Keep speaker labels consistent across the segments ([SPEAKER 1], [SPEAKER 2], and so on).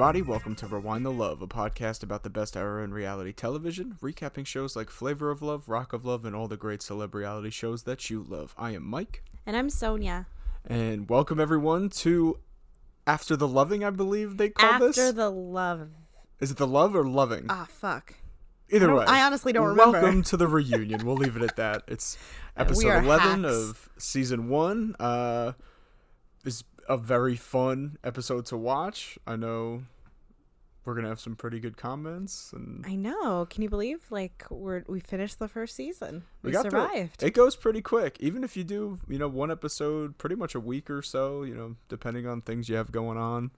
[SPEAKER 1] everybody, welcome to Rewind the Love, a podcast about the best era in reality television, recapping shows like Flavor of Love, Rock of Love, and all the great celeb reality shows that you love. I am Mike,
[SPEAKER 2] And I'm Sonia.
[SPEAKER 1] and welcome everyone to After the Loving, I believe they call
[SPEAKER 2] After
[SPEAKER 1] this.
[SPEAKER 2] After the love.
[SPEAKER 1] Is it the love or loving?
[SPEAKER 2] Ah, fuck.
[SPEAKER 1] Either
[SPEAKER 2] don't-
[SPEAKER 1] way.
[SPEAKER 2] I honestly don't remember.
[SPEAKER 1] Welcome to the reunion. We'll leave it at that. It's episode 11
[SPEAKER 2] hacks.
[SPEAKER 1] of season 1. Uh is a very fun episode to watch. I know we're going to have some pretty good comments and
[SPEAKER 2] I know. Can you believe? Like we're we finished the first season. We,
[SPEAKER 1] it.
[SPEAKER 2] survived.
[SPEAKER 1] It goes pretty quick. Even if you do, you know, one episode pretty much a week or so, you know, depending on things you have going on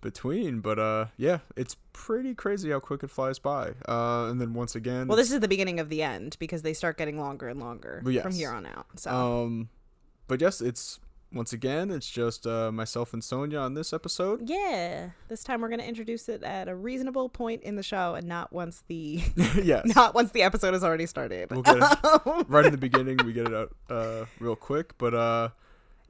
[SPEAKER 1] between, but uh yeah, it's pretty crazy how quick it flies by. Uh and then once again,
[SPEAKER 2] Well, this is the beginning of the end because they start getting longer and longer
[SPEAKER 1] Well,
[SPEAKER 2] from here on out. So
[SPEAKER 1] Um, but yes, it's once again, it's just uh, myself and Sonia on this episode.
[SPEAKER 2] yeah, this time we're gonna introduce it at a reasonable point in the show and not once the
[SPEAKER 1] yes,
[SPEAKER 2] not once the episode has already started.
[SPEAKER 1] we'll get it right in the beginning. We get it out uh, real quick, but uh,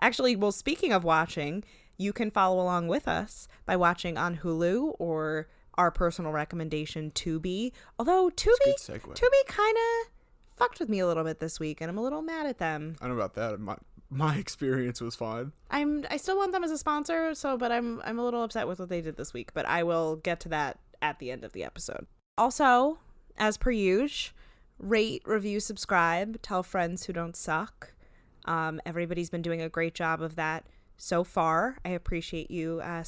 [SPEAKER 2] Actually, well, speaking of watching, you can follow along with us by watching on Hulu or our personal recommendation, Tubi. Although Tubi. Tubi kind of fucked with me a little bit this week, and I'm a little mad at them.
[SPEAKER 1] I don't know about that. My experience was fine.
[SPEAKER 2] I'm I still want them as a sponsor, so but I'm I'm a little upset with what they did this week. But I will get to that at the end of the episode. Also, as per usual, rate, review, subscribe, tell friends who don't suck. Um, everybody's been doing a great job of that so far. I appreciate you uh,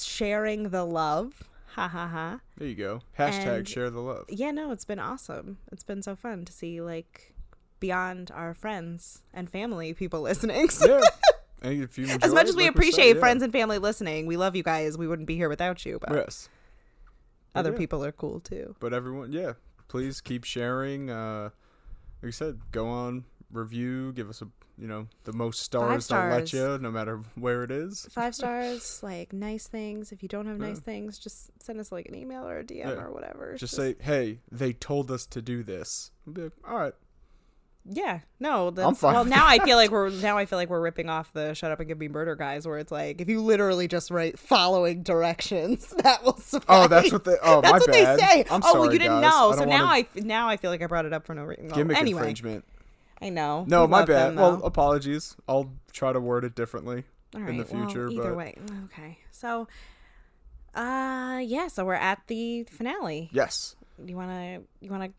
[SPEAKER 2] sharing the love. Ha ha ha.
[SPEAKER 1] There you go. Hashtag
[SPEAKER 2] And-
[SPEAKER 1] share the love.
[SPEAKER 2] Yeah, no, it's been awesome. It's been so fun to see like beyond our friends and family people listening.
[SPEAKER 1] Yeah. You
[SPEAKER 2] as much as we
[SPEAKER 1] like said,
[SPEAKER 2] appreciate
[SPEAKER 1] yeah.
[SPEAKER 2] friends and family listening, we love you guys. We wouldn't be here without you. But
[SPEAKER 1] yes.
[SPEAKER 2] Other
[SPEAKER 1] yeah.
[SPEAKER 2] people are cool too.
[SPEAKER 1] But everyone, yeah, please keep sharing. Uh, like I said, go on review. Give us a you know the most stars they'll let you, no matter where it is.
[SPEAKER 2] Five stars, like nice things. If you don't have nice
[SPEAKER 1] Yeah.
[SPEAKER 2] things, just send us like an email or a DM
[SPEAKER 1] Yeah.
[SPEAKER 2] or whatever.
[SPEAKER 1] Just say, hey, they told us to do this. I'll be like, all right.
[SPEAKER 2] Yeah, no. That's,
[SPEAKER 1] fine
[SPEAKER 2] Well, now I feel like we're now I feel like we're ripping off the "Shut Up and Give Me Murder" guys, where it's like if you literally just write following directions, that will suffice.
[SPEAKER 1] Oh, that's what they. Oh,
[SPEAKER 2] That's what
[SPEAKER 1] bad.
[SPEAKER 2] they say.
[SPEAKER 1] I'm
[SPEAKER 2] oh,
[SPEAKER 1] sorry,
[SPEAKER 2] well, you didn't
[SPEAKER 1] guys.
[SPEAKER 2] know. So now I now I feel like I brought it up for no reason. Well,
[SPEAKER 1] gimmick
[SPEAKER 2] anyway,
[SPEAKER 1] infringement.
[SPEAKER 2] I know.
[SPEAKER 1] No, my bad.
[SPEAKER 2] them,
[SPEAKER 1] well, apologies. I'll try to word it differently. In the
[SPEAKER 2] right, well,
[SPEAKER 1] future,
[SPEAKER 2] either
[SPEAKER 1] but-
[SPEAKER 2] way, okay. So, uh, yeah. So we're at the finale.
[SPEAKER 1] Yes.
[SPEAKER 2] You wanna, you wanna,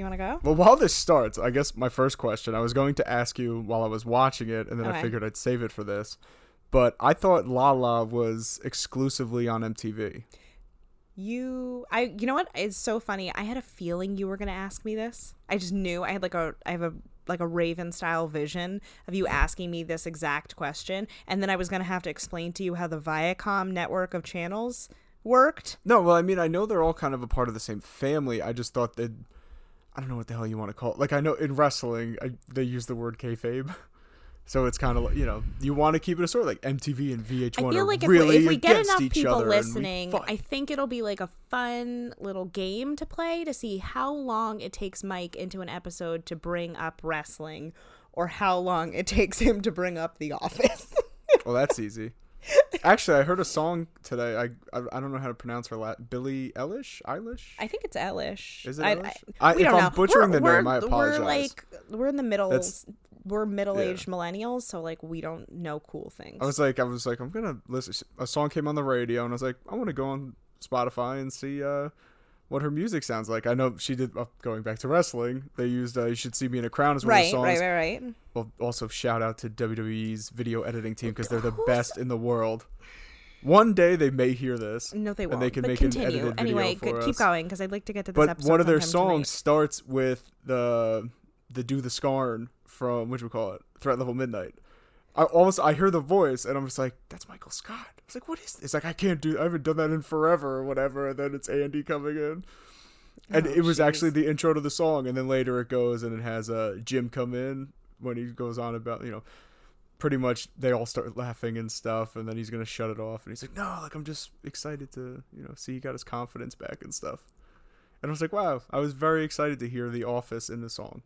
[SPEAKER 2] you wanna go?
[SPEAKER 1] Well, while this starts, I guess my first question I was going to ask you while I was watching it, and then I figured I'd save it for this. But I thought La La was exclusively on MTV.
[SPEAKER 2] You, I, you know what? It's so funny? I had a feeling you were gonna ask me this. I just knew. I had like a, I have a like a Raven style vision of you asking me this exact question, and then I was gonna have to explain to you how the Viacom network of channels worked.
[SPEAKER 1] No, well, I mean, I know they're all kind of a part of the same family. I just thought that I don't know what the hell you want to call it. Like I know in wrestling, I, they use the word kayfabe, so it's kind of like you know you want to keep it a story like MTV and VH1
[SPEAKER 2] I feel like if,
[SPEAKER 1] really
[SPEAKER 2] we, if we get enough people listening. I think it'll be like a fun little game to play to see how long it takes Mike into an episode to bring up wrestling or how long it takes him to bring up The Office.
[SPEAKER 1] Well, that's easy. Actually, I heard a song today. I I, I don't know how to pronounce her last. Billie Eilish. Eilish.
[SPEAKER 2] I think it's Elish.
[SPEAKER 1] Is it
[SPEAKER 2] I,
[SPEAKER 1] Eilish?
[SPEAKER 2] I, we
[SPEAKER 1] if
[SPEAKER 2] don't
[SPEAKER 1] I'm butchering the
[SPEAKER 2] We're-
[SPEAKER 1] name, I apologize.
[SPEAKER 2] We're like we're in the middle.
[SPEAKER 1] That's-
[SPEAKER 2] We're middle-aged millennials, so like we don't know cool things.
[SPEAKER 1] I was like, I was like, I'm gonna listen. A song came on the radio, and I was like, I want to go on Spotify and see uh, what her music sounds like. I know she did. Uh, going back to wrestling, they used uh, "You Should See Me in a Crown" as one of the songs.
[SPEAKER 2] right, right, right.
[SPEAKER 1] Well, also shout out to WWE's video editing team because they're the best in the world. One day they may hear this,
[SPEAKER 2] No, they won't.
[SPEAKER 1] they can
[SPEAKER 2] but
[SPEAKER 1] make an
[SPEAKER 2] continue
[SPEAKER 1] edited video
[SPEAKER 2] anyway.
[SPEAKER 1] for
[SPEAKER 2] good-
[SPEAKER 1] us.
[SPEAKER 2] keep going because I'd like to get to this
[SPEAKER 1] but
[SPEAKER 2] episode.
[SPEAKER 1] one of their
[SPEAKER 2] sometime tonight.
[SPEAKER 1] songs starts with the the "Do the Scarn" from which we call it, Threat Level Midnight. I almost I hear the voice and I'm just like, that's Michael Scott. I was like, what is this? It's like I can't do I haven't done that in forever or whatever, and then it's Andy coming in. And
[SPEAKER 2] Oh,
[SPEAKER 1] it was
[SPEAKER 2] jeez.
[SPEAKER 1] actually the intro to the song, and then later it goes and it has uh, Jim come in when he goes on about you know, pretty much they all start laughing and stuff, and then he's gonna shut it off, and he's like, no, like I'm just excited to you know see he got his confidence back and stuff. And I was like, wow, I was very excited to hear The Office in the song.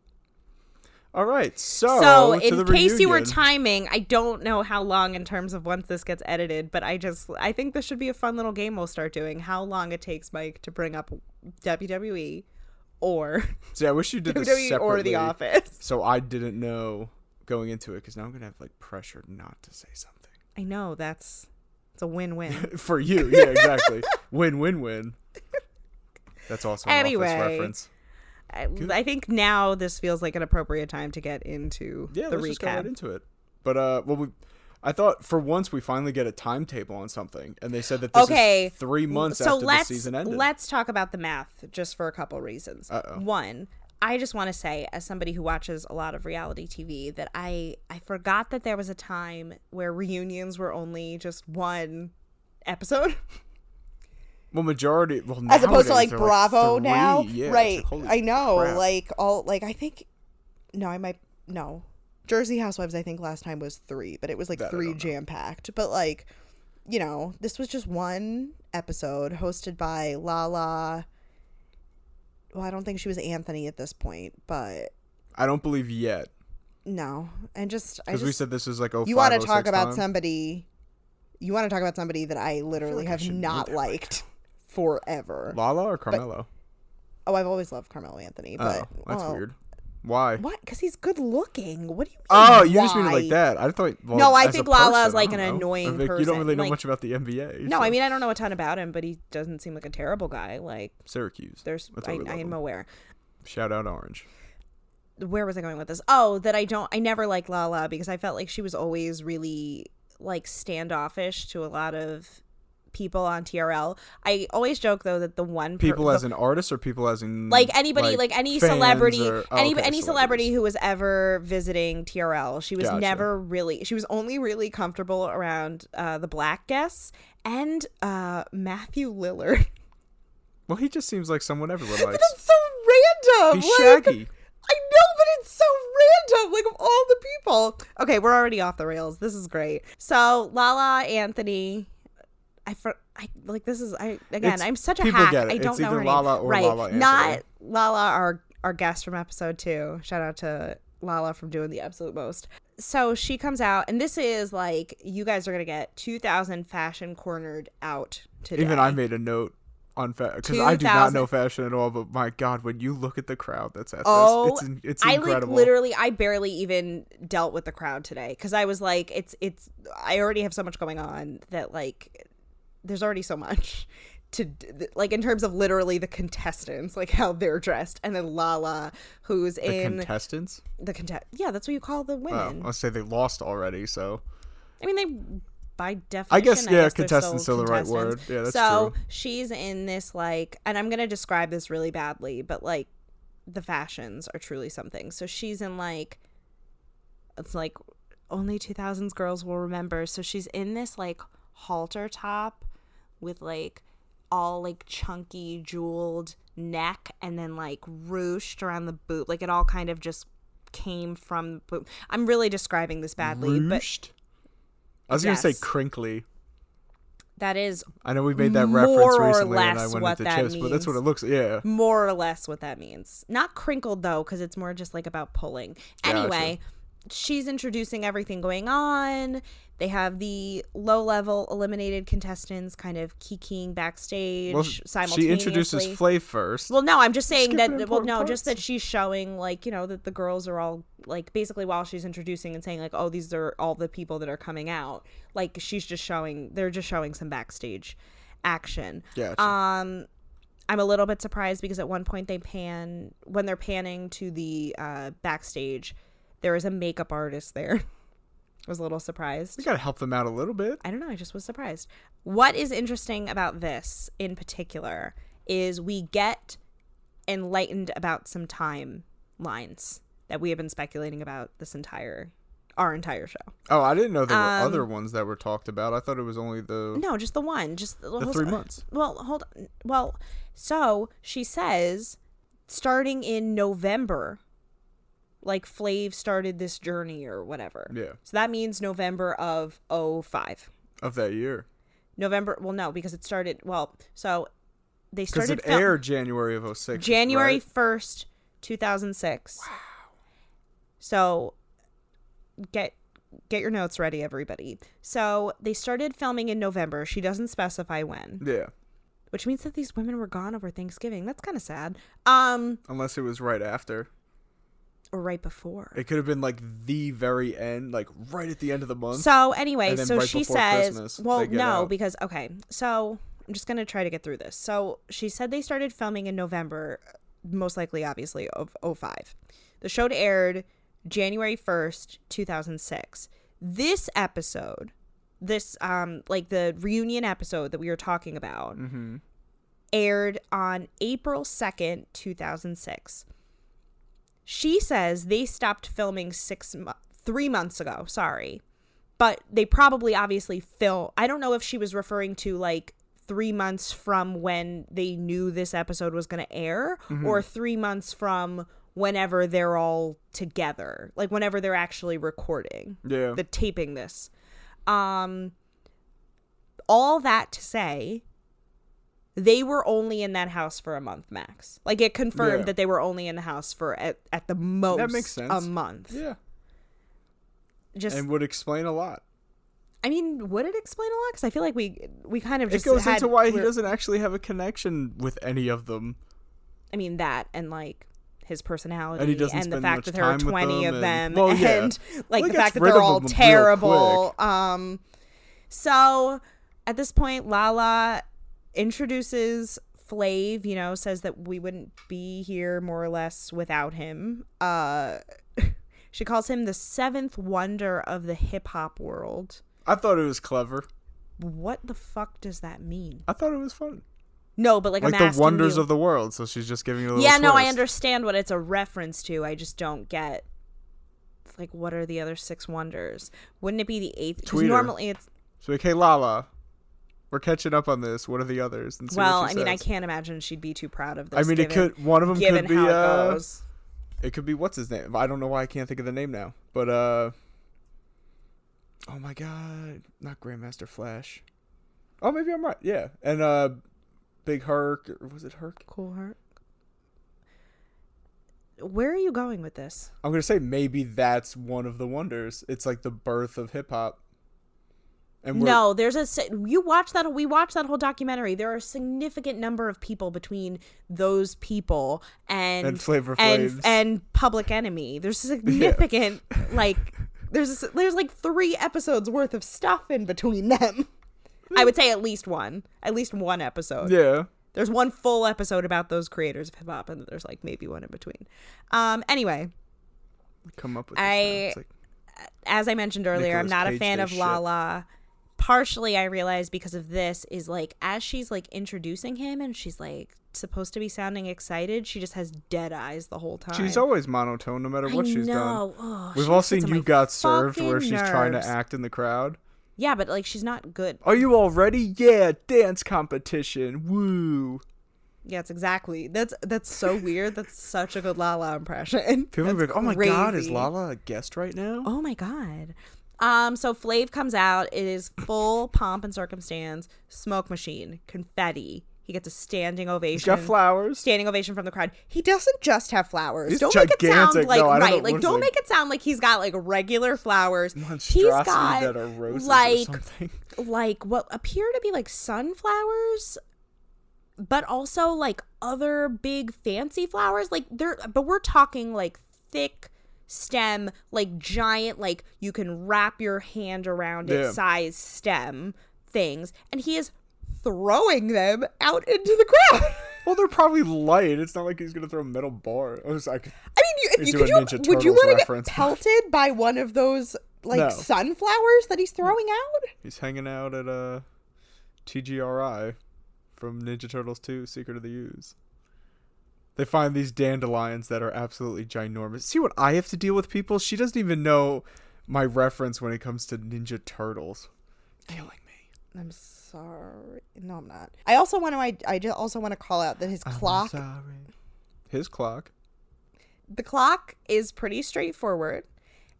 [SPEAKER 1] All right, so
[SPEAKER 2] So,
[SPEAKER 1] to
[SPEAKER 2] in case you were timing, I don't know how long in terms of once this gets edited, but I just I think this should be a fun little game we'll start doing. How long it takes Mike to bring up WWE or
[SPEAKER 1] See, I wish you did this
[SPEAKER 2] WWE or The Office.
[SPEAKER 1] so I didn't know going into it because now I'm gonna have like pressure not to say something
[SPEAKER 2] I know that's it's a win-win.
[SPEAKER 1] for you. Yeah, exactly. win, win, win. That's also an
[SPEAKER 2] Anyway.
[SPEAKER 1] office reference.
[SPEAKER 2] I, I think now this feels like an appropriate time to get into
[SPEAKER 1] Yeah,
[SPEAKER 2] the
[SPEAKER 1] let's just go right
[SPEAKER 2] recap.
[SPEAKER 1] into it. But uh, well, we, I thought for once we finally get a timetable on something, and they said that this
[SPEAKER 2] Okay,
[SPEAKER 1] is three months
[SPEAKER 2] so
[SPEAKER 1] after
[SPEAKER 2] let's
[SPEAKER 1] the season ended.
[SPEAKER 2] let's talk about the math just for a couple reasons.
[SPEAKER 1] Uh-oh.
[SPEAKER 2] One, I just want to say, as somebody who watches a lot of reality TV, that I I forgot that there was a time where reunions were only just one episode,
[SPEAKER 1] well, majority, well,
[SPEAKER 2] as opposed to like Bravo
[SPEAKER 1] three.
[SPEAKER 2] now,
[SPEAKER 1] Yeah,
[SPEAKER 2] right?
[SPEAKER 1] like,
[SPEAKER 2] I know,
[SPEAKER 1] crap.
[SPEAKER 2] like all like I think, no, I might no. Jersey Housewives, I think last time was three, but it was like
[SPEAKER 1] That
[SPEAKER 2] three jam packed. But like, you know, this was just one episode hosted by Lala. Well, I don't think she was Anthony at this point, but
[SPEAKER 1] I don't believe yet
[SPEAKER 2] no, and just
[SPEAKER 1] because we said this is like oh
[SPEAKER 2] you want to
[SPEAKER 1] oh
[SPEAKER 2] talk about
[SPEAKER 1] time.
[SPEAKER 2] somebody. You want to talk about somebody that I literally
[SPEAKER 1] like
[SPEAKER 2] have
[SPEAKER 1] know
[SPEAKER 2] not liked forever.
[SPEAKER 1] Lala or Carmelo.
[SPEAKER 2] Oh, I've always loved Carmelo Anthony, oh, but
[SPEAKER 1] oh, that's
[SPEAKER 2] well,
[SPEAKER 1] weird. Why?
[SPEAKER 2] What? Because he's good looking. What do you? Mean,
[SPEAKER 1] Oh, you just mean it like that? I thought. Well,
[SPEAKER 2] No, I think
[SPEAKER 1] Lala is
[SPEAKER 2] like, an
[SPEAKER 1] know.
[SPEAKER 2] annoying
[SPEAKER 1] I think You don't really know
[SPEAKER 2] like-
[SPEAKER 1] much about the NBA.
[SPEAKER 2] No,
[SPEAKER 1] so-
[SPEAKER 2] I mean I don't know a ton about him, but he doesn't seem like a terrible guy. Like
[SPEAKER 1] Syracuse.
[SPEAKER 2] there's, I, I am aware.
[SPEAKER 1] Shout out Orange.
[SPEAKER 2] Where was I going with this? Oh, that I don't. I never liked Lala because I felt like she was always really like standoffish to a lot of people on TRL. I always joke though that the one per-
[SPEAKER 1] People as an artist or people as in
[SPEAKER 2] like anybody like, any celebrity
[SPEAKER 1] or- oh,
[SPEAKER 2] any
[SPEAKER 1] okay,
[SPEAKER 2] any celebrity who was ever visiting TRL she was
[SPEAKER 1] Gotcha.
[SPEAKER 2] never really she was only really comfortable around uh the black guests and uh Matthew Lillard
[SPEAKER 1] Well, he just seems like someone everyone likes.
[SPEAKER 2] but it's so random
[SPEAKER 1] He's
[SPEAKER 2] like,
[SPEAKER 1] shaggy.
[SPEAKER 2] I know but it's so random like of all the people okay we're already off the rails this is great so Lala Anthony I for I like this is I again
[SPEAKER 1] It's-
[SPEAKER 2] I'm such a hack. I don't
[SPEAKER 1] It's
[SPEAKER 2] know her
[SPEAKER 1] Lala
[SPEAKER 2] name.
[SPEAKER 1] or
[SPEAKER 2] right.
[SPEAKER 1] Lala.
[SPEAKER 2] Not Lala, our our guest from episode two. Shout out to Lala from doing the absolute most. So she comes out, and this is like you guys are gonna get 2,000 fashion cornered out today.
[SPEAKER 1] Even I made a note on fashion because I do not know fashion at all. But my God, when you look at the crowd that's at
[SPEAKER 2] Oh,
[SPEAKER 1] this, it's it's
[SPEAKER 2] I like literally I barely even dealt with the crowd today because I was like it's it's I already have so much going on that like there's already so much to like in terms of literally the contestants like how they're dressed and then Lala who's
[SPEAKER 1] the
[SPEAKER 2] in
[SPEAKER 1] contestants.
[SPEAKER 2] the contest yeah that's what you call the
[SPEAKER 1] Oh,
[SPEAKER 2] women
[SPEAKER 1] I'll say they lost already. So
[SPEAKER 2] I mean they by definition
[SPEAKER 1] I guess yeah,
[SPEAKER 2] they're
[SPEAKER 1] contestant's still the right word. Yeah, that's
[SPEAKER 2] so
[SPEAKER 1] true.
[SPEAKER 2] she's in this like and i'm gonna describe this really badly but like the fashions are truly something so she's in like it's like only 2000s girls will remember so she's in this like halter top with like all like chunky jeweled neck and then like ruched around the boot like it all kind of just came from boot. i'm really describing this badly but
[SPEAKER 1] I was gonna say crinkly.
[SPEAKER 2] that is
[SPEAKER 1] I know we made that
[SPEAKER 2] More
[SPEAKER 1] reference
[SPEAKER 2] or
[SPEAKER 1] recently when I
[SPEAKER 2] less
[SPEAKER 1] went
[SPEAKER 2] what
[SPEAKER 1] into
[SPEAKER 2] that
[SPEAKER 1] chips, but that's what it
[SPEAKER 2] means.
[SPEAKER 1] looks. Yeah,
[SPEAKER 2] more or less what that means. Not crinkled though, because it's more just like about pulling. Anyway, she's introducing everything going on. They have the low level eliminated contestants kind of kikiing backstage
[SPEAKER 1] well,
[SPEAKER 2] simultaneously.
[SPEAKER 1] she introduces Flav first.
[SPEAKER 2] well, no, I'm just saying
[SPEAKER 1] Skipping
[SPEAKER 2] that. Well,
[SPEAKER 1] important
[SPEAKER 2] no, just that she's showing like you know that the girls are all like basically while she's introducing and saying like oh these are all the people that are coming out. Like she's just showing they're just showing some backstage action.
[SPEAKER 1] Gotcha.
[SPEAKER 2] Um, I'm a little bit surprised because at one point they pan when they're panning to the uh, backstage, there is a makeup artist there. I was a little surprised.
[SPEAKER 1] we gotta help them out a little bit.
[SPEAKER 2] I don't know. I just was surprised. What is interesting about this in particular is we get enlightened about some timelines that we have been speculating about this entire our entire show.
[SPEAKER 1] Oh, I didn't know there were
[SPEAKER 2] Um,
[SPEAKER 1] other ones that were talked about. I thought it was only the
[SPEAKER 2] No, just the one. Just
[SPEAKER 1] the three months.
[SPEAKER 2] Well, hold on. Well, so she says starting in November, like Flav started this journey or whatever.
[SPEAKER 1] Yeah,
[SPEAKER 2] So that means November of 05.
[SPEAKER 1] of that year
[SPEAKER 2] November, well, no, because it started, well, so they started.
[SPEAKER 1] because
[SPEAKER 2] it
[SPEAKER 1] aired January of 06.
[SPEAKER 2] January
[SPEAKER 1] right?
[SPEAKER 2] 1st, 2006. Wow. So get get your notes ready everybody. So they started filming in November. She doesn't specify when,
[SPEAKER 1] Yeah.
[SPEAKER 2] which means that these women were gone over Thanksgiving. That's kind of sad. Um
[SPEAKER 1] Unless it was right after.
[SPEAKER 2] Or right before.
[SPEAKER 1] It could have been like the very end, like right at the end of the month.
[SPEAKER 2] So anyway, so
[SPEAKER 1] right
[SPEAKER 2] she says, well, no,
[SPEAKER 1] out.
[SPEAKER 2] because okay, so I'm just gonna try to get through this. So she said they started filming in November, most likely, obviously, of 05. The show aired January 1st, 2006. This episode, this um, like the reunion episode that we were talking about,
[SPEAKER 1] mm-hmm.
[SPEAKER 2] aired on April 2nd, 2006. She says they stopped filming six mo- three months ago. Sorry, but they probably obviously film. I don't know if she was referring to like three months from when they knew this episode was going to air, or three months from whenever they're all together, like whenever they're actually recording
[SPEAKER 1] Yeah.
[SPEAKER 2] the taping this. Um all that to say they were only in that house for a month max. Like it confirmed
[SPEAKER 1] Yeah.
[SPEAKER 2] that they were only in the house for at, at the most
[SPEAKER 1] makes sense.
[SPEAKER 2] a month.
[SPEAKER 1] yeah.
[SPEAKER 2] Just
[SPEAKER 1] And would explain a lot.
[SPEAKER 2] I mean, would it explain a lot cuz I feel like we we kind of just It
[SPEAKER 1] goes
[SPEAKER 2] had,
[SPEAKER 1] into why he doesn't actually have a connection with any of them.
[SPEAKER 2] I mean that and like his personality
[SPEAKER 1] And he doesn't
[SPEAKER 2] and the fact that there are
[SPEAKER 1] time with
[SPEAKER 2] 20 of
[SPEAKER 1] them
[SPEAKER 2] them
[SPEAKER 1] and- well, yeah.
[SPEAKER 2] and like
[SPEAKER 1] he
[SPEAKER 2] the fact that they're all terrible um so at this point lala introduces flav you know says that we wouldn't be here more or less without him uh she calls him the seventh wonder of the hip hop world
[SPEAKER 1] I thought it was clever.
[SPEAKER 2] what the fuck does that mean
[SPEAKER 1] I thought it was fun.
[SPEAKER 2] no but like,
[SPEAKER 1] Like the wonders
[SPEAKER 2] you.
[SPEAKER 1] of the world. So she's just giving it a little
[SPEAKER 2] yeah no i understand what it's a reference to i just don't get like what are the other six wonders wouldn't it be the eighth because normally it's
[SPEAKER 1] So like, hey Lala, we're catching up on this. What are the others?
[SPEAKER 2] Well i mean i can't imagine she'd be too proud of this
[SPEAKER 1] I mean, it
[SPEAKER 2] given,
[SPEAKER 1] could. One of them could be.
[SPEAKER 2] how it
[SPEAKER 1] Uh,
[SPEAKER 2] goes
[SPEAKER 1] it could be what's his name. I don't know why I can't think of the name now. But uh, oh my god, not Grandmaster Flash. Oh, maybe I'm right. Yeah, and uh, Big Herc. Or was it Herc?
[SPEAKER 2] Kool Herc where are you going with this
[SPEAKER 1] I'm gonna say maybe that's one of the wonders. It's like the birth of hip hop. And
[SPEAKER 2] no there's a you watch that we watched that whole documentary. There are a significant number of people between those people and
[SPEAKER 1] And Flavor
[SPEAKER 2] and and public enemy. There's significant like there's there's like three episodes worth of stuff in between them. I would say at least one at least one episode.
[SPEAKER 1] Yeah,
[SPEAKER 2] there's one full episode about those creators of hip-hop and there's like maybe one in between. Um anyway
[SPEAKER 1] come up with. This.
[SPEAKER 2] I-
[SPEAKER 1] like,
[SPEAKER 2] as I mentioned earlier, I'm not a fan of
[SPEAKER 1] shit.
[SPEAKER 2] Partially, I realized because of this is like as she's like introducing him and she's like supposed to be sounding excited, she just has dead eyes the whole time.
[SPEAKER 1] she's always monotone no matter what
[SPEAKER 2] I
[SPEAKER 1] she's done.
[SPEAKER 2] know. Ugh,
[SPEAKER 1] We've
[SPEAKER 2] she
[SPEAKER 1] all seen you got served where she's trying to act in the crowd.
[SPEAKER 2] Yeah, but like she's not good.
[SPEAKER 1] Are you all ready? Yeah, dance competition. Woo.
[SPEAKER 2] Yeah, it's exactly. That's that's so weird. That's such a good Lala impression.
[SPEAKER 1] People
[SPEAKER 2] That's
[SPEAKER 1] be like, "Oh my god, is. Lala a guest right now?"
[SPEAKER 2] Oh my god. Um, so Flav comes out. It is full pomp and circumstance. Smoke machine, confetti. He gets a standing ovation.
[SPEAKER 1] He's got flowers.
[SPEAKER 2] standing ovation from the crowd. He doesn't just have flowers.
[SPEAKER 1] He's
[SPEAKER 2] don't make it sound like
[SPEAKER 1] No, don't
[SPEAKER 2] right. Like don't
[SPEAKER 1] like.
[SPEAKER 2] make it sound like he's got like regular flowers. He's got
[SPEAKER 1] that are roses
[SPEAKER 2] like like what appear to be like sunflowers, but also like other big fancy flowers. Like they're but we're talking like thick stem, like giant, like you can wrap your hand around it
[SPEAKER 1] Yeah.
[SPEAKER 2] size stem things, and he is throwing them out into the crowd.
[SPEAKER 1] Well, they're probably light. It's not like he's gonna throw a metal bar. I was like,
[SPEAKER 2] I mean, you, if you could you, would you want to get pelted by one of those like
[SPEAKER 1] No.
[SPEAKER 2] sunflowers that he's throwing out?
[SPEAKER 1] he's hanging out at uh, TGRI from Ninja Turtles 2: Secret of the Ooze. They find these dandelions that are absolutely ginormous. See what I have to deal with, people? She doesn't even know my reference when it comes to Ninja Turtles. Killing me.
[SPEAKER 2] I'm sorry. No, I'm not. I also want to. I, I just also want to call out that his
[SPEAKER 1] I'm
[SPEAKER 2] clock.
[SPEAKER 1] sorry. His clock.
[SPEAKER 2] The clock is pretty straightforward.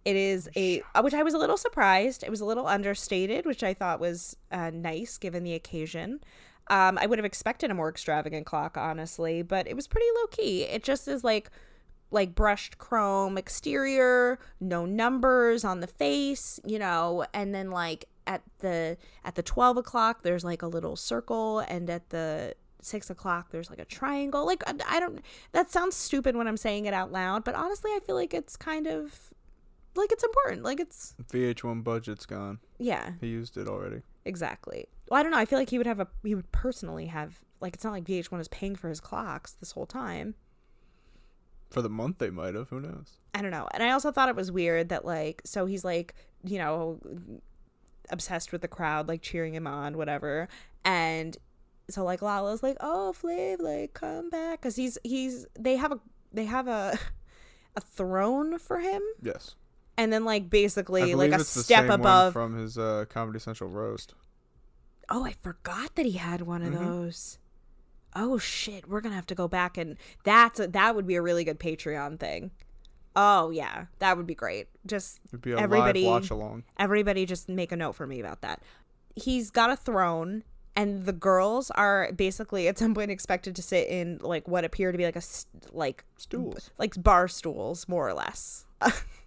[SPEAKER 2] It is a uh, which I was a little surprised. It was a little understated, which I thought was uh, nice given the occasion. Um, I would have expected a more extravagant clock, honestly, but it was pretty low key. It just is like like brushed chrome exterior, no numbers on the face, you know, and then like at the at the 12 o'clock there's like a little circle and at the six o'clock there's like a triangle like I- i don't that sounds stupid when i'm saying it out loud but honestly i feel like it's kind of like it's important like it's
[SPEAKER 1] VH1 budget's gone.
[SPEAKER 2] yeah
[SPEAKER 1] He used it already.
[SPEAKER 2] exactly well i don't know i feel like he would have a he would personally have like it's not like vh1 is paying for his clocks this whole time
[SPEAKER 1] For the month, they might have. Who knows?
[SPEAKER 2] I don't know. And I also thought it was weird that like so he's like, you know, obsessed with the crowd, like cheering him on, whatever. And so like Lala's like, "Oh, Flav, like come back cuz he's he's they have a they have a a throne for him
[SPEAKER 1] Yes.
[SPEAKER 2] and then like basically like a step above
[SPEAKER 1] from his uh, Comedy Central roast.
[SPEAKER 2] Oh, I forgot that he had one of
[SPEAKER 1] Mhm.
[SPEAKER 2] those. Oh shit, we're gonna have to go back and that's a, that would be a really good Patreon thing. Oh yeah, that would be great. Just
[SPEAKER 1] be a
[SPEAKER 2] everybody
[SPEAKER 1] watch along.
[SPEAKER 2] everybody just make a note for me about that. He's got a throne and the girls are basically at some point expected to sit in like what appear to be like a like
[SPEAKER 1] Stools.
[SPEAKER 2] like bar stools more or less.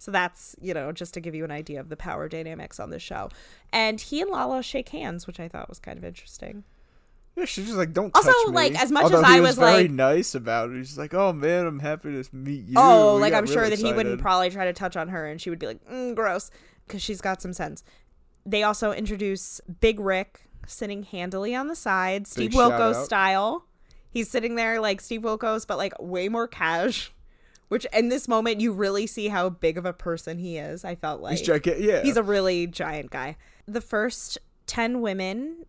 [SPEAKER 2] so that's, you know, just to give you an idea of the power dynamics on this show. And he and Lala shake hands, which I thought was kind of interesting.
[SPEAKER 1] Yeah, she's just like, don't
[SPEAKER 2] Also,
[SPEAKER 1] touch me.
[SPEAKER 2] like, as much
[SPEAKER 1] Although
[SPEAKER 2] as I
[SPEAKER 1] was,
[SPEAKER 2] was,
[SPEAKER 1] very
[SPEAKER 2] like-
[SPEAKER 1] nice about it. He's like, oh man, I'm happy to meet you.
[SPEAKER 2] oh,
[SPEAKER 1] We
[SPEAKER 2] like I'm sure that he wouldn't probably try to touch on her and she would be like, mm, gross, because she's got some sense. They also introduce Big Rick sitting handily on the side, Steve Wilkos style. He's sitting there like Steve Wilkos, but like way more cash. Which in this moment you really see how big of a person he is. I felt like
[SPEAKER 1] He's gigantic. Yeah,
[SPEAKER 2] He's a really giant guy. The first 10 women,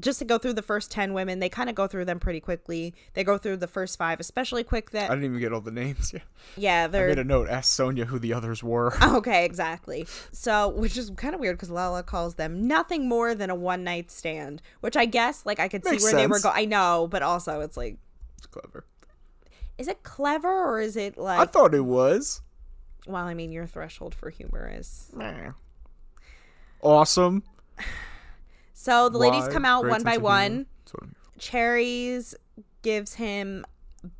[SPEAKER 2] just to go through the first 10 women, they kind of go through them pretty quickly. They go through the first five, especially quick That I
[SPEAKER 1] didn't even get all the names. Yeah.
[SPEAKER 2] yeah,
[SPEAKER 1] I
[SPEAKER 2] they're.
[SPEAKER 1] made a note. Ask Sonia who the others were.
[SPEAKER 2] Okay, exactly. So, which is kind of weird because Lala calls them nothing more than a one night stand, which I guess, like, I could
[SPEAKER 1] Makes
[SPEAKER 2] see where they were going. I know, but also it's like,
[SPEAKER 1] It's clever.
[SPEAKER 2] Is it clever or is it like I
[SPEAKER 1] thought it was.
[SPEAKER 2] well, I mean, your threshold for humor is.
[SPEAKER 1] Awesome.
[SPEAKER 2] So the ladies come out
[SPEAKER 1] Great
[SPEAKER 2] one by one.
[SPEAKER 1] humor. That's what I'm here
[SPEAKER 2] Cherries gives him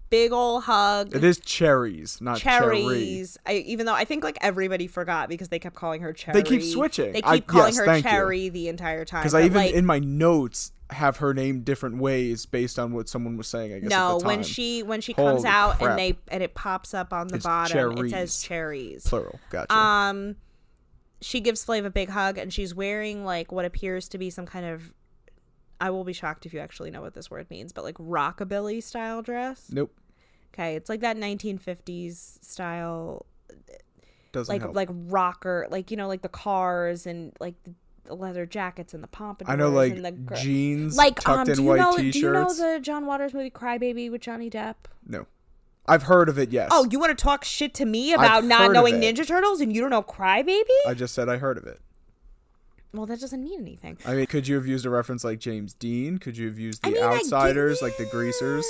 [SPEAKER 2] big ol' hug.
[SPEAKER 1] It is cherries, not cherry.
[SPEAKER 2] cherries. I, even though I think like everybody forgot because they kept calling her cherry.
[SPEAKER 1] They keep switching.
[SPEAKER 2] They
[SPEAKER 1] I-
[SPEAKER 2] keep calling
[SPEAKER 1] yes,
[SPEAKER 2] her
[SPEAKER 1] thank you.
[SPEAKER 2] cherry the entire time.
[SPEAKER 1] Because I even
[SPEAKER 2] like,
[SPEAKER 1] in my notes have her named different ways based on what someone was saying. I guess.
[SPEAKER 2] no
[SPEAKER 1] at the
[SPEAKER 2] when she when she comes out
[SPEAKER 1] crap.
[SPEAKER 2] and they and it pops up on the
[SPEAKER 1] It's
[SPEAKER 2] bottom it says
[SPEAKER 1] cherries.
[SPEAKER 2] cherries.
[SPEAKER 1] plural. Gotcha.
[SPEAKER 2] Um, she gives Flav a big hug and she's wearing like what appears to be some kind of. I will be shocked if you actually know what this word means, but like rockabilly style dress.
[SPEAKER 1] nope.
[SPEAKER 2] Okay, it's like that 1950s style
[SPEAKER 1] Doesn't
[SPEAKER 2] like
[SPEAKER 1] help.
[SPEAKER 2] like rocker, like you know, like the cars and like the, the leather jackets and the pompadours.
[SPEAKER 1] I know, like
[SPEAKER 2] and the gr-
[SPEAKER 1] jeans,
[SPEAKER 2] like
[SPEAKER 1] tucked
[SPEAKER 2] um,
[SPEAKER 1] in
[SPEAKER 2] do you
[SPEAKER 1] white
[SPEAKER 2] know
[SPEAKER 1] t-shirts.
[SPEAKER 2] do you know the John Waters movie Crybaby with Johnny Depp?
[SPEAKER 1] no, I've heard of it. Yes.
[SPEAKER 2] Oh, you want to talk shit to me about
[SPEAKER 1] I've
[SPEAKER 2] not knowing. Ninja Turtles and you don't know Crybaby?
[SPEAKER 1] I just said I heard of it.
[SPEAKER 2] well, that doesn't mean anything.
[SPEAKER 1] I mean, could you have used a reference like James Dean? Could you have used the
[SPEAKER 2] I mean,
[SPEAKER 1] Outsiders, like the Greasers?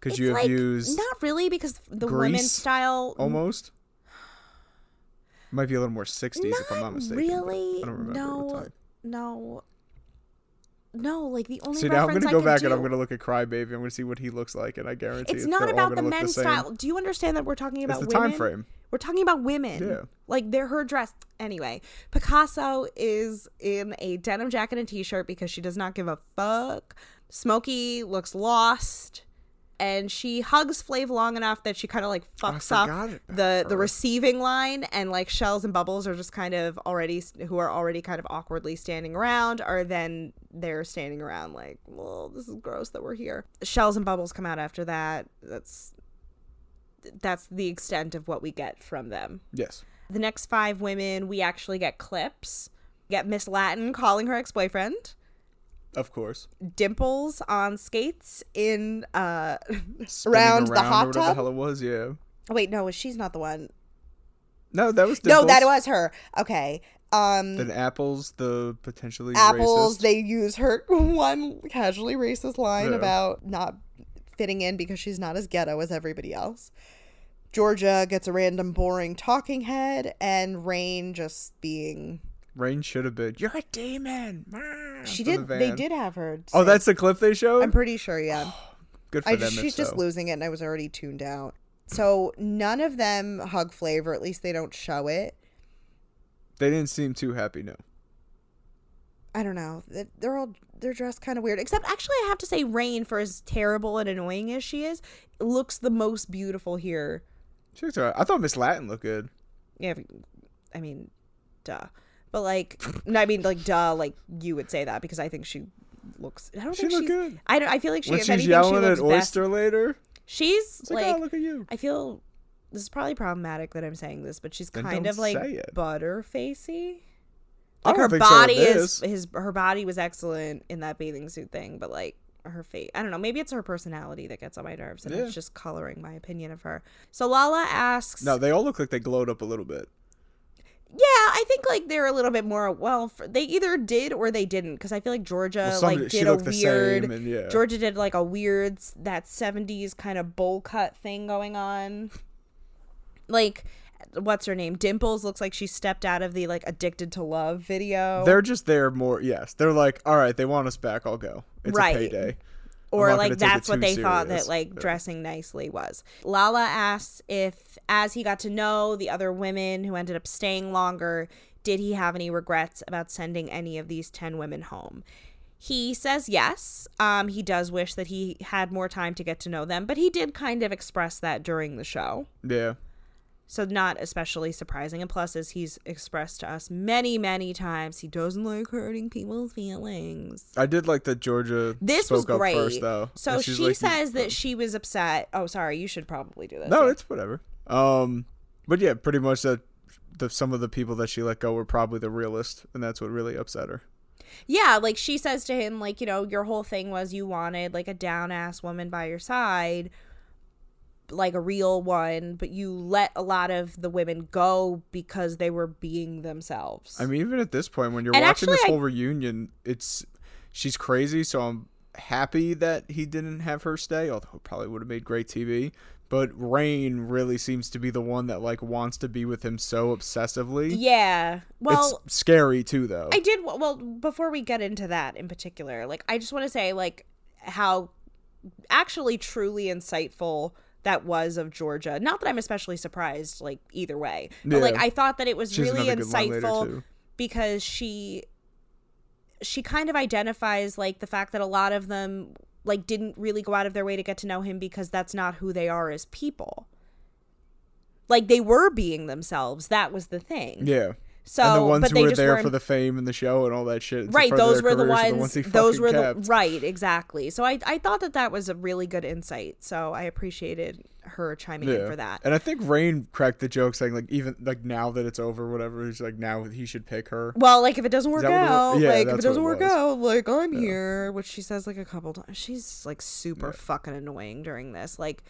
[SPEAKER 1] Could
[SPEAKER 2] It's
[SPEAKER 1] you have
[SPEAKER 2] like,
[SPEAKER 1] used
[SPEAKER 2] not really because the
[SPEAKER 1] Grease
[SPEAKER 2] women's style
[SPEAKER 1] almost? Might be a little more '60s if I'm not mistaken.
[SPEAKER 2] really
[SPEAKER 1] I don't remember
[SPEAKER 2] no no no like the only
[SPEAKER 1] See, now I'm gonna go back and I'm gonna look at Crybaby. I'm gonna see what he looks like, and I guarantee
[SPEAKER 2] it's
[SPEAKER 1] it's
[SPEAKER 2] not about the men's
[SPEAKER 1] same.
[SPEAKER 2] style. Do you understand that we're talking
[SPEAKER 1] It's
[SPEAKER 2] about
[SPEAKER 1] the
[SPEAKER 2] women?
[SPEAKER 1] time frame.
[SPEAKER 2] We're talking about women.
[SPEAKER 1] Yeah.
[SPEAKER 2] Like they're her dress. Anyway, Picasso is in a denim jacket and t-shirt because she does not give a fuck. Smokey looks lost. And she hugs Flav long enough that she kind of like fucks up the the receiving line, and like Shells and Bubbles are just kind of already who are already kind of awkwardly standing around, are then they're standing around like, well, this is gross that we're here. Shells and Bubbles come out after that. That's that's the extent of what we get from them.
[SPEAKER 1] Yes.
[SPEAKER 2] The next five women, we actually get clips. We get Miss Latin calling her ex boyfriend.
[SPEAKER 1] Of course.
[SPEAKER 2] Dimples on skates in uh
[SPEAKER 1] Spinning
[SPEAKER 2] around the hot
[SPEAKER 1] whatever the hell it was. Yeah.
[SPEAKER 2] Wait, no, she's not the one.
[SPEAKER 1] No, that was
[SPEAKER 2] No, that was her. Okay. Um
[SPEAKER 1] Then apples, the potentially
[SPEAKER 2] apples,
[SPEAKER 1] racist.
[SPEAKER 2] they use her one casually racist line
[SPEAKER 1] Yeah.
[SPEAKER 2] about not fitting in because she's not as ghetto as everybody else. Georgia gets a random boring talking head and Rain just being
[SPEAKER 1] Rain should have been. You're a demon.
[SPEAKER 2] She did
[SPEAKER 1] the
[SPEAKER 2] they did have her
[SPEAKER 1] Oh, that's the clip they showed.
[SPEAKER 2] I'm pretty sure, yeah.
[SPEAKER 1] Good for
[SPEAKER 2] I
[SPEAKER 1] them.
[SPEAKER 2] just, she's just
[SPEAKER 1] so.
[SPEAKER 2] losing it, and I was already tuned out. so none of them hug Flavor. At least they don't show it.
[SPEAKER 1] They didn't seem too happy. No.
[SPEAKER 2] I don't know. They- They're all they're dressed kind of weird. Except actually, I have to say, Rain, for as terrible and annoying as she is, looks the most beautiful here.
[SPEAKER 1] She looks alright. I thought Miss Latin looked good.
[SPEAKER 2] Yeah, I mean, duh. But like, I mean, like, duh. Like you would say that because I think she looks. I don't
[SPEAKER 1] She
[SPEAKER 2] think she's.
[SPEAKER 1] good.
[SPEAKER 2] I don't. I feel like she.
[SPEAKER 1] when
[SPEAKER 2] if
[SPEAKER 1] she's
[SPEAKER 2] anything,
[SPEAKER 1] yelling
[SPEAKER 2] she
[SPEAKER 1] at
[SPEAKER 2] looks best.
[SPEAKER 1] Oyster later,
[SPEAKER 2] She's
[SPEAKER 1] like,
[SPEAKER 2] like,
[SPEAKER 1] oh look at you.
[SPEAKER 2] I feel this is probably problematic that I'm saying this, but she's
[SPEAKER 1] Then
[SPEAKER 2] kind of like butterfacey. Like her
[SPEAKER 1] think so
[SPEAKER 2] body is his her body was excellent in that bathing suit thing, but like her face, I don't know. Maybe it's her personality that gets on my nerves, and
[SPEAKER 1] Yeah.
[SPEAKER 2] it's just coloring my opinion of her. So Lala asks,
[SPEAKER 1] No, they all look like they glowed up a little bit.
[SPEAKER 2] Yeah, I think like they're a little bit more well. For, they either did or they didn't, because I feel like Georgia
[SPEAKER 1] Well, some-
[SPEAKER 2] like did a weird.
[SPEAKER 1] and yeah.
[SPEAKER 2] Georgia did like a weird that 70s kind of bowl cut thing going on. Like what's her name? Dimples looks like she stepped out of the like addicted to love video.
[SPEAKER 1] They're just there more. Yes, they're like, all right, they want us back. I'll go. It's
[SPEAKER 2] Right.
[SPEAKER 1] a payday.
[SPEAKER 2] Or like
[SPEAKER 1] gonna take it
[SPEAKER 2] that's what they thought that like
[SPEAKER 1] Yeah.
[SPEAKER 2] dressing nicely was. Lala asks if as he got to know the other women who ended up staying longer, did he have any regrets about sending any of these 10 women home? He says yes. Um, he does wish that he had more time to get to know them, but he did kind of express that during the show.
[SPEAKER 1] Yeah.
[SPEAKER 2] So not especially surprising. And plus, as he's expressed to us many, many times, he doesn't like hurting people's feelings.
[SPEAKER 1] I did like that Georgia
[SPEAKER 2] This
[SPEAKER 1] spoke
[SPEAKER 2] was
[SPEAKER 1] up
[SPEAKER 2] great.
[SPEAKER 1] first though.
[SPEAKER 2] So she
[SPEAKER 1] like,
[SPEAKER 2] says that she was upset. Oh, sorry, you should probably do this.
[SPEAKER 1] No, it's whatever. Um, but yeah, pretty much that the some of the people that she let go were probably the realist, and that's what really upset her.
[SPEAKER 2] yeah, like she says to him, like you know, your whole thing was you wanted like a down ass woman by your side, like a real one, but you let a lot of the women go because they were being themselves.
[SPEAKER 1] I mean, even at this point, when you're
[SPEAKER 2] And
[SPEAKER 1] watching
[SPEAKER 2] actually,
[SPEAKER 1] this
[SPEAKER 2] I-
[SPEAKER 1] whole reunion, it's she's crazy. So I'm happy that he didn't have her stay, although it probably would have made great TV. But Rain really seems to be the one that like wants to be with him so obsessively.
[SPEAKER 2] yeah. Well,
[SPEAKER 1] it's scary too, though.
[SPEAKER 2] I did well before we get into that in particular. Like I just want to say like how actually truly insightful that was of Georgia. Not that I'm especially surprised like either way. But like I thought that it was
[SPEAKER 1] She has
[SPEAKER 2] really
[SPEAKER 1] another good line later,
[SPEAKER 2] insightful because she she kind of identifies like the fact that a lot of them like didn't really go out of their way to get to know him because that's not who they are as people. Like they were being themselves. That was the thing.
[SPEAKER 1] yeah.
[SPEAKER 2] So,
[SPEAKER 1] and the ones
[SPEAKER 2] but
[SPEAKER 1] who
[SPEAKER 2] they
[SPEAKER 1] were there for the fame and the show and all that shit.
[SPEAKER 2] right those were the
[SPEAKER 1] careers are
[SPEAKER 2] ones, those were
[SPEAKER 1] kept.
[SPEAKER 2] the right exactly so i i thought that that was a really good insight so i appreciated her chiming in for that
[SPEAKER 1] And I think Rain cracked the joke saying like even like now that it's over, whatever. He's like now he should pick her.
[SPEAKER 2] well like if it doesn't work
[SPEAKER 1] that what it
[SPEAKER 2] out?
[SPEAKER 1] Yeah,
[SPEAKER 2] like if it doesn't
[SPEAKER 1] it
[SPEAKER 2] work out like i'm here which she says like a couple times she's like super fucking annoying during this like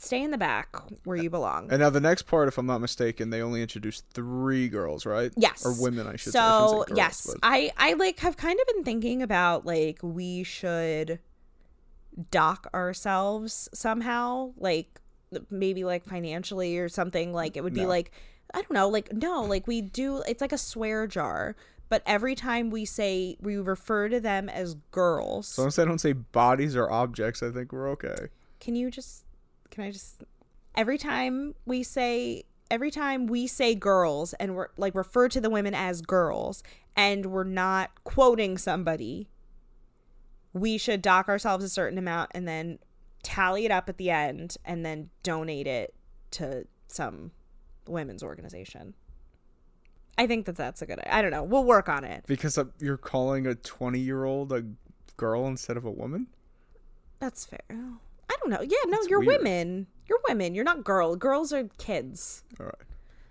[SPEAKER 2] stay in the back where you belong
[SPEAKER 1] And now the next part, if I'm not mistaken, they only introduced three girls, right?
[SPEAKER 2] Yes.
[SPEAKER 1] Or women, I should say.
[SPEAKER 2] So
[SPEAKER 1] say
[SPEAKER 2] yes,
[SPEAKER 1] but-
[SPEAKER 2] I I like have kind of been thinking about like we should dock ourselves somehow, like maybe like financially or something. Like it would be like I don't know, like no, like we do. It's like a swear jar. But every time we say we refer to them as girls,
[SPEAKER 1] So long as I don't say bodies or objects, I think we're okay.
[SPEAKER 2] can you just can I just every time we say every time we say girls and we're like refer to the women as girls and we're not quoting somebody we should dock ourselves a certain amount and then tally it up at the end and then donate it to some women's organization. I think that that's a good i don't know. We'll work on it.
[SPEAKER 1] Because uh, you're calling a 20 year old a girl instead of a woman?
[SPEAKER 2] that's fair i don't know yeah no you're
[SPEAKER 1] weird.
[SPEAKER 2] women you're women you're not girl girls are kids
[SPEAKER 1] All right.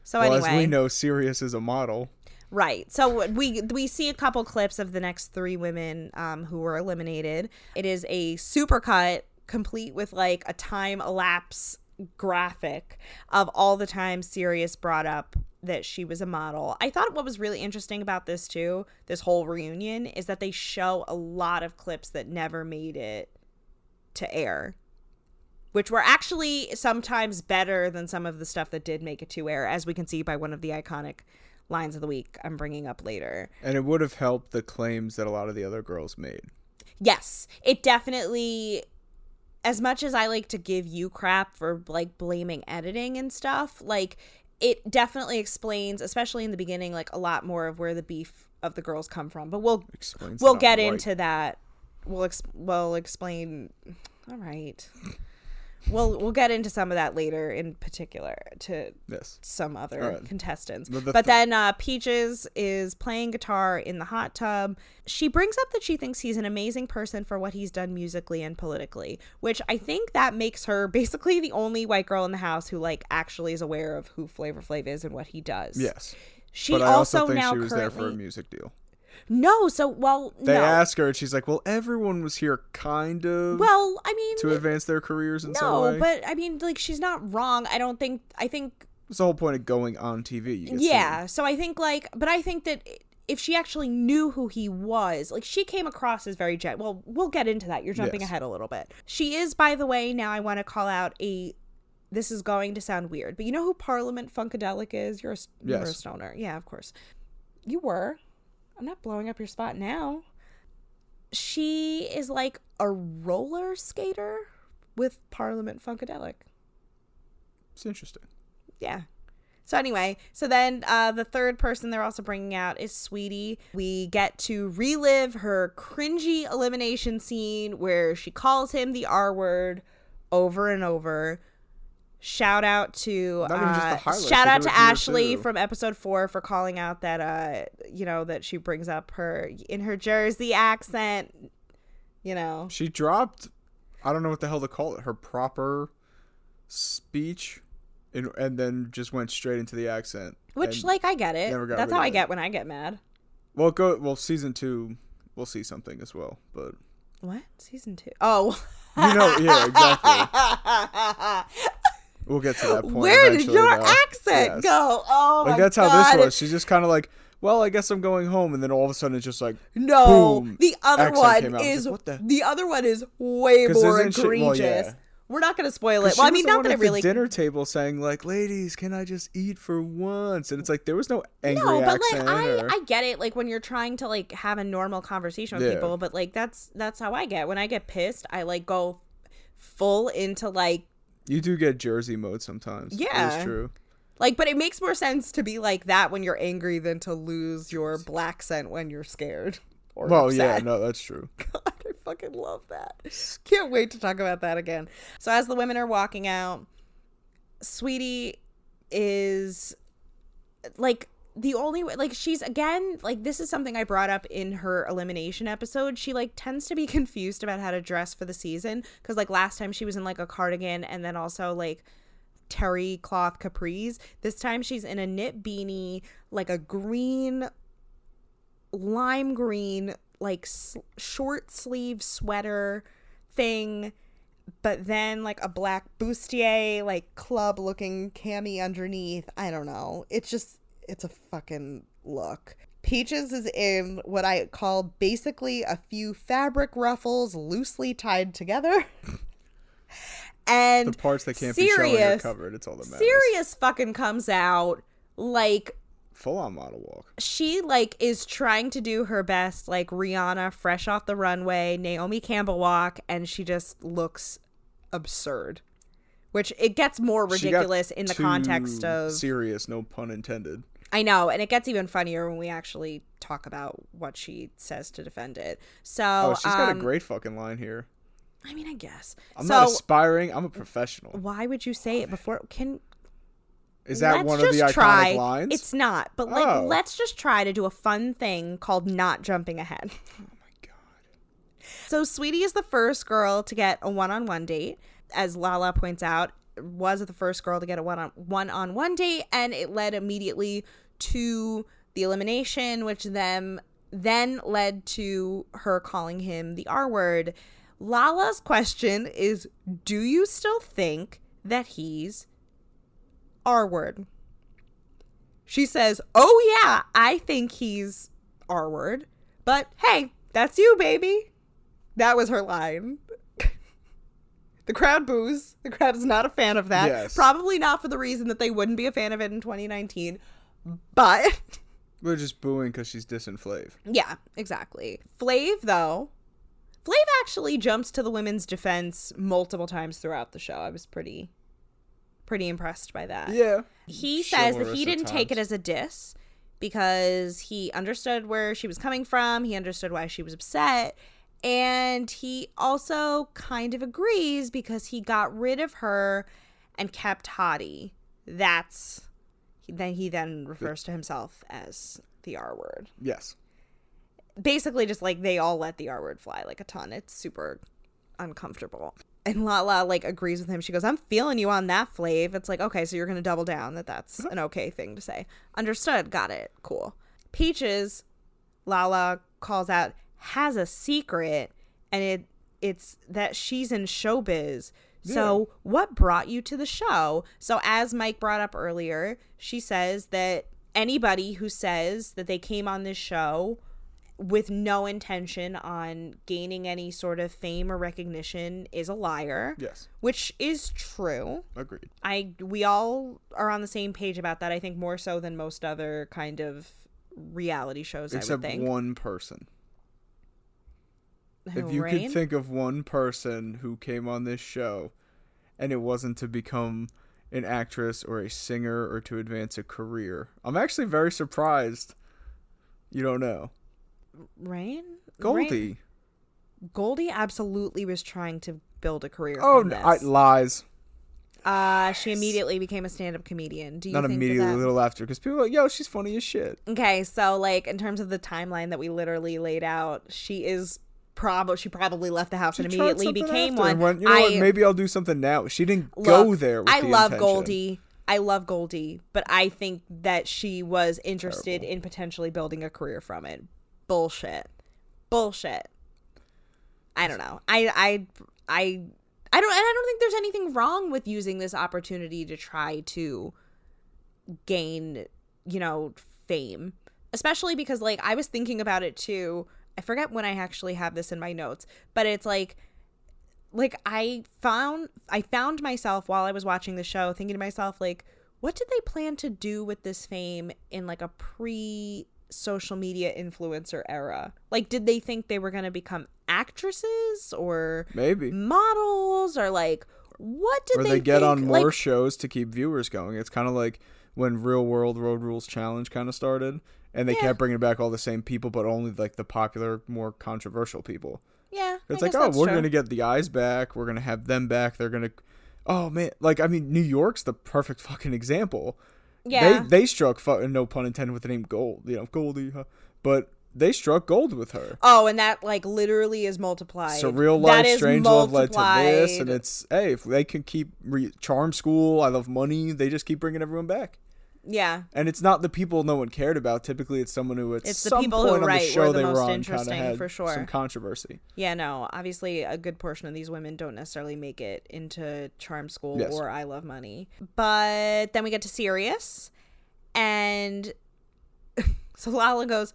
[SPEAKER 2] so
[SPEAKER 1] well,
[SPEAKER 2] anyway
[SPEAKER 1] as we know, Serious is a model.
[SPEAKER 2] Right. So we we see a couple clips of the next three women um, who were eliminated. It is a supercut complete with like a time elapse graphic of all the times Serious brought up that she was a model. I thought what was really interesting about this too, this whole reunion, is that they show a lot of clips that never made it to air. Which were actually sometimes better than some of the stuff that did make it to air, as we can see by one of the iconic lines of the week I'm bringing up later.
[SPEAKER 1] And it would have helped the claims that a lot of the other girls made.
[SPEAKER 2] Yes, it definitely as much as I like to give you crap for like blaming editing and stuff, like it definitely explains, especially in the beginning, like a lot more of where the beef of the girls come from. But we'll
[SPEAKER 1] Explains
[SPEAKER 2] we'll get into that. We'll ex- we'll explain. All right. We'll we'll get into some of that later, in particular to
[SPEAKER 1] Yes.
[SPEAKER 2] some other
[SPEAKER 1] right.
[SPEAKER 2] contestants.
[SPEAKER 1] But the
[SPEAKER 2] but
[SPEAKER 1] th-
[SPEAKER 2] then uh, Peaches is playing guitar in the hot tub. She brings up that she thinks he's an amazing person for what he's done musically and politically, which I think that makes her basically the only white girl in the house who like actually is aware of who Flavor Flav is and what he does.
[SPEAKER 1] Yes.
[SPEAKER 2] She
[SPEAKER 1] but I
[SPEAKER 2] also,
[SPEAKER 1] also think
[SPEAKER 2] now
[SPEAKER 1] she was there for a music deal.
[SPEAKER 2] No. So well,
[SPEAKER 1] They
[SPEAKER 2] no.
[SPEAKER 1] ask her, and she's like, "Well, everyone was here, kind of,
[SPEAKER 2] well, I mean,
[SPEAKER 1] to advance their careers in some
[SPEAKER 2] no,
[SPEAKER 1] way."
[SPEAKER 2] but I mean, like she's not wrong. I don't think. I think
[SPEAKER 1] It's the whole point of going on TV.
[SPEAKER 2] Yeah
[SPEAKER 1] seen.
[SPEAKER 2] so i think like but i think that if she actually knew who he was like she came across as very gen well we'll get into that you're jumping
[SPEAKER 1] Yes.
[SPEAKER 2] ahead a little bit she is by the way now i want to call out a this is going to sound weird but you know who parliament funkadelic is you're a, s- you're a stoner yeah of course you were i'm not blowing up your spot now she is like a roller skater with parliament funkadelic
[SPEAKER 1] It's interesting.
[SPEAKER 2] yeah. So anyway, so then uh, the third person they're also bringing out is Sweetie. We get to relive her cringy elimination scene where she calls him the R word over and over. Shout out to
[SPEAKER 1] Not even just the
[SPEAKER 2] uh, shout out to Ashley
[SPEAKER 1] too.
[SPEAKER 2] from episode four for calling out that uh you know that she brings up her in her Jersey accent. You know,
[SPEAKER 1] She dropped. I don't know what the hell to call it. Her proper speech, and, and then just went straight into the accent.
[SPEAKER 2] which like I get it. That's how I
[SPEAKER 1] it.
[SPEAKER 2] get when I get mad.
[SPEAKER 1] well, go. Well, season two, we'll see something as well. But
[SPEAKER 2] What season two? Oh.
[SPEAKER 1] you know, yeah, exactly. We'll get to that point.
[SPEAKER 2] Where did your
[SPEAKER 1] though.
[SPEAKER 2] accent
[SPEAKER 1] Yes.
[SPEAKER 2] go? Oh my god.
[SPEAKER 1] Like
[SPEAKER 2] my
[SPEAKER 1] that's how this was. She's just kind of like, well, I guess I'm going home, and then all of a sudden it's just like,
[SPEAKER 2] No,
[SPEAKER 1] Boom.
[SPEAKER 2] the other one
[SPEAKER 1] came out. I was
[SPEAKER 2] is
[SPEAKER 1] like, what the-
[SPEAKER 2] the other one is way more
[SPEAKER 1] isn't she- well,
[SPEAKER 2] egregious.
[SPEAKER 1] yeah.
[SPEAKER 2] We're not gonna spoil it. Well, I mean, not that I really.
[SPEAKER 1] dinner table saying like, "Ladies, can I just eat for once?" And it's like there was no angry
[SPEAKER 2] no, but like. I,
[SPEAKER 1] or...
[SPEAKER 2] I get it. Like when you're trying to like have a normal conversation with
[SPEAKER 1] Yeah.
[SPEAKER 2] people, but like that's that's how I get. When I get pissed, I like go full into like
[SPEAKER 1] You do get Jersey mode sometimes.
[SPEAKER 2] Yeah.
[SPEAKER 1] it's true.
[SPEAKER 2] like, but it makes more sense to be like that when you're angry than to lose your black scent when you're scared. Or
[SPEAKER 1] Well, yeah, no, that's true.
[SPEAKER 2] God, I fucking love that. Can't wait to talk about that again. So as the women are walking out, Sweetie is like the only way like she's again like this is something I brought up in her elimination episode. She like tends to be confused about how to dress for the season cuz like last time she was in like a cardigan and then also like terry cloth capris. This time she's in a knit beanie, like a green lime green like s- short sleeve sweater thing but then like a black bustier like club looking cami underneath i don't know it's just it's a fucking look peaches is in what i call basically a few fabric ruffles loosely tied together and
[SPEAKER 1] The parts that can't be shown are covered. It's all that matters.
[SPEAKER 2] Serious fucking comes out like
[SPEAKER 1] Full on model walk.
[SPEAKER 2] she like is trying to do her best like rihanna fresh off the runway naomi campbell walk and she just looks absurd which it gets more ridiculous in the context of
[SPEAKER 1] serious. No pun intended.
[SPEAKER 2] I know and it gets even funnier when we actually talk about what she says to defend it so
[SPEAKER 1] Oh, she's got a
[SPEAKER 2] um,
[SPEAKER 1] great fucking line here.
[SPEAKER 2] i mean i guess
[SPEAKER 1] I'm
[SPEAKER 2] so
[SPEAKER 1] not aspiring. I'm a professional.
[SPEAKER 2] why would you say it before can
[SPEAKER 1] Is that
[SPEAKER 2] let's
[SPEAKER 1] one of the iconic
[SPEAKER 2] try.
[SPEAKER 1] lines?
[SPEAKER 2] It's not, but like
[SPEAKER 1] Oh.
[SPEAKER 2] let's just try to do a fun thing called not jumping ahead.
[SPEAKER 1] oh my god.
[SPEAKER 2] So Sweetie is the first girl to get a one-on-one date, as Lala points out, was the first girl to get a one-on one-on-one date, and it led immediately to the elimination, which then then led to her calling him the R word. Lala's question is, do you still think that he's R word? She says, "Oh yeah, I think he's R word." But hey, that's you, baby. That was her line. The crowd boos. The crowd is not a fan of that.
[SPEAKER 1] Yes.
[SPEAKER 2] Probably not for the reason that they wouldn't be a fan of it in 2019. But
[SPEAKER 1] We're just booing because she's dissing Flav.
[SPEAKER 2] yeah, exactly. Flav though, Flav actually jumps to the women's defense multiple times throughout the show. I was pretty pretty impressed by that.
[SPEAKER 1] Yeah.
[SPEAKER 2] He says that he didn't take it as a diss because he understood where she was coming from, he understood why she was upset, and he also kind of agrees because he got rid of her and kept Hottie. That's then he then refers to himself as the R word.
[SPEAKER 1] Yes.
[SPEAKER 2] Basically just like they all let the R word fly like a ton. It's super uncomfortable. And Lala like agrees with him. She goes, "I'm feeling you on that, Flav." It's like, okay, so you're gonna double down that that's an okay thing to say. Understood. Got it. Cool. Peaches, Lala calls out, has a secret, and it it's that she's in showbiz. So, what brought you to the show? So, as Mike brought up earlier, she says that anybody who says that they came on this show with no intention on gaining any sort of fame or recognition is a liar.
[SPEAKER 1] Yes.
[SPEAKER 2] Which is true.
[SPEAKER 1] Agreed.
[SPEAKER 2] I we all are on the same page about that. I think more so than most other kind of reality shows. I
[SPEAKER 1] Except
[SPEAKER 2] would think.
[SPEAKER 1] one person. If you
[SPEAKER 2] Rain?
[SPEAKER 1] could think of one person who came on this show and it wasn't to become an actress or a singer or to advance a career, I'm actually very surprised you don't know.
[SPEAKER 2] Rain,
[SPEAKER 1] Goldie.
[SPEAKER 2] Rain- Goldie absolutely was trying to build a career.
[SPEAKER 1] Oh, no, I, lies.
[SPEAKER 2] uh, she immediately became a stand-up comedian. Do you
[SPEAKER 1] Not immediately, a little after, because people are like, yo, she's funny as shit.
[SPEAKER 2] Okay, so like in terms of the timeline that we literally laid out, she is probably she probably left the house and
[SPEAKER 1] She tried
[SPEAKER 2] immediately became
[SPEAKER 1] after
[SPEAKER 2] one.
[SPEAKER 1] went, you know
[SPEAKER 2] I
[SPEAKER 1] what? Maybe I'll do something now. She didn't
[SPEAKER 2] look,
[SPEAKER 1] go there. With
[SPEAKER 2] I
[SPEAKER 1] the
[SPEAKER 2] love
[SPEAKER 1] intention.
[SPEAKER 2] Goldie. I love Goldie, but I think that she was interested
[SPEAKER 1] Terrible.
[SPEAKER 2] in potentially building a career from it. Bullshit. Bullshit. I don't know. I I I I don't and I don't think there's anything wrong with using this opportunity to try to gain, you know, fame. Especially because like I was thinking about it too. I forget when I actually have this in my notes, but it's like like I found I found myself while I was watching the show thinking to myself like what did they plan to do with this fame in like a pre social media influencer era? Like did they think they were going to become actresses or
[SPEAKER 1] Maybe.
[SPEAKER 2] models or like what did
[SPEAKER 1] or
[SPEAKER 2] they
[SPEAKER 1] they get
[SPEAKER 2] think?
[SPEAKER 1] on more
[SPEAKER 2] like,
[SPEAKER 1] shows to keep viewers going. It's kind of like when Real World Road Rules Challenge kind of started, and they
[SPEAKER 2] Yeah.
[SPEAKER 1] kept bringing back all the same people, but only like the popular, more controversial people.
[SPEAKER 2] yeah.
[SPEAKER 1] It's
[SPEAKER 2] I
[SPEAKER 1] like, oh, we're
[SPEAKER 2] true.
[SPEAKER 1] gonna get the eyes back. We're gonna have them back. They're gonna, oh man, like I mean, New York's the perfect fucking example.
[SPEAKER 2] Yeah.
[SPEAKER 1] They they struck, fu- no pun intended, with the name Gold. You know, Goldie, huh? but they struck gold with her.
[SPEAKER 2] Oh, and that like literally is multiplied.
[SPEAKER 1] Surreal
[SPEAKER 2] That
[SPEAKER 1] life,
[SPEAKER 2] is
[SPEAKER 1] strange love led to this, and it's hey, if they can keep re- Charm School, I love money. They just keep bringing everyone back.
[SPEAKER 2] Yeah.
[SPEAKER 1] And it's not the people no one cared about. Typically, it's someone who at
[SPEAKER 2] It's the
[SPEAKER 1] some
[SPEAKER 2] people who
[SPEAKER 1] point on
[SPEAKER 2] write
[SPEAKER 1] the show
[SPEAKER 2] the
[SPEAKER 1] they
[SPEAKER 2] most
[SPEAKER 1] were on kind of
[SPEAKER 2] interesting,
[SPEAKER 1] had
[SPEAKER 2] for sure.
[SPEAKER 1] some controversy.
[SPEAKER 2] Yeah, no. Obviously, a good portion of these women don't necessarily make it into Charm School
[SPEAKER 1] Yes.
[SPEAKER 2] or I Love Money. But then we get to Serious, and so Lala goes,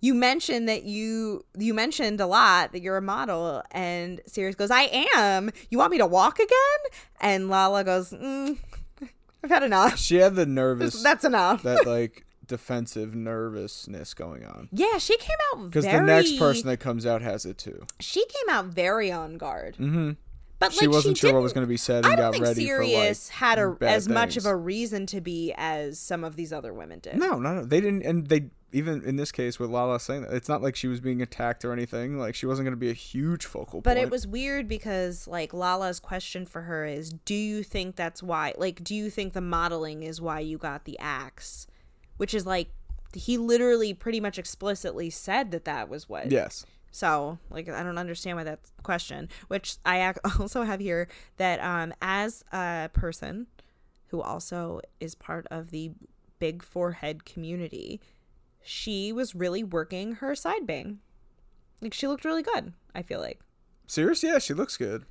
[SPEAKER 2] "You mentioned that you you mentioned a lot that you're a model," and Serious goes, "I am. You want me to walk again?" And Lala goes, mm, "I've had enough.
[SPEAKER 1] She had the nervous,
[SPEAKER 2] That's enough."
[SPEAKER 1] that like defensive nervousness going on.
[SPEAKER 2] yeah, she came out
[SPEAKER 1] Because
[SPEAKER 2] very.
[SPEAKER 1] the next person that comes out has it too.
[SPEAKER 2] she came out very on guard.
[SPEAKER 1] Mm-hmm.
[SPEAKER 2] But
[SPEAKER 1] She
[SPEAKER 2] like,
[SPEAKER 1] wasn't sure what was going to be said and
[SPEAKER 2] I don't
[SPEAKER 1] got
[SPEAKER 2] think
[SPEAKER 1] ready
[SPEAKER 2] Serious
[SPEAKER 1] for
[SPEAKER 2] had a
[SPEAKER 1] like
[SPEAKER 2] as much of a reason to be as some of these other women did.
[SPEAKER 1] No, no, no. They didn't, and they even in this case with Lala saying that it's not like she was being attacked or anything. Like she wasn't going to be a huge focal
[SPEAKER 2] But
[SPEAKER 1] point.
[SPEAKER 2] But it was weird because like Lala's question for her is, "Do you think that's why? Like, do you think the modeling is why you got the axe?" Which is like he literally pretty much explicitly said that that was what.
[SPEAKER 1] yes.
[SPEAKER 2] So, like, I don't understand why that question. Which I also have here that um, as a person who also is part of the big forehead community, she was really working her side bang. Like, she looked really good. I feel like.
[SPEAKER 1] Serious? Yeah, she looks good.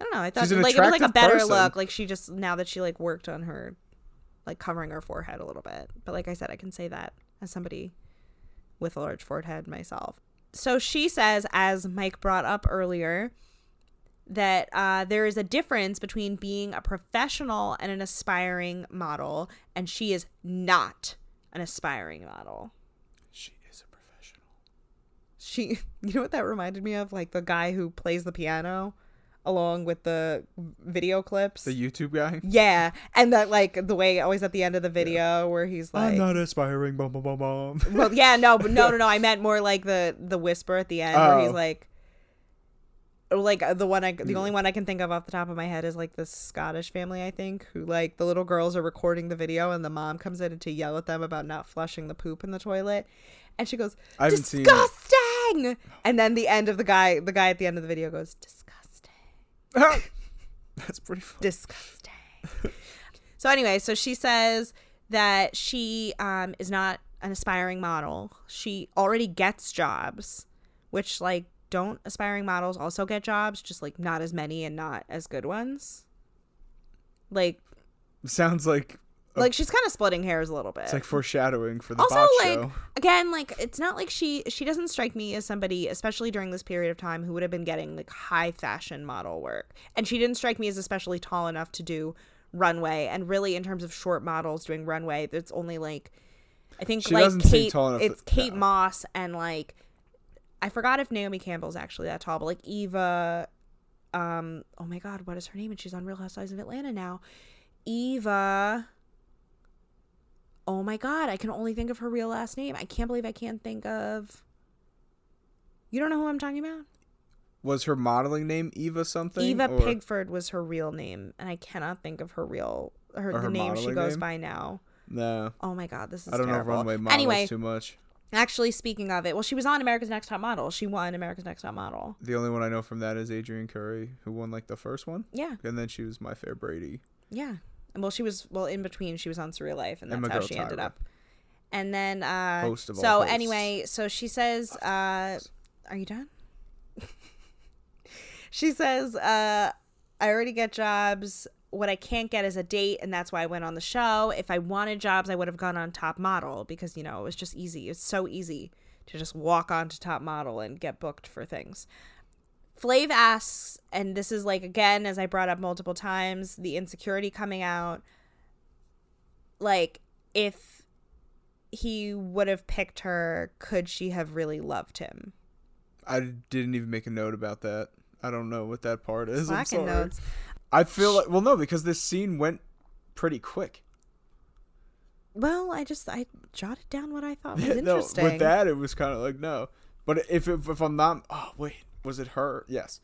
[SPEAKER 2] I don't know. I thought like it was like a better
[SPEAKER 1] person.
[SPEAKER 2] look. Like she just now that she like worked on her, like covering her forehead a little bit. But like I said, I can say that as somebody with a large forehead myself. So she says, as Mike brought up earlier, that uh, there is a difference between being a professional and an aspiring model, and she is not an aspiring model.
[SPEAKER 1] She is a professional.
[SPEAKER 2] she you know what that reminded me of? Like the guy who plays the piano along with the video clips.
[SPEAKER 1] The YouTube guy.
[SPEAKER 2] yeah, and that like the way always at the end of the video where he's like
[SPEAKER 1] I'm not aspiring. Bum bum bum bum.
[SPEAKER 2] Well, yeah, no, but no, no, no. I meant more like the the whisper at the end where he's
[SPEAKER 1] Oh.
[SPEAKER 2] like, like uh, the one I the
[SPEAKER 1] Yeah.
[SPEAKER 2] only one I can think of off the top of my head is like this Scottish family I think who like the little girls are recording the video and the mom comes in to yell at them about not flushing the poop in the toilet, and she goes,
[SPEAKER 1] I haven't seen it.
[SPEAKER 2] "Disgusting!" And then the end of the guy, the guy at the end of the video goes, "Disgusting."
[SPEAKER 1] That's pretty funny.
[SPEAKER 2] disgusting. so anyway, so she says that she um is not an aspiring model. She already gets jobs, which like don't aspiring models also get jobs, just like not as many and not as good ones. Like
[SPEAKER 1] Sounds like
[SPEAKER 2] like she's kind of splitting hairs a little bit.
[SPEAKER 1] it's like foreshadowing for the
[SPEAKER 2] also like
[SPEAKER 1] show.
[SPEAKER 2] again like it's not like she she doesn't strike me as somebody especially during this period of time who would have been getting like high fashion model work and she didn't strike me as especially tall enough to do runway and really in terms of short models doing runway there's only like i think
[SPEAKER 1] She
[SPEAKER 2] like
[SPEAKER 1] doesn't seem
[SPEAKER 2] kate
[SPEAKER 1] tall enough
[SPEAKER 2] it's kate
[SPEAKER 1] no.
[SPEAKER 2] moss and like i forgot if naomi campbell's actually that tall but like eva um oh my god what is her name and she's on real housewives of atlanta now eva Oh my god, I can only think of her real last name. I can't believe I can't think of. You don't know who I'm talking about?
[SPEAKER 1] Was her modeling name Eva something?
[SPEAKER 2] Eva
[SPEAKER 1] or-
[SPEAKER 2] Pigford was her real name, and I cannot think of her real her,
[SPEAKER 1] Or
[SPEAKER 2] the
[SPEAKER 1] her
[SPEAKER 2] name she goes
[SPEAKER 1] name?
[SPEAKER 2] by now.
[SPEAKER 1] No,
[SPEAKER 2] Oh my god, this is
[SPEAKER 1] I don't
[SPEAKER 2] terrible.
[SPEAKER 1] know runway models
[SPEAKER 2] Anyway,
[SPEAKER 1] too much.
[SPEAKER 2] actually, speaking of it, well, she was on America's Next Top Model. She won America's Next Top Model.
[SPEAKER 1] The only one I know from that is Adrianne Curry, who won like the first one,
[SPEAKER 2] Yeah,
[SPEAKER 1] and then she was My Fair Brady.
[SPEAKER 2] yeah. Well, she was well in between. She was on Surreal Life, and that's how she ended up. And then, uh,
[SPEAKER 1] Host of all
[SPEAKER 2] so
[SPEAKER 1] hosts.
[SPEAKER 2] anyway, so she says, uh, "Are you done?" she says, uh, "I already get jobs. What I can't get is a date, and that's why I went on the show. If I wanted jobs, I would have gone on Top Model because you know it was just easy. It's so easy to just walk onto Top Model and get booked for things." Flav asks, and this is like again, as I brought up multiple times, the insecurity coming out. Like, if he would have picked her, could she have really loved him?
[SPEAKER 1] I didn't even make a note about that. I don't know what that part is. I'm sorry.
[SPEAKER 2] notes.
[SPEAKER 1] I feel like well, no, because this scene went pretty quick.
[SPEAKER 2] Well, I just I jotted down what I thought was
[SPEAKER 1] no,
[SPEAKER 2] interesting.
[SPEAKER 1] with that, it was kind of like no. But if, if if I'm not, oh wait, was it her? Yes.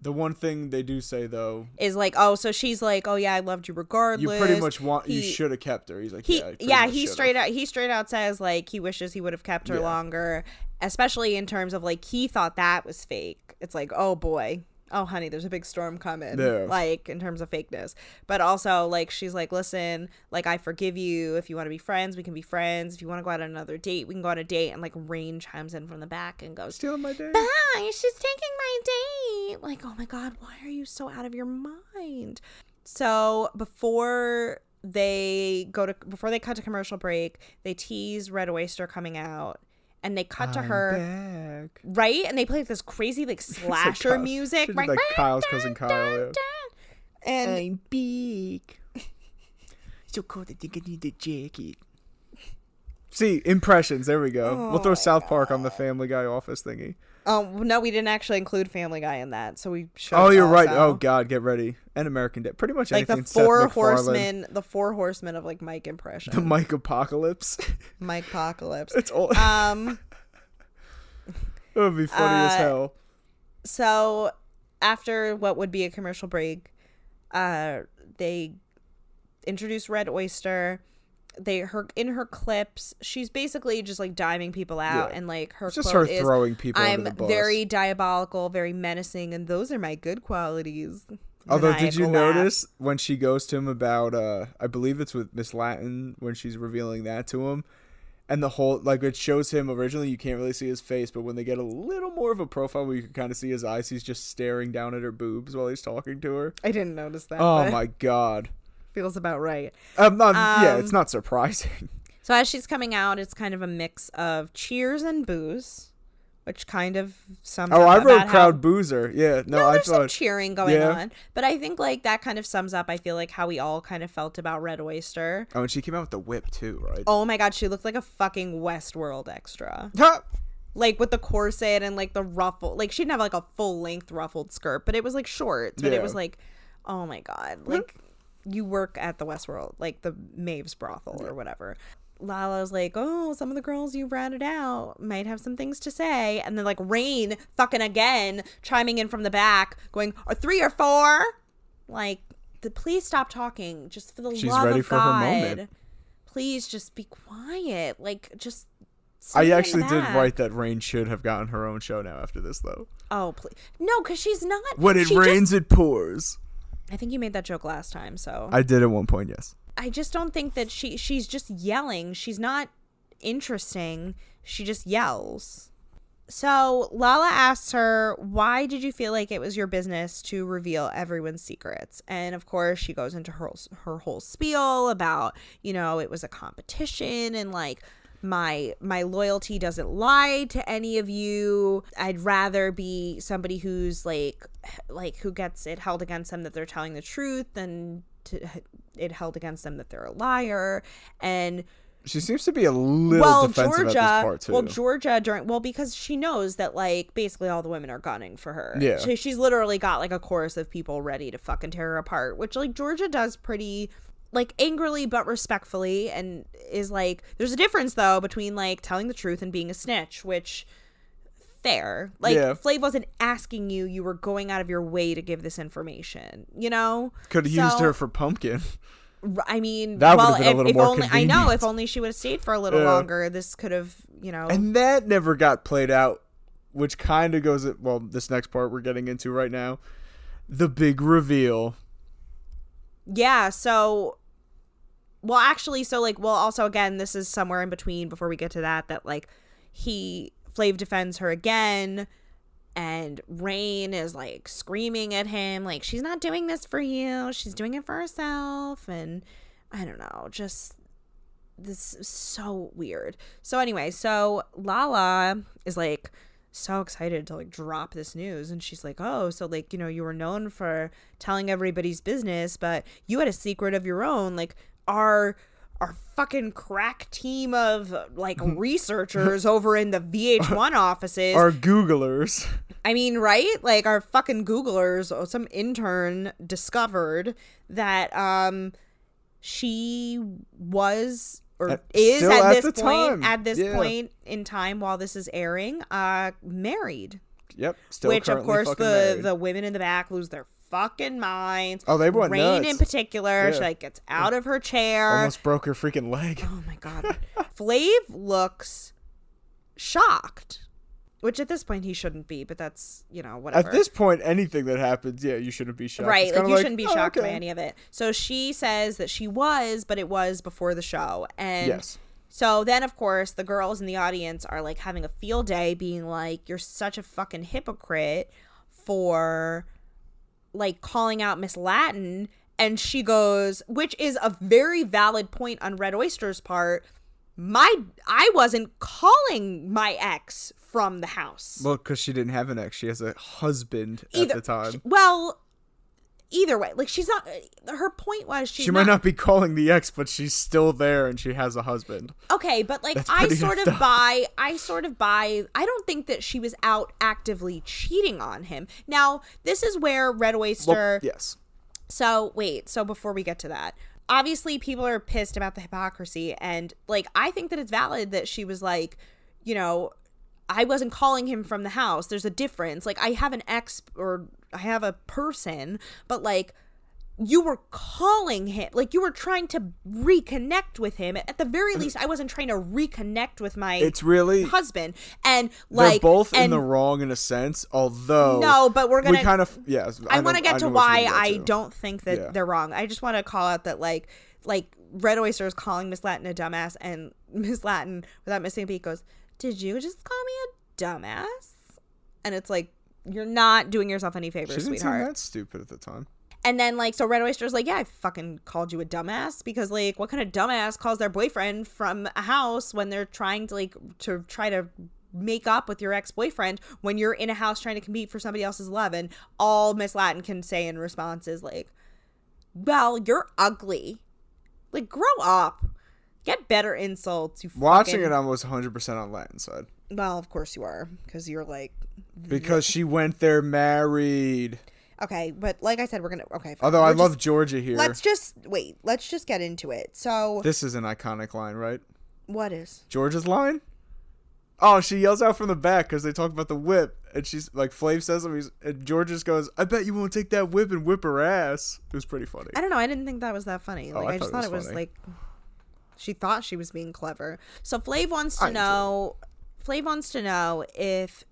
[SPEAKER 1] The one thing they do say though,
[SPEAKER 2] is like, oh, so she's like, oh yeah, I loved you regardless.
[SPEAKER 1] you pretty much want you should have kept her. He's like,
[SPEAKER 2] he
[SPEAKER 1] yeah,
[SPEAKER 2] yeah he
[SPEAKER 1] should've."
[SPEAKER 2] straight out he straight out says like he wishes he would have kept her
[SPEAKER 1] Yeah.
[SPEAKER 2] longer especially in terms of like he thought that was fake it's like oh boy oh honey there's a big storm coming
[SPEAKER 1] Yeah.
[SPEAKER 2] like in terms of fakeness. But also like she's like listen like i forgive you. If you want to be friends we can be friends. If you want to go out on another date we can go on a date. And like rain chimes in from the back and goes
[SPEAKER 1] stealing my day.
[SPEAKER 2] bye she's taking my date. Like oh my god why are you so out of your mind? So before they go to before they cut to commercial break they tease red oyster coming out and they cut to
[SPEAKER 1] I'm
[SPEAKER 2] her
[SPEAKER 1] back.
[SPEAKER 2] right and they play like this crazy like
[SPEAKER 1] It's like
[SPEAKER 2] slasher
[SPEAKER 1] Kyle-
[SPEAKER 2] music right
[SPEAKER 1] like Kyle's cousin Kyle. yeah.
[SPEAKER 2] and
[SPEAKER 1] I'm big. so cold. I think I need a jacket. See impressions. There we go. we'll
[SPEAKER 2] Oh
[SPEAKER 1] throw
[SPEAKER 2] my
[SPEAKER 1] South Park on the Family Guy office thingy.
[SPEAKER 2] Oh no we didn't actually include family guy in that so we should
[SPEAKER 1] Oh, you're right. Oh God, get ready. And American Dad. Pretty much
[SPEAKER 2] like the
[SPEAKER 1] anything. Seth
[SPEAKER 2] four
[SPEAKER 1] MacFarlane.
[SPEAKER 2] horsemen the four horsemen of like mike impression
[SPEAKER 1] The Mike Apocalypse.
[SPEAKER 2] mike apocalypse
[SPEAKER 1] it's all.
[SPEAKER 2] um
[SPEAKER 1] it would be funny as
[SPEAKER 2] uh,
[SPEAKER 1] hell.
[SPEAKER 2] so after what would be a commercial break uh they introduce red oyster they her in her clips she's basically just like diming people out
[SPEAKER 1] Yeah.
[SPEAKER 2] and like her
[SPEAKER 1] It's just her
[SPEAKER 2] is
[SPEAKER 1] throwing people
[SPEAKER 2] i'm
[SPEAKER 1] the
[SPEAKER 2] very diabolical very menacing and those are my good qualities
[SPEAKER 1] Although, did you
[SPEAKER 2] laugh.
[SPEAKER 1] notice when she goes to him about, uh, I believe it's with Miss Latin when she's revealing that to him, and the whole like it shows him originally you can't really see his face, but when they get a little more of a profile where you can kind of see his eyes, he's just staring down at her boobs while he's talking to her.
[SPEAKER 2] i didn't notice that
[SPEAKER 1] Oh
[SPEAKER 2] but
[SPEAKER 1] my god!
[SPEAKER 2] Feels about right
[SPEAKER 1] Um, not, yeah,
[SPEAKER 2] Um,
[SPEAKER 1] it's not surprising.
[SPEAKER 2] so as she's coming out it's kind of a mix of cheers and booze which kind of sums
[SPEAKER 1] Oh, I wrote
[SPEAKER 2] about how-
[SPEAKER 1] crowd boozer. Yeah, no,
[SPEAKER 2] no,
[SPEAKER 1] I
[SPEAKER 2] there's some cheering going
[SPEAKER 1] Yeah.
[SPEAKER 2] on, but I think like that kind of sums up. I feel like how we all kind of felt about Red Oyster.
[SPEAKER 1] Oh, and she came out with the whip too, right?
[SPEAKER 2] Oh my god, she looked like a fucking Westworld extra. Like with the corset and like the ruffle. Like she didn't have like a full length ruffled skirt, but it was like short. But it was like, oh my god, like you work at the Westworld, like the Maeve's brothel or whatever. Lala's like, oh, some of the girls you ratted out might have some things to say, and then like Rain fucking again chiming in from the back, going, or three or four, like, the, please stop talking, just for the
[SPEAKER 1] She's
[SPEAKER 2] love
[SPEAKER 1] ready
[SPEAKER 2] of
[SPEAKER 1] for her
[SPEAKER 2] God.
[SPEAKER 1] moment.
[SPEAKER 2] Please just be quiet, like just.
[SPEAKER 1] I
[SPEAKER 2] sit in the
[SPEAKER 1] actually did write that Rain should have gotten her own show now after this, though.
[SPEAKER 2] Oh, please. No, because she's not.
[SPEAKER 1] When it
[SPEAKER 2] she just-
[SPEAKER 1] rains, it pours.
[SPEAKER 2] I think you made that joke last time, so I,
[SPEAKER 1] did at one point, yes.
[SPEAKER 2] I just don't think that she she's just yelling. She's not interesting. She just yells. So Lala asks her, "Why did you feel like it was your business to reveal everyone's secrets?" And of course, she goes into her her whole spiel about, you know, it was a competition and like my my loyalty doesn't lie to any of you. I'd rather be somebody who's like like who gets it held against them that they're telling the truth than to it held against them that they're a liar. And
[SPEAKER 1] She seems to be a little
[SPEAKER 2] well,
[SPEAKER 1] defensive
[SPEAKER 2] Georgia,
[SPEAKER 1] at this part, too.
[SPEAKER 2] well, Georgia during well because she knows that like basically all the women are gunning for her.
[SPEAKER 1] Yeah.
[SPEAKER 2] she, she's literally got like a chorus of people ready to fucking tear her apart, which like Georgia does pretty like angrily but respectfully, and is like there's a difference though between like telling the truth and being a snitch, which fair. Like
[SPEAKER 1] Yeah.
[SPEAKER 2] Flav wasn't asking you; you were going out of your way to give this information. You know,
[SPEAKER 1] Could have used her for Pumpkin.
[SPEAKER 2] I mean,
[SPEAKER 1] That
[SPEAKER 2] well,
[SPEAKER 1] been a
[SPEAKER 2] if,
[SPEAKER 1] little
[SPEAKER 2] if
[SPEAKER 1] more
[SPEAKER 2] only I know if only she would have stayed for a little
[SPEAKER 1] Yeah.
[SPEAKER 2] longer, this could have, you know.
[SPEAKER 1] And that never got played out, which kind of goes at, well, this next part we're getting into right now. The big reveal.
[SPEAKER 2] yeah, so well, actually, so like, well, also again, this is somewhere in between before we get to that. That like, he Flav defends her again, and Rain is like screaming at him, like she's not doing this for you, she's doing it for herself, and I don't know, just this is so weird. So anyway, so Lala is like so excited to like drop this news and she's like, "Oh, so like, you know, you were known for telling everybody's business, but you had a secret of your own. Like our our fucking crack team of like researchers over in the VH1 offices.
[SPEAKER 1] Our Googlers.
[SPEAKER 2] I mean, right? Like our fucking Googlers or some intern discovered that um she was or
[SPEAKER 1] At-
[SPEAKER 2] is at,
[SPEAKER 1] at
[SPEAKER 2] this point
[SPEAKER 1] time.
[SPEAKER 2] at this
[SPEAKER 1] Yeah.
[SPEAKER 2] point in time while this is airing, uh married.
[SPEAKER 1] Yep. Still
[SPEAKER 2] which of course the
[SPEAKER 1] married.
[SPEAKER 2] the women in the back lose their fucking minds.
[SPEAKER 1] Oh, they went
[SPEAKER 2] Rain
[SPEAKER 1] nuts.
[SPEAKER 2] in particular, she like gets out of her chair.
[SPEAKER 1] Almost broke her freaking leg.
[SPEAKER 2] Oh my god. Flav looks shocked. Which at this point he shouldn't be, but that's, you know, whatever.
[SPEAKER 1] At this point, anything that happens, yeah, you shouldn't be shocked.
[SPEAKER 2] right, like you shouldn't be
[SPEAKER 1] oh,
[SPEAKER 2] shocked by any of it. So she says that she was, but it was before the show. And
[SPEAKER 1] Yes.
[SPEAKER 2] so then of course the girls in the audience are like having a field day being like, You're such a fucking hypocrite for like calling out Miss Latin and she goes, which is a very valid point on Red Oyster's part. My I wasn't calling my ex from the house.
[SPEAKER 1] Well, because she didn't have an ex. She has a husband
[SPEAKER 2] Either-
[SPEAKER 1] at the time.
[SPEAKER 2] Well, either way, like she's not. Uh, her point was
[SPEAKER 1] she might not be calling the ex, but she's still there and she has a husband.
[SPEAKER 2] Okay, but like
[SPEAKER 1] That's
[SPEAKER 2] I sort of
[SPEAKER 1] up.
[SPEAKER 2] buy I sort of buy I don't think that she was out actively cheating on him. Now, this is where Red Oyster
[SPEAKER 1] Well, yes.
[SPEAKER 2] So, wait, so before we get to that, obviously people are pissed about the hypocrisy and like I think that it's valid that she was like, you know, I wasn't calling him from the house. There's a difference. Like I have an ex or have a person, but like you were calling him like you were trying to reconnect with him at the very least i wasn't trying to reconnect with my
[SPEAKER 1] It's really
[SPEAKER 2] husband and
[SPEAKER 1] they're
[SPEAKER 2] like
[SPEAKER 1] both in
[SPEAKER 2] and
[SPEAKER 1] the wrong in a sense. Although
[SPEAKER 2] no but we're gonna
[SPEAKER 1] we kind of yes.
[SPEAKER 2] I,
[SPEAKER 1] know-
[SPEAKER 2] want to get to why I don't think that
[SPEAKER 1] Yeah.
[SPEAKER 2] they're wrong. I just want to call out that like like Red Oyster is calling Miss Latin a dumbass, and Miss Latin, without missing a beat, goes, "Did you just call me a dumbass?" And it's like you're not doing yourself any
[SPEAKER 1] She
[SPEAKER 2] favors,
[SPEAKER 1] didn't seem
[SPEAKER 2] sweetheart.
[SPEAKER 1] that stupid at the time.
[SPEAKER 2] And then like so Red Oyster's like, yeah, I fucking called you a dumbass because like what kind of dumbass calls their boyfriend from a house when they're trying to like to try to make up with your ex-boyfriend when you're in a house trying to compete for somebody else's love and all Miss Latin can say in response is like, Well, you're ugly. Like grow up. Get better insults, you
[SPEAKER 1] Watching
[SPEAKER 2] fucking-
[SPEAKER 1] it, I was 100 percent on Latin side.
[SPEAKER 2] Well, of course you are, because you're like.
[SPEAKER 1] Because she went there married.
[SPEAKER 2] Okay, but like I said, we're gonna. Okay. fine.
[SPEAKER 1] Although I
[SPEAKER 2] We're
[SPEAKER 1] love
[SPEAKER 2] just-
[SPEAKER 1] Georgia here.
[SPEAKER 2] Let's just wait. Let's just get into it. So,
[SPEAKER 1] This is an iconic line, right?
[SPEAKER 2] what is?
[SPEAKER 1] Georgia's line? Oh, she yells out from the back because they talk about the whip, and she's like, Flav says him, he's, and George just goes, "I bet you won't take that whip and whip her ass." It was pretty funny.
[SPEAKER 2] I don't know. I didn't think that was that funny. Like
[SPEAKER 1] Oh, I
[SPEAKER 2] I, just
[SPEAKER 1] thought
[SPEAKER 2] thought
[SPEAKER 1] it
[SPEAKER 2] it
[SPEAKER 1] was
[SPEAKER 2] was like she thought she was being clever. So Flav wants to
[SPEAKER 1] I
[SPEAKER 2] know. Flav wants to know if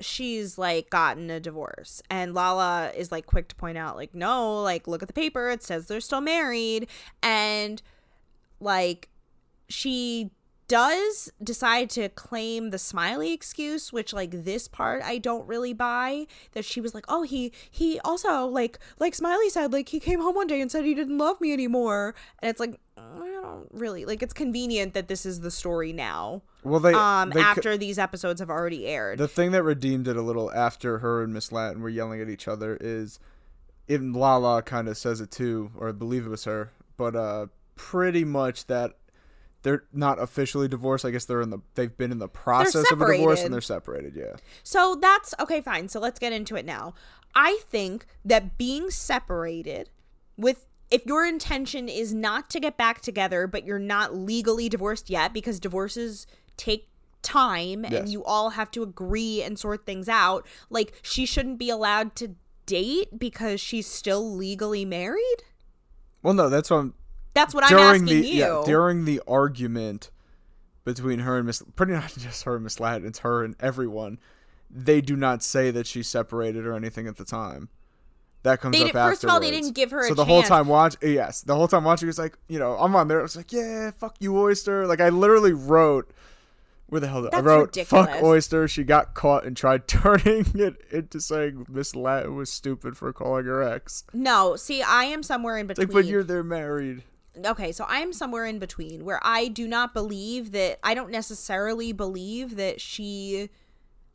[SPEAKER 2] she's like gotten a divorce, and Lala is like quick to point out, like, no, like look at the paper. It says they're still married, and like she does decide to claim the smiley excuse which like this part i don't really buy that she was like oh he he also like like smiley said like he came home one day and said he didn't love me anymore. And it's like mm, i don't really like it's convenient that this is the story now
[SPEAKER 1] Well, they
[SPEAKER 2] um
[SPEAKER 1] they c-
[SPEAKER 2] after these episodes have already aired
[SPEAKER 1] the thing that redeemed it a little after her and Miss Latin were yelling at each other is, even Lala kind of says it too, or I believe it was her, but uh, pretty much that they're not officially divorced. I guess they're in the they've been in the process of a divorce and they're separated. Yeah.
[SPEAKER 2] So that's okay, fine. So let's get into it now. I think that being separated with if your intention is not to get back together, but you're not legally divorced yet because divorces take time and you all have to agree and sort things out, like she shouldn't be allowed to date because she's still legally married?
[SPEAKER 1] Well, no, that's what I'm
[SPEAKER 2] That's what I'm
[SPEAKER 1] during
[SPEAKER 2] asking
[SPEAKER 1] the
[SPEAKER 2] you.
[SPEAKER 1] yeah during the argument between her and Miss pretty not just her and Miss Latin, it's her and everyone. They do not say that she separated or anything at the time. That comes
[SPEAKER 2] They
[SPEAKER 1] up
[SPEAKER 2] did- first of all, they didn't give her a
[SPEAKER 1] So the whole time watch, yes, the whole time watching was like, you know, I'm on there. I was like, yeah, fuck you, oyster. Like I literally wrote, where the hell did I wrote? Fuck oyster. She got caught and tried turning it into saying Miss Latin was stupid for calling her ex.
[SPEAKER 2] no, see, I am somewhere in
[SPEAKER 1] It's
[SPEAKER 2] between.
[SPEAKER 1] like, but you're they're married.
[SPEAKER 2] okay, so I'm somewhere in between where I do not believe that I don't necessarily believe that she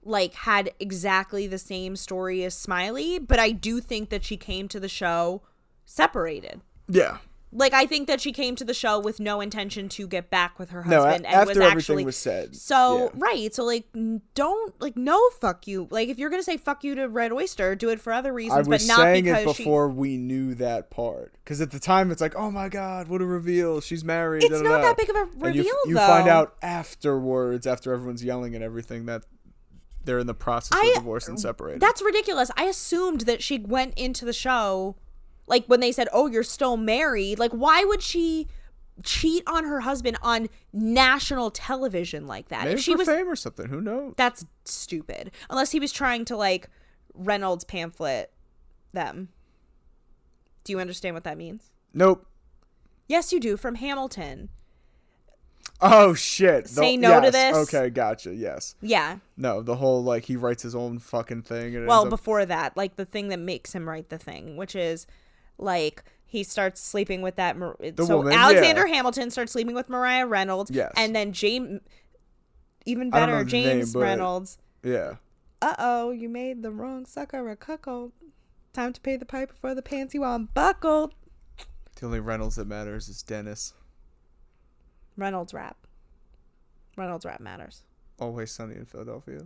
[SPEAKER 2] like had exactly the same story as Smiley, but I do think that she came to the show separated.
[SPEAKER 1] Yeah.
[SPEAKER 2] Like I think that she came to the show with no intention to get back with her
[SPEAKER 1] No, a-
[SPEAKER 2] husband and
[SPEAKER 1] after
[SPEAKER 2] was
[SPEAKER 1] everything
[SPEAKER 2] actually
[SPEAKER 1] was said,
[SPEAKER 2] So
[SPEAKER 1] yeah.
[SPEAKER 2] right, so like don't like no fuck you. Like if you're gonna say fuck you to Red Oyster, do it for other
[SPEAKER 1] I
[SPEAKER 2] reasons,
[SPEAKER 1] was
[SPEAKER 2] but not
[SPEAKER 1] saying
[SPEAKER 2] because
[SPEAKER 1] it
[SPEAKER 2] she
[SPEAKER 1] before we knew that part. Because at the time, it's like, oh my god, what a reveal! She's married.
[SPEAKER 2] It's
[SPEAKER 1] da, da,
[SPEAKER 2] not that big of a
[SPEAKER 1] And you,
[SPEAKER 2] reveal,
[SPEAKER 1] you find out afterwards, after everyone's yelling and everything, that they're in the process
[SPEAKER 2] I-
[SPEAKER 1] of divorce and separated.
[SPEAKER 2] That's ridiculous. I assumed that she went into the show like when they said, "Oh, you're still married." Like why would she cheat on her husband on national television like that?
[SPEAKER 1] Maybe
[SPEAKER 2] if she
[SPEAKER 1] for
[SPEAKER 2] was
[SPEAKER 1] fame or something. Who knows?
[SPEAKER 2] that's stupid. Unless he was trying to like Reynolds pamphlet them. Do you understand what that means?
[SPEAKER 1] Nope.
[SPEAKER 2] Yes, you do from Hamilton.
[SPEAKER 1] Oh shit.
[SPEAKER 2] Say no to
[SPEAKER 1] yes,
[SPEAKER 2] this?
[SPEAKER 1] Okay, gotcha. Yes.
[SPEAKER 2] Yeah.
[SPEAKER 1] No, the whole like he writes his own fucking thing. And
[SPEAKER 2] well
[SPEAKER 1] up-
[SPEAKER 2] before that like the thing that makes him write the thing which is like he starts sleeping with that Mar- so
[SPEAKER 1] woman,
[SPEAKER 2] alexander
[SPEAKER 1] yeah.
[SPEAKER 2] hamilton starts sleeping with maria reynolds
[SPEAKER 1] Yes.
[SPEAKER 2] and then james even better
[SPEAKER 1] the name,
[SPEAKER 2] james reynolds
[SPEAKER 1] yeah.
[SPEAKER 2] uh-oh you made the wrong sucker a cuckold time to pay the piper for the pants you unbuckled
[SPEAKER 1] The only Reynolds that matters is Dennis.
[SPEAKER 2] reynolds wrap reynolds wrap matters
[SPEAKER 1] Always sunny in Philadelphia.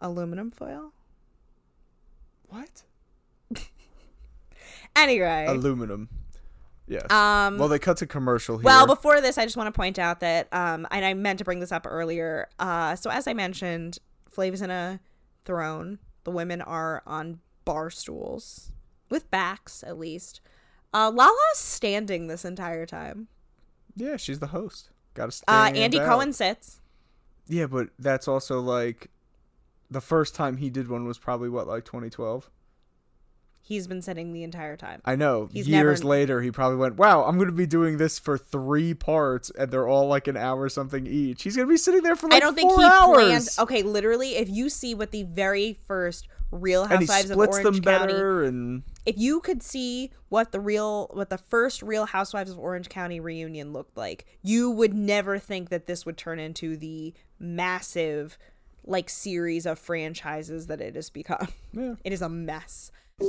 [SPEAKER 2] aluminum foil
[SPEAKER 1] What?
[SPEAKER 2] Anyway
[SPEAKER 1] Aluminum. Yes.
[SPEAKER 2] um
[SPEAKER 1] well, they cut to commercial here.
[SPEAKER 2] Well, before this, I just want to point out that, um, and I meant to bring this up earlier. Uh, so as I mentioned, Flav is in a throne. The women are on bar stools with backs, at least. Uh, Lala's standing this entire time.
[SPEAKER 1] yeah, she's the host. Got to stay.
[SPEAKER 2] Uh, Andy Cohen sits.
[SPEAKER 1] Yeah, but that's also like the first time he did one was probably what like 2012.
[SPEAKER 2] He's been sitting the entire time.
[SPEAKER 1] I know.
[SPEAKER 2] He's
[SPEAKER 1] Years
[SPEAKER 2] never-
[SPEAKER 1] later, he probably went, "Wow, I'm going to be doing this for three parts, and they're all like an hour something each." He's going to be sitting there for like
[SPEAKER 2] I don't think he
[SPEAKER 1] hours.
[SPEAKER 2] planned. Okay, literally, if you see what the very first Real Housewives of Orange
[SPEAKER 1] them
[SPEAKER 2] County
[SPEAKER 1] and
[SPEAKER 2] if you could see what the real what the first real housewives of orange county reunion looked like you would never think that this would turn into the massive like series of franchises that it has become
[SPEAKER 1] yeah.
[SPEAKER 2] it is a mess
[SPEAKER 1] Hey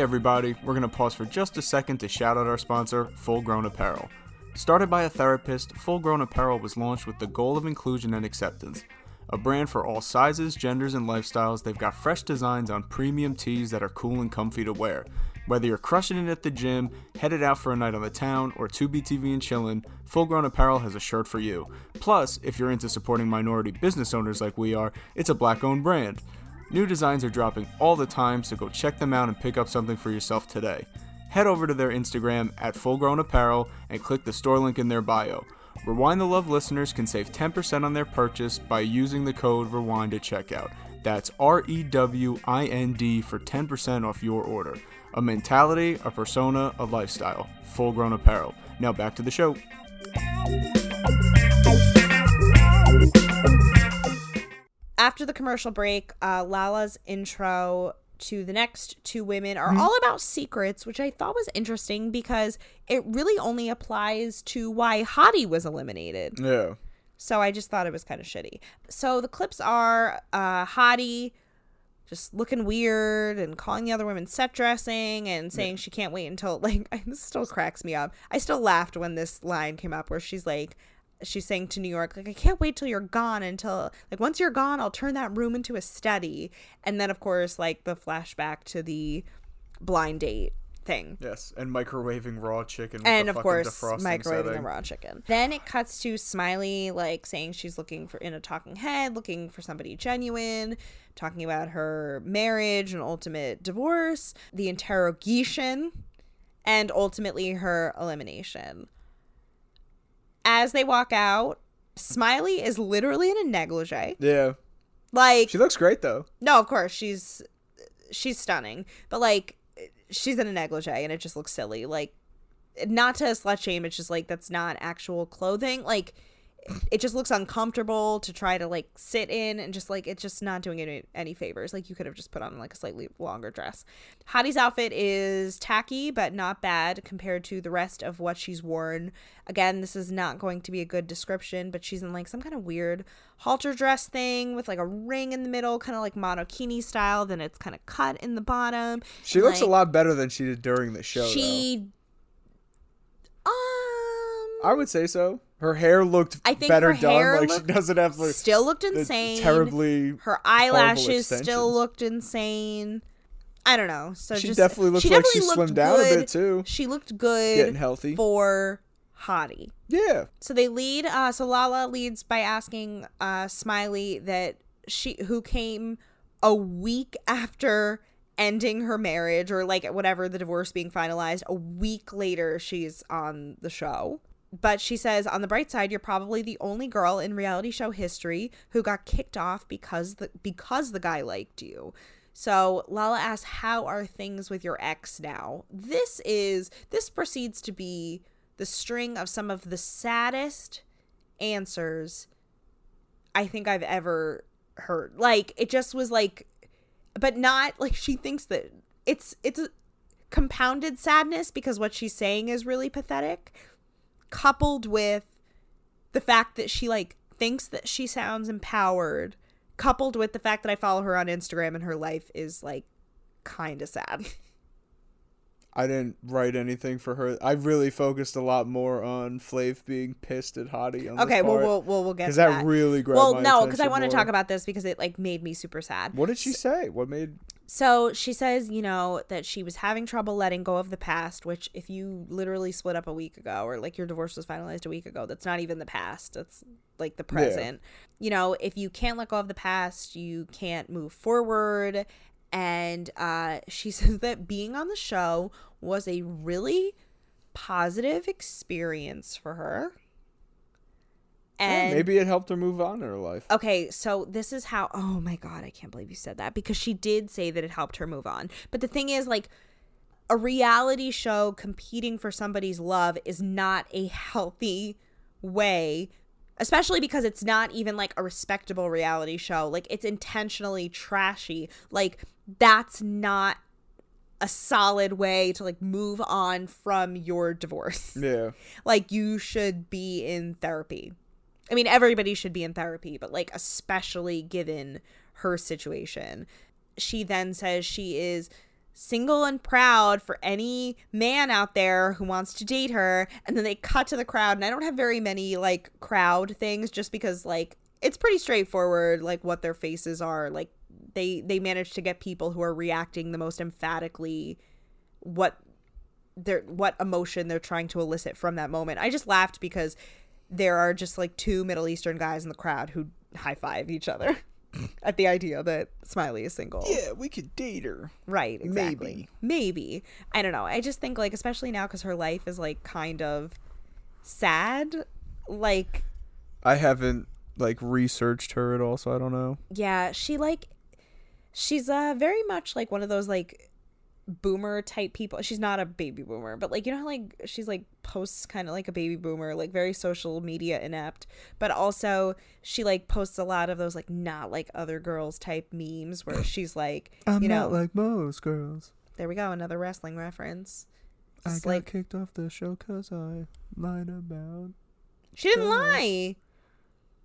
[SPEAKER 1] everybody, we're going to pause for just a second to shout out our sponsor, Full Grown Apparel. Started by a therapist, Full Grown Apparel was launched with the goal of inclusion and acceptance. A brand for all sizes, genders, and lifestyles, they've got fresh designs on premium tees that are cool and comfy to wear. Whether you're crushing it at the gym, headed out for a night on the town, or Tubi TV and chillin', Full Grown Apparel has a shirt for you. Plus, if you're into supporting minority business owners like we are, it's a black owned brand. New designs are dropping all the time, so go check them out and pick up something for yourself today. Head over to their Instagram at Full Grown Apparel and click the store link in their bio. Rewind the Love listeners can save 10% on their purchase by using the code REWIND at checkout. That's R E W I N D for 10% off your order. A mentality, a persona, a lifestyle. Full grown apparel. Now back to the show.
[SPEAKER 2] After the commercial break, uh, Lala's intro to the next two women are
[SPEAKER 1] Mm-hmm.
[SPEAKER 2] all about secrets, which I thought was interesting because it really only applies to why Hottie was eliminated.
[SPEAKER 1] Yeah.
[SPEAKER 2] So I just thought it was kind of shitty. So the clips are uh, Hottie just looking weird and calling the other women set dressing and saying she can't wait until like this still cracks me up. I still laughed when this line came up where she's like she's saying to New York like I can't wait till you're gone until like once you're gone I'll turn that room into a study. And then of course like the flashback to the blind date thing
[SPEAKER 1] Yes. And microwaving raw chicken. With
[SPEAKER 2] and of course microwaving
[SPEAKER 1] setting.
[SPEAKER 2] the raw chicken then it cuts to smiley like saying she's looking for in a talking head looking for somebody genuine talking about her marriage and ultimate divorce the interrogation and ultimately her elimination as they walk out smiley is literally in a negligee
[SPEAKER 1] Yeah.
[SPEAKER 2] like
[SPEAKER 1] She looks great though.
[SPEAKER 2] no, of course she's she's stunning, but like she's in a negligee and it just looks silly. Like not to slut shame, it's just like that's not actual clothing. Like it just looks uncomfortable to try to like sit in and just like it's just not doing it any favors. Like you could have just put on like a slightly longer dress. Hottie's outfit is tacky but not bad compared to the rest of what she's worn. Again, this is not going to be a good description, but she's in like some kind of weird halter dress thing with like a ring in the middle, kind of like monokini style. Then it's kind of cut in the bottom.
[SPEAKER 1] She looks a lot better than she did during the show. though.
[SPEAKER 2] She, um,
[SPEAKER 1] I would say so. Her hair looked
[SPEAKER 2] I think
[SPEAKER 1] better
[SPEAKER 2] her hair
[SPEAKER 1] done. Like
[SPEAKER 2] looked-
[SPEAKER 1] she doesn't have the,
[SPEAKER 2] still looked insane.
[SPEAKER 1] terribly.
[SPEAKER 2] Her eyelashes still looked insane. I don't know. So
[SPEAKER 1] She
[SPEAKER 2] just,
[SPEAKER 1] definitely looks
[SPEAKER 2] she
[SPEAKER 1] like she
[SPEAKER 2] definitely
[SPEAKER 1] slimmed
[SPEAKER 2] looked
[SPEAKER 1] down a bit too.
[SPEAKER 2] She looked good
[SPEAKER 1] Getting healthy.
[SPEAKER 2] for Hottie.
[SPEAKER 1] Yeah.
[SPEAKER 2] So they lead. Uh, so Lala leads by asking uh, Smiley that she who came a week after ending her marriage or like whatever the divorce being finalized. A week later, she's on the show. But she says, on the bright side, you're probably the only girl in reality show history who got kicked off because the because the guy liked you. So Lala asks, "How are things with your ex now?" This is this proceeds to be the string of some of the saddest answers I think I've ever heard. Like it just was like but not like she thinks that it's it's a compounded sadness because what she's saying is really pathetic coupled with the fact that she like thinks that she sounds empowered coupled with the fact that I follow her on Instagram and her life is like kind of sad.
[SPEAKER 1] I didn't write anything for her. I really focused a lot more on Flav being pissed at Hottie on
[SPEAKER 2] Okay, well we'll we'll, we'll get to
[SPEAKER 1] because
[SPEAKER 2] that.
[SPEAKER 1] that really grabbed
[SPEAKER 2] well, no, because I want to talk about this because it like made me super sad.
[SPEAKER 1] What did she say? What made?
[SPEAKER 2] So she says, you know, that she was having trouble letting go of the past, which if you literally split up a week ago or like your divorce was finalized a week ago, that's not even the past. That's like the present. You know, if you can't let go of the past, you can't move forward. And uh, she says that being on the show was a really positive experience for her.
[SPEAKER 1] Yeah,
[SPEAKER 2] And
[SPEAKER 1] maybe it helped her move on in her life.
[SPEAKER 2] Okay, so this is how. Oh my god, I can't believe you said that because she did say that it helped her move on. But the thing is, like, a reality show competing for somebody's love is not a healthy way, especially because it's not even like a respectable reality show. Like, it's intentionally trashy. Like, that's not a solid way to like move on from your divorce
[SPEAKER 1] Yeah.
[SPEAKER 2] like you should be in therapy. I mean, everybody should be in therapy, but like especially given her situation. She then says she is single and proud for any man out there who wants to date her. And then they cut to the crowd. And I don't have very many like crowd things just because like it's pretty straightforward, like what their faces are. Like they they manage to get people who are reacting the most emphatically what their what emotion they're trying to elicit from that moment. I just laughed because there are just like two Middle Eastern guys in the crowd who high five each other at the idea that Smiley is single.
[SPEAKER 1] Yeah, we could date her.
[SPEAKER 2] Right, exactly. Maybe. I don't know. I just think like especially now cuz her life is like kind of sad. Like
[SPEAKER 1] I haven't like researched her at all, so I don't know.
[SPEAKER 2] yeah, she like she's uh very much like one of those like boomer type people. She's not a baby boomer, but like you know how like she's like posts kind of like a baby boomer, like very social media inept, but also she like posts a lot of those like not like other girls type memes where she's like,
[SPEAKER 1] I'm
[SPEAKER 2] you know,
[SPEAKER 1] not like most girls.
[SPEAKER 2] there we go, another wrestling reference.
[SPEAKER 1] I
[SPEAKER 2] Just
[SPEAKER 1] got
[SPEAKER 2] like
[SPEAKER 1] kicked off the show because I lied about.
[SPEAKER 2] she didn't
[SPEAKER 1] girls.
[SPEAKER 2] lie.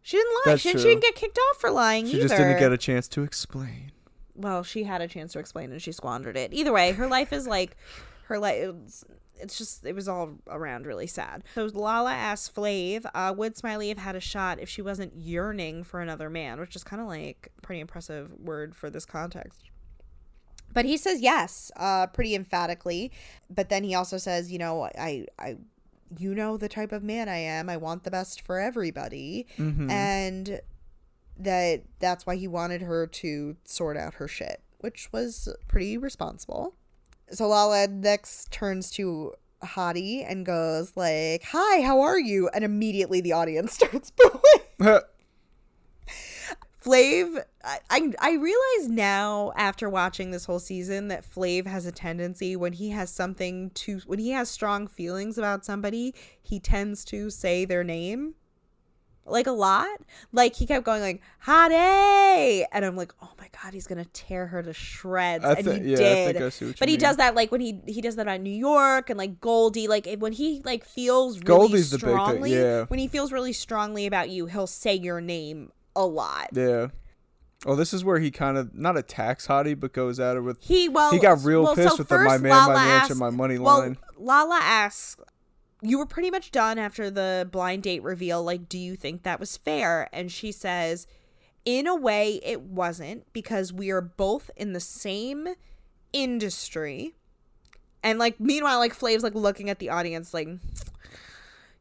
[SPEAKER 2] She didn't lie. She, she, didn't get kicked off for lying
[SPEAKER 1] She
[SPEAKER 2] either.
[SPEAKER 1] just didn't get a chance to explain.
[SPEAKER 2] Well, she had a chance to explain and she squandered it. Either way, her life is like her life. It's, it's just it was all around really sad. So Lala asked Flav, uh, would Smiley have had a shot if she wasn't yearning for another man, which is kind of like pretty impressive word for this context. But he says yes, uh, pretty emphatically. But then he also says, you know, I, I, you know the type of man I am. I want the best for everybody,
[SPEAKER 1] Mm-hmm.
[SPEAKER 2] and that that's why he wanted her to sort out her shit, which was pretty responsible. So Lala next turns to Hottie and goes like, "Hi, how are you?" And immediately the audience starts booing. Flav, I, I realize now after watching this whole season that Flav has a tendency when he has something to when he has strong feelings about somebody, he tends to say their name like a lot. Like he kept going like Hottie, and I'm like, oh my god, he's gonna tear her to shreds,
[SPEAKER 1] I
[SPEAKER 2] and he
[SPEAKER 1] yeah, I
[SPEAKER 2] did.
[SPEAKER 1] I what
[SPEAKER 2] but he
[SPEAKER 1] mean.
[SPEAKER 2] does that like when he he does that about New York and like Goldie. Like when he like feels really
[SPEAKER 1] Goldie's the big thing,
[SPEAKER 2] strongly.
[SPEAKER 1] yeah.
[SPEAKER 2] When he feels really strongly about you, he'll say your name a lot.
[SPEAKER 1] Yeah. Oh, this is where he kind of not attacks Hottie, but goes at her with.
[SPEAKER 2] He well
[SPEAKER 1] He got real
[SPEAKER 2] well,
[SPEAKER 1] pissed
[SPEAKER 2] so
[SPEAKER 1] with the, "My man, my
[SPEAKER 2] Lala
[SPEAKER 1] mansion,
[SPEAKER 2] asks-
[SPEAKER 1] my money
[SPEAKER 2] well,
[SPEAKER 1] line."
[SPEAKER 2] Lala asks, "You were pretty much done after the blind date reveal. Like, do you think that was fair?" And she says, "In a way, it wasn't because we are both in the same industry." And like, meanwhile, like Flav's like looking at the audience, like,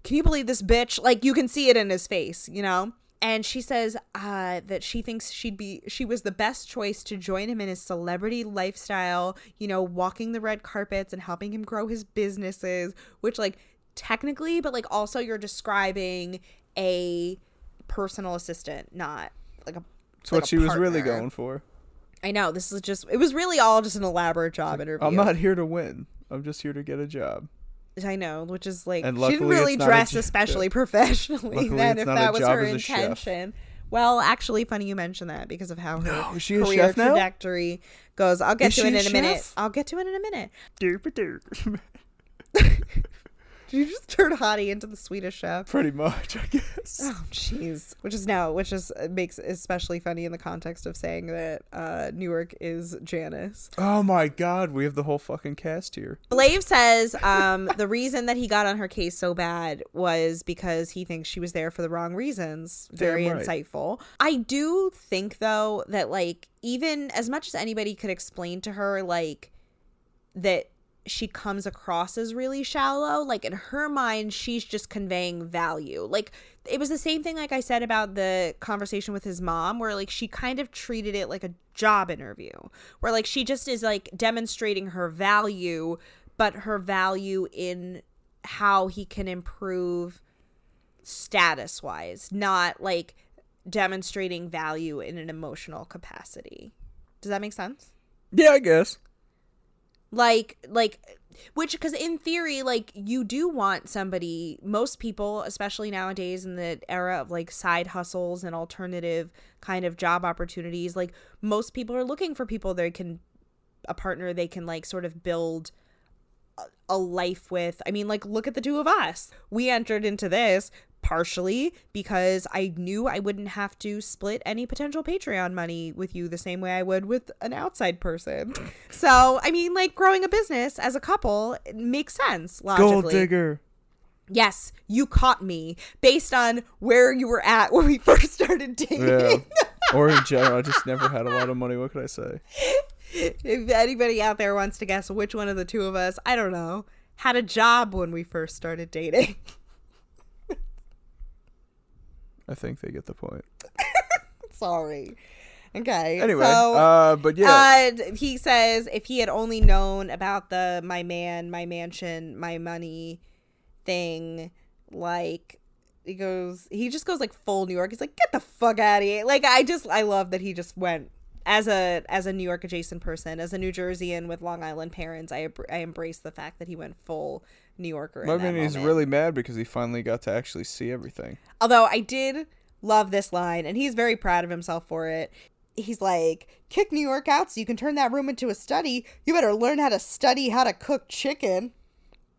[SPEAKER 2] "Can you believe this bitch?" Like, you can see it in his face, you know and she says uh, that she thinks she'd be she was the best choice to join him in his celebrity lifestyle you know walking the red carpets and helping him grow his businesses which like technically but like also you're describing a personal assistant not like a
[SPEAKER 1] It's
[SPEAKER 2] like
[SPEAKER 1] what
[SPEAKER 2] a
[SPEAKER 1] she was really going for.
[SPEAKER 2] i know this is just it was really all just an elaborate job interview
[SPEAKER 1] I'm not here to win. I'm just here to get a job.
[SPEAKER 2] I know, which is like
[SPEAKER 1] And
[SPEAKER 2] she didn't really
[SPEAKER 1] a
[SPEAKER 2] dress especially professionally
[SPEAKER 1] Luckily
[SPEAKER 2] then if that
[SPEAKER 1] a
[SPEAKER 2] was her
[SPEAKER 1] a
[SPEAKER 2] intention. Well, actually funny you mention that because of how her
[SPEAKER 1] No, a
[SPEAKER 2] career
[SPEAKER 1] chef now?
[SPEAKER 2] goes. I'll get
[SPEAKER 1] Is
[SPEAKER 2] to it in a minute. I'll get to it in a minute. Did you just turn Hottie into the Swedish chef?
[SPEAKER 1] Pretty much, I guess.
[SPEAKER 2] Oh, jeez. Which is now, which is makes especially funny in the context of saying that uh, New York is Janice.
[SPEAKER 1] Oh my god, we have the whole fucking cast here.
[SPEAKER 2] Flav says um, the reason that he got on her case so bad was because he thinks she was there for the wrong reasons. Very
[SPEAKER 1] right.
[SPEAKER 2] insightful. I do think, though, that, like, even as much as anybody could explain to her, like, that she comes across as really shallow, like, in her mind, she's just conveying value. Like, it was the same thing, like I said, about the conversation with his mom, where, like, she kind of treated it like a job interview, where, like, she just is, like, demonstrating her value, but her value in how he can improve status wise, not like demonstrating value in an emotional capacity. Does that make sense?
[SPEAKER 1] Yeah, I guess.
[SPEAKER 2] Like like which because in theory like you do want somebody most people especially nowadays in the era of like side hustles and alternative kind of job opportunities like most people are looking for people they can a partner they can like sort of build a- life with. I mean like look at the two of us. We entered into this partially because I knew I wouldn't have to split any potential Patreon money with you the same way I would with an outside person. So, I mean, like growing a business as a couple makes sense logically.
[SPEAKER 1] Gold digger.
[SPEAKER 2] Yes, you caught me based on where you were at when we first started dating.
[SPEAKER 1] Yeah. or in general, I just never had a lot of money. What could I say?
[SPEAKER 2] if anybody out there wants to guess which one of the two of us, I don't know, had a job when we first started dating.
[SPEAKER 1] I think they get the point.
[SPEAKER 2] Sorry. Okay.
[SPEAKER 1] Anyway,
[SPEAKER 2] so,
[SPEAKER 1] uh, but yeah,
[SPEAKER 2] uh, he says if he had only known about the my man, my mansion, my money thing, like he goes, he just goes like full New York. He's like, get the fuck out of here. Like I just, I love that he just went as a as a New York adjacent person, as a New Jerseyan with Long Island parents. I I embrace the fact that he went full New Yorker. in
[SPEAKER 1] I mean, he's
[SPEAKER 2] moment.
[SPEAKER 1] really mad because he finally got to actually see everything.
[SPEAKER 2] Although I did love this line, and he's very proud of himself for it. He's like, kick New York out so you can turn that room into a study. You better learn how to study how to cook chicken.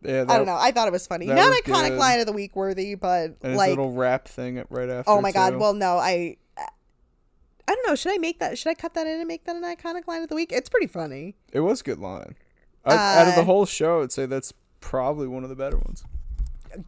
[SPEAKER 1] Yeah, that,
[SPEAKER 2] I don't know. I thought it was funny. Not
[SPEAKER 1] was
[SPEAKER 2] iconic
[SPEAKER 1] good.
[SPEAKER 2] line of the week worthy, but
[SPEAKER 1] And his
[SPEAKER 2] like,
[SPEAKER 1] little rap thing right after.
[SPEAKER 2] oh my god. Well, no, I, I don't know. Should I make that? Should I cut that in and make that an iconic line of the week? It's pretty funny.
[SPEAKER 1] it was a good line. I, out of the
[SPEAKER 2] Uh,
[SPEAKER 1] whole show, I'd say that's probably one of the better ones.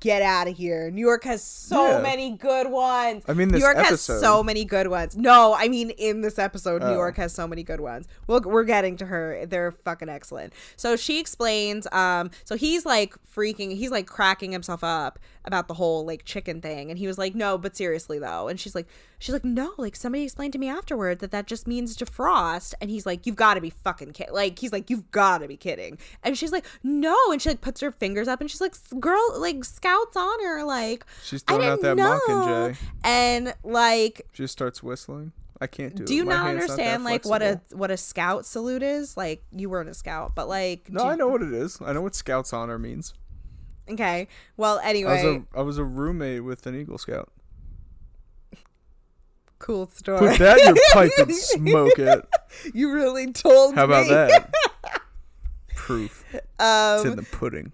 [SPEAKER 2] Get out of here. New York has so
[SPEAKER 1] Yeah.
[SPEAKER 2] many good ones.
[SPEAKER 1] I mean,
[SPEAKER 2] New York
[SPEAKER 1] episode-
[SPEAKER 2] has so many good ones. No, I mean in this episode, New
[SPEAKER 1] Oh.
[SPEAKER 2] York has so many good ones. We'll, we're getting to her. They're fucking excellent. So she explains. Um, so he's like freaking. He's like cracking himself up about the whole like chicken thing, and he was like, "No, but seriously though." And she's like, "She's like, no, like somebody explained to me afterward that that just means defrost." And he's like, "You've got to be fucking kidding!" Like he's like, "You've got to be kidding!" And she's like, "No," and she like puts her fingers up, and she's like, "Girl, like scouts honor, like."
[SPEAKER 1] She's throwing out that Mockingjay.
[SPEAKER 2] And like,
[SPEAKER 1] She just starts whistling. I can't do it.
[SPEAKER 2] do you
[SPEAKER 1] My
[SPEAKER 2] not understand like what a what a scout salute is? Like, you weren't a scout, but like,
[SPEAKER 1] No,
[SPEAKER 2] do-
[SPEAKER 1] I know what it is. I know what Scouts honor means.
[SPEAKER 2] Okay. Well, anyway, I
[SPEAKER 1] was a I was a roommate with an Eagle Scout.
[SPEAKER 2] Cool story.
[SPEAKER 1] Put that in your pipe and smoke it.
[SPEAKER 2] you really told
[SPEAKER 1] How about
[SPEAKER 2] me.
[SPEAKER 1] that? Proof. It's in
[SPEAKER 2] Um,
[SPEAKER 1] the pudding.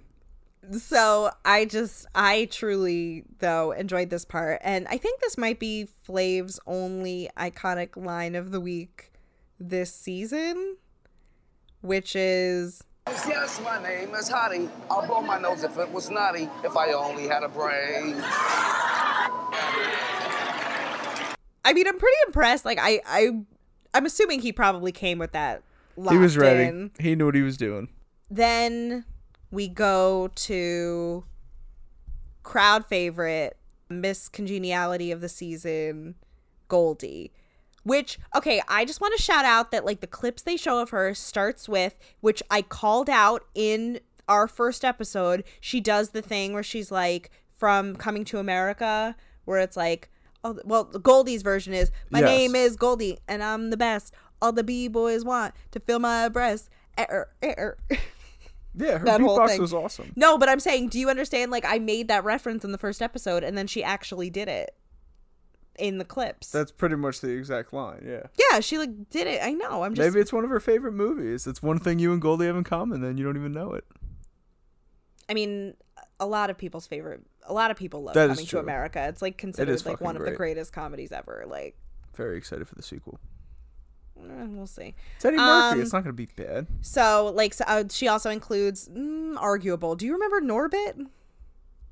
[SPEAKER 2] so I just, I truly though enjoyed this part, and I think this might be Flav's only iconic line of the week this season, which is.
[SPEAKER 3] Yes, my name is Hottie. I'll blow my nose if it was naughty, if I only had a brain.
[SPEAKER 2] I mean, I'm pretty impressed. Like, I, I, I'm assuming he probably came with that.
[SPEAKER 1] He was ready.
[SPEAKER 2] in.
[SPEAKER 1] He knew what he was doing.
[SPEAKER 2] Then we go to crowd favorite, Miss Congeniality of the season, Goldie. Which, okay, I just want to shout out that like the clips they show of her starts with, which I called out in our first episode. She does the thing where she's like from Coming to America, where it's like, oh, well, Goldie's version is, my
[SPEAKER 1] Yes.
[SPEAKER 2] name is Goldie and I'm the best. All the B boys want to fill my breast. Er, er, er.
[SPEAKER 1] Yeah, her
[SPEAKER 2] That
[SPEAKER 1] beatbox was awesome.
[SPEAKER 2] No, but I'm saying, do you understand? Like, I made that reference in the first episode, and then she actually did it in the clips.
[SPEAKER 1] That's pretty much the exact line. Yeah.
[SPEAKER 2] yeah, she like did it. I know. I'm just.
[SPEAKER 1] Maybe it's one of her favorite movies. It's one thing you and Goldie have in common. Then you don't even know it.
[SPEAKER 2] I mean, a lot of people's favorite. A lot of people love
[SPEAKER 1] That
[SPEAKER 2] Coming to. America. It's like considered like
[SPEAKER 1] fucking
[SPEAKER 2] one of the greatest comedies ever. Like,
[SPEAKER 1] Very excited for the sequel.
[SPEAKER 2] eh, we'll see.
[SPEAKER 1] It's Eddie Murphy.
[SPEAKER 2] Um,
[SPEAKER 1] it's not gonna be bad.
[SPEAKER 2] So, like, so, uh, she also includes mm, arguable. Do you remember Norbit?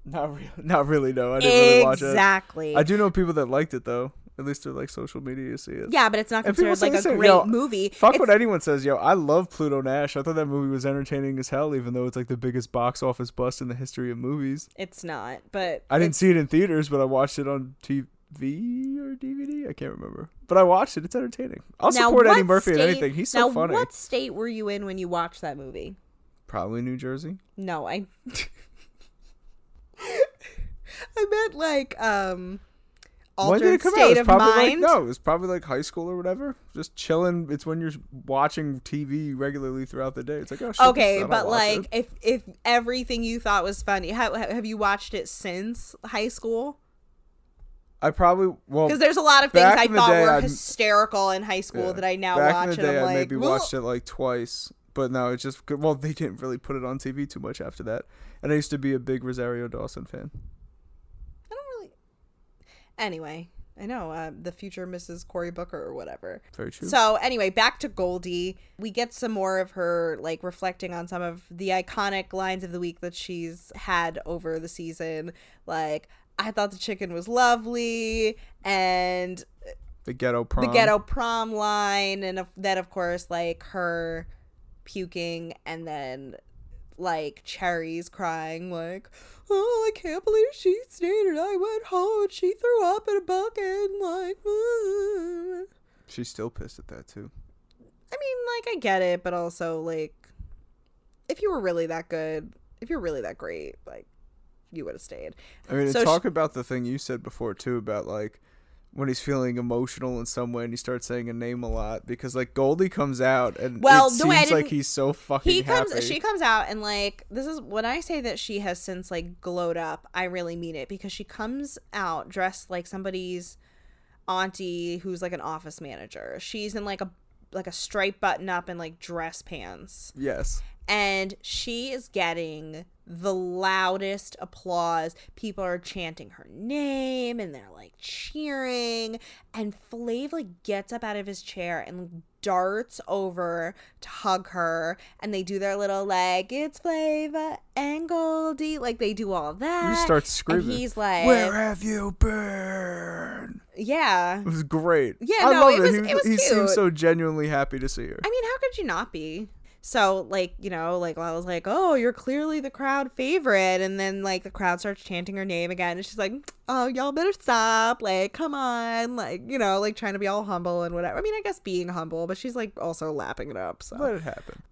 [SPEAKER 1] Not really. Not really. No, I didn't really watch it.
[SPEAKER 2] Exactly.
[SPEAKER 1] I do know people that liked it though. At least they're like social media you see it.
[SPEAKER 2] Yeah, but it's not considered like
[SPEAKER 1] say
[SPEAKER 2] a
[SPEAKER 1] same.
[SPEAKER 2] great
[SPEAKER 1] Yo,
[SPEAKER 2] movie.
[SPEAKER 1] Fuck
[SPEAKER 2] It's-
[SPEAKER 1] what anyone says, yo. I love Pluto Nash. I thought that movie was entertaining as hell, even though it's like the biggest box office bust in the history of movies.
[SPEAKER 2] It's not, but
[SPEAKER 1] I didn't see it in theaters, but I watched it on TV or DVD. I can't remember, but I watched it. It's entertaining. I'll
[SPEAKER 2] Now,
[SPEAKER 1] support Eddie Murphy in anything. He's so
[SPEAKER 2] now,
[SPEAKER 1] funny.
[SPEAKER 2] What state were you in when you watched that movie?
[SPEAKER 1] Probably New Jersey.
[SPEAKER 2] No, I. I meant like um.
[SPEAKER 1] When
[SPEAKER 2] Altered
[SPEAKER 1] did it come
[SPEAKER 2] state
[SPEAKER 1] out? It's
[SPEAKER 2] of
[SPEAKER 1] probably
[SPEAKER 2] mind.
[SPEAKER 1] like no, it was probably like high school or whatever. Just chilling. It's when you're watching TV regularly throughout the day. It's like oh shit.
[SPEAKER 2] Okay, but like
[SPEAKER 1] it.
[SPEAKER 2] if if everything you thought was funny, have have you watched it since high school?
[SPEAKER 1] I probably well
[SPEAKER 2] Because there's a lot of things I thought
[SPEAKER 1] day,
[SPEAKER 2] were
[SPEAKER 1] I'd-
[SPEAKER 2] hysterical in high school
[SPEAKER 1] yeah.
[SPEAKER 2] that I now
[SPEAKER 1] back
[SPEAKER 2] watch
[SPEAKER 1] in the
[SPEAKER 2] and
[SPEAKER 1] day
[SPEAKER 2] I'm
[SPEAKER 1] I
[SPEAKER 2] like,
[SPEAKER 1] maybe
[SPEAKER 2] "Well,
[SPEAKER 1] watched it like twice, but no, it's just well they didn't really put it on TV too much after that. And I used to be a big Rosario Dawson fan.
[SPEAKER 2] I don't really. Anyway, I know uh, the future Mrs. Cory Booker or whatever.
[SPEAKER 1] Very true.
[SPEAKER 2] So anyway, back to Goldie. We get some more of her like reflecting on some of the iconic lines of the week that she's had over the season. Like, I thought the chicken was lovely, and
[SPEAKER 1] the ghetto prom.
[SPEAKER 2] the ghetto prom line, and then of course like her puking, and then like cherries crying like. Oh, I can't believe she stayed and I went home and she threw up in a bucket. and Like, "Ah."
[SPEAKER 1] She's still pissed at that too.
[SPEAKER 2] I mean, like, I get it, but also, like, if you were really that good, if you're really that great, like, you would have stayed.
[SPEAKER 1] I mean,
[SPEAKER 2] So
[SPEAKER 1] talk about the thing you said before too about like when he's feeling emotional in some way and he starts saying a name a lot because like Goldie comes out and
[SPEAKER 2] Well,
[SPEAKER 1] it
[SPEAKER 2] no,
[SPEAKER 1] seems like he's so fucking
[SPEAKER 2] He comes,
[SPEAKER 1] happy.
[SPEAKER 2] she comes out, and, like, this is when I say that she has since, like, glowed up, I really mean it because she comes out dressed like somebody's auntie who's, like, an office manager. She's in, like, a like a striped button up and like dress pants
[SPEAKER 1] yes.
[SPEAKER 2] And she is getting the loudest applause. People are chanting her name and they're like cheering. And Flav like gets up out of his chair and darts over to hug her. And they do their little like it's Flav and Goldie. Like they do all that.
[SPEAKER 1] He starts screaming.
[SPEAKER 2] And he's like,
[SPEAKER 1] Where have you been?
[SPEAKER 2] yeah.
[SPEAKER 1] It was great.
[SPEAKER 2] Yeah,
[SPEAKER 1] I
[SPEAKER 2] no,
[SPEAKER 1] love
[SPEAKER 2] it was-
[SPEAKER 1] He,
[SPEAKER 2] it was
[SPEAKER 1] he seems
[SPEAKER 2] cute.
[SPEAKER 1] so genuinely happy to see her.
[SPEAKER 2] I mean, how could you not be? So, like, you know, like I was like, oh, you're clearly the crowd favorite. And then, like, the crowd starts chanting her name again. And she's like, oh, y'all better stop. Like, come on. Like, you know, like trying to be all humble and whatever. I mean, I guess being humble, but she's like also lapping it up. So,
[SPEAKER 1] Let it happen.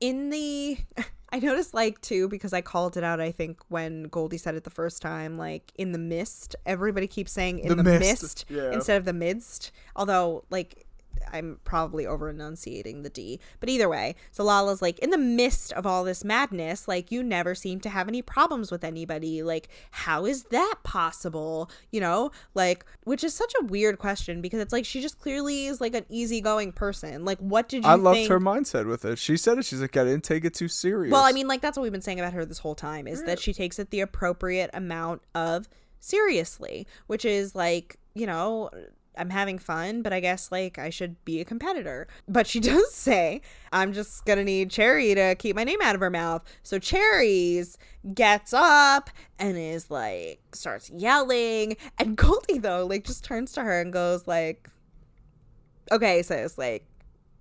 [SPEAKER 2] in the. I noticed, like, too, because I called it out, I think, when Goldie said it the first time, like, in the mist. Everybody keeps saying in
[SPEAKER 1] The
[SPEAKER 2] the,
[SPEAKER 1] mist,
[SPEAKER 2] mist,
[SPEAKER 1] yeah.
[SPEAKER 2] instead of the midst. Although, like, I'm probably over enunciating the D. But either way, so Lala's like, in the midst of all this madness, like, you never seem to have any problems with anybody. Like, how is that possible? You know, like, which is such a weird question because it's like she just clearly is like an easygoing person. Like, what did you
[SPEAKER 1] I loved
[SPEAKER 2] think?
[SPEAKER 1] her mindset with it. She said it. She's like, I didn't take it too serious.
[SPEAKER 2] Well, I mean, like that's what we've been saying about her this whole time is that she takes it the appropriate amount of seriously, which is like, you know, I'm having fun, but I guess like I should be a competitor. But she does say, I'm just gonna need Cherry to keep my name out of her mouth. So Cherry's gets up and is like starts yelling, and Goldie though like just turns to her and goes like, "Okay, sis, like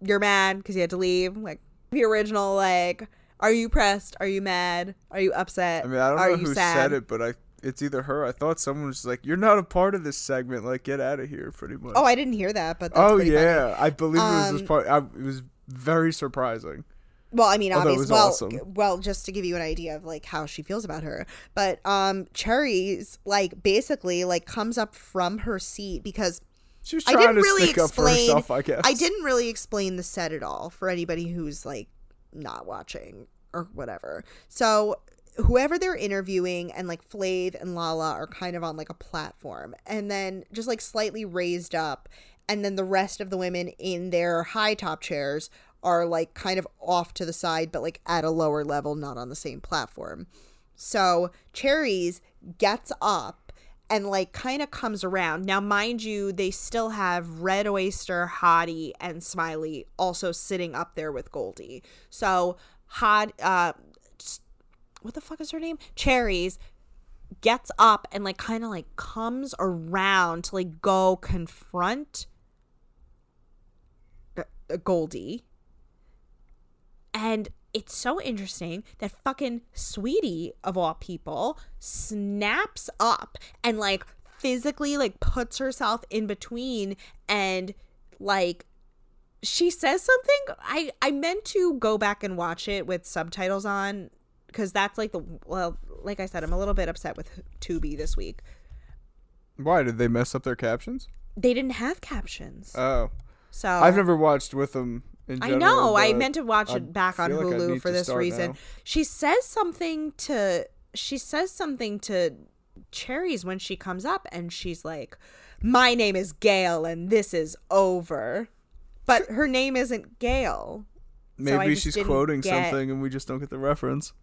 [SPEAKER 2] you're mad because you had to leave. Like the original, like, are you pressed? Are you mad? Are you upset?
[SPEAKER 1] I mean, I don't
[SPEAKER 2] are
[SPEAKER 1] know who
[SPEAKER 2] sad?
[SPEAKER 1] said it, but I it's either her. I thought someone was like, "You're not a part of this segment. Like, get out of here." Pretty much.
[SPEAKER 2] Oh, I didn't hear that, but that's
[SPEAKER 1] oh
[SPEAKER 2] pretty funny.
[SPEAKER 1] yeah, I believe it was this
[SPEAKER 2] Um,
[SPEAKER 1] part. I, it was very surprising.
[SPEAKER 2] Well, I mean, obviously, well,
[SPEAKER 1] awesome.
[SPEAKER 2] well, just to give you an idea of like how she feels about her, but um, Cherry's like basically like comes up from her seat because
[SPEAKER 1] She was
[SPEAKER 2] I
[SPEAKER 1] trying
[SPEAKER 2] didn't
[SPEAKER 1] to
[SPEAKER 2] really
[SPEAKER 1] stick up for herself. I guess
[SPEAKER 2] I didn't really explain the set at all for anybody who's like not watching or whatever. So whoever they're interviewing and like Flav and Lala are kind of on like a platform and then just like slightly raised up and then the rest of the women in their high top chairs are like kind of off to the side but like at a lower level not on the same platform. So Cherries gets up and like kind of comes around. Now, mind you, they still have Red Oyster, Hottie, and Smiley also sitting up there with Goldie. So Hot, uh, what the fuck is her name? Cherries gets up and like kind of like comes around to like go confront uh, uh, Goldie. And it's so interesting that fucking Sweetie, of all people, snaps up and like physically like puts herself in between and like she says something. I I meant to go back and watch it with subtitles on because that's like the well, like I said, I'm a little bit upset with Tubi this week.
[SPEAKER 1] Why did they mess up their captions?
[SPEAKER 2] They didn't have captions,
[SPEAKER 1] Oh,
[SPEAKER 2] so
[SPEAKER 1] I've never watched with them. In
[SPEAKER 2] I know. I meant to watch
[SPEAKER 1] I
[SPEAKER 2] it back on
[SPEAKER 1] feel like
[SPEAKER 2] Hulu for this reason.
[SPEAKER 1] now.
[SPEAKER 2] She says something to she says something to Cherries when she comes up and she's like, "My name is Gail and this is over." But her name isn't Gail.
[SPEAKER 1] Maybe
[SPEAKER 2] just
[SPEAKER 1] she's quoting
[SPEAKER 2] get-
[SPEAKER 1] something and we just don't get the reference.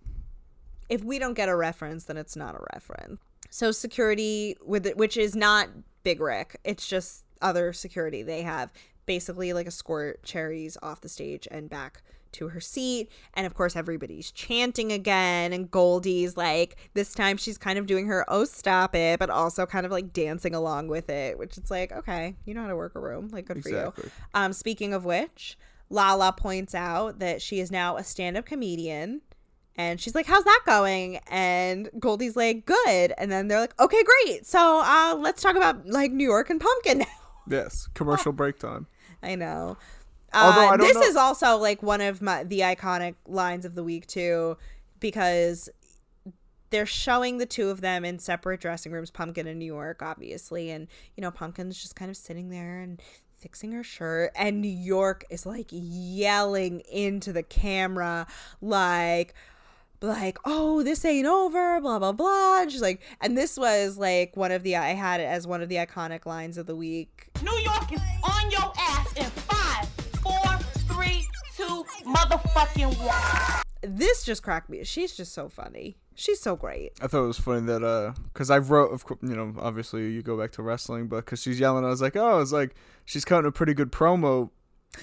[SPEAKER 2] If we don't get a reference, then it's not a reference. So security with it, which is not Big Rick. It's just other security. They have basically like escort cherries off the stage and back to her seat. And of course, everybody's chanting again. And Goldie's like, this time she's kind of doing her, oh, stop it, but also kind of like dancing along with it, which it's like, okay, you know how to work a room. Like, good
[SPEAKER 1] Exactly.
[SPEAKER 2] for you. Um, speaking of which, Lala points out that she is now a stand up comedian. And she's like, "How's that going?" And Goldie's like, "Good." And then they're like, "Okay, great. So, uh, let's talk about like New York and Pumpkin now."
[SPEAKER 1] Yes, commercial break time.
[SPEAKER 2] I know.
[SPEAKER 1] Although
[SPEAKER 2] Uh,
[SPEAKER 1] I
[SPEAKER 2] this
[SPEAKER 1] know-
[SPEAKER 2] is also like one of my the iconic lines of the week too, because they're showing the two of them in separate dressing rooms, Pumpkin in New York, obviously, and you know Pumpkin's just kind of sitting there and fixing her shirt, and New York is like yelling into the camera, like like, oh, this ain't over, blah blah blah. And she's like, and this was like one of the I had it as one of the iconic lines of the week.
[SPEAKER 4] New York is on your ass in five, four, three, two, motherfucking one.
[SPEAKER 2] This just cracked me. She's just so funny. She's so great.
[SPEAKER 1] I thought it was funny that uh, cause I wrote, of course, you know, obviously you go back to wrestling, but cause she's yelling, I was like, oh, it's like she's cutting a pretty good promo.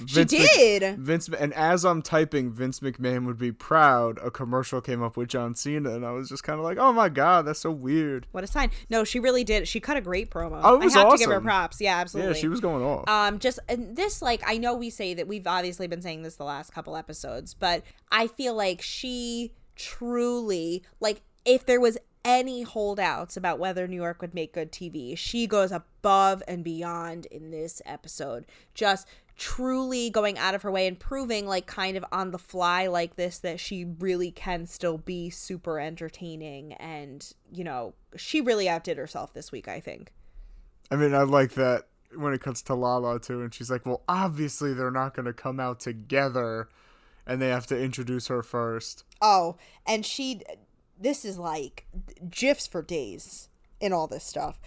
[SPEAKER 2] She
[SPEAKER 1] Mc-
[SPEAKER 2] did.
[SPEAKER 1] Vince, and as I'm typing, Vince McMahon would be proud. A commercial came up with John Cena, and I was just kind of like, oh my god, that's so weird.
[SPEAKER 2] What a sign. No, she really did. She cut a great promo.
[SPEAKER 1] Oh, it was
[SPEAKER 2] I have to give her props. Yeah, absolutely.
[SPEAKER 1] Yeah, she was going off.
[SPEAKER 2] um just and this like I know we say that we've obviously been saying this the last couple episodes, but I feel like she truly like if there was any holdouts about whether New York would make good TV, she goes above and beyond in this episode. Just truly going out of her way and proving like kind of on the fly like this that she really can still be super entertaining and you know she really outdid herself this week i think
[SPEAKER 1] I mean, I like that when it comes to Lala too, and she's like, well, obviously they're not going to come out together, and they have to introduce her first.
[SPEAKER 2] Oh, and she, this is like gifs for days in all this stuff.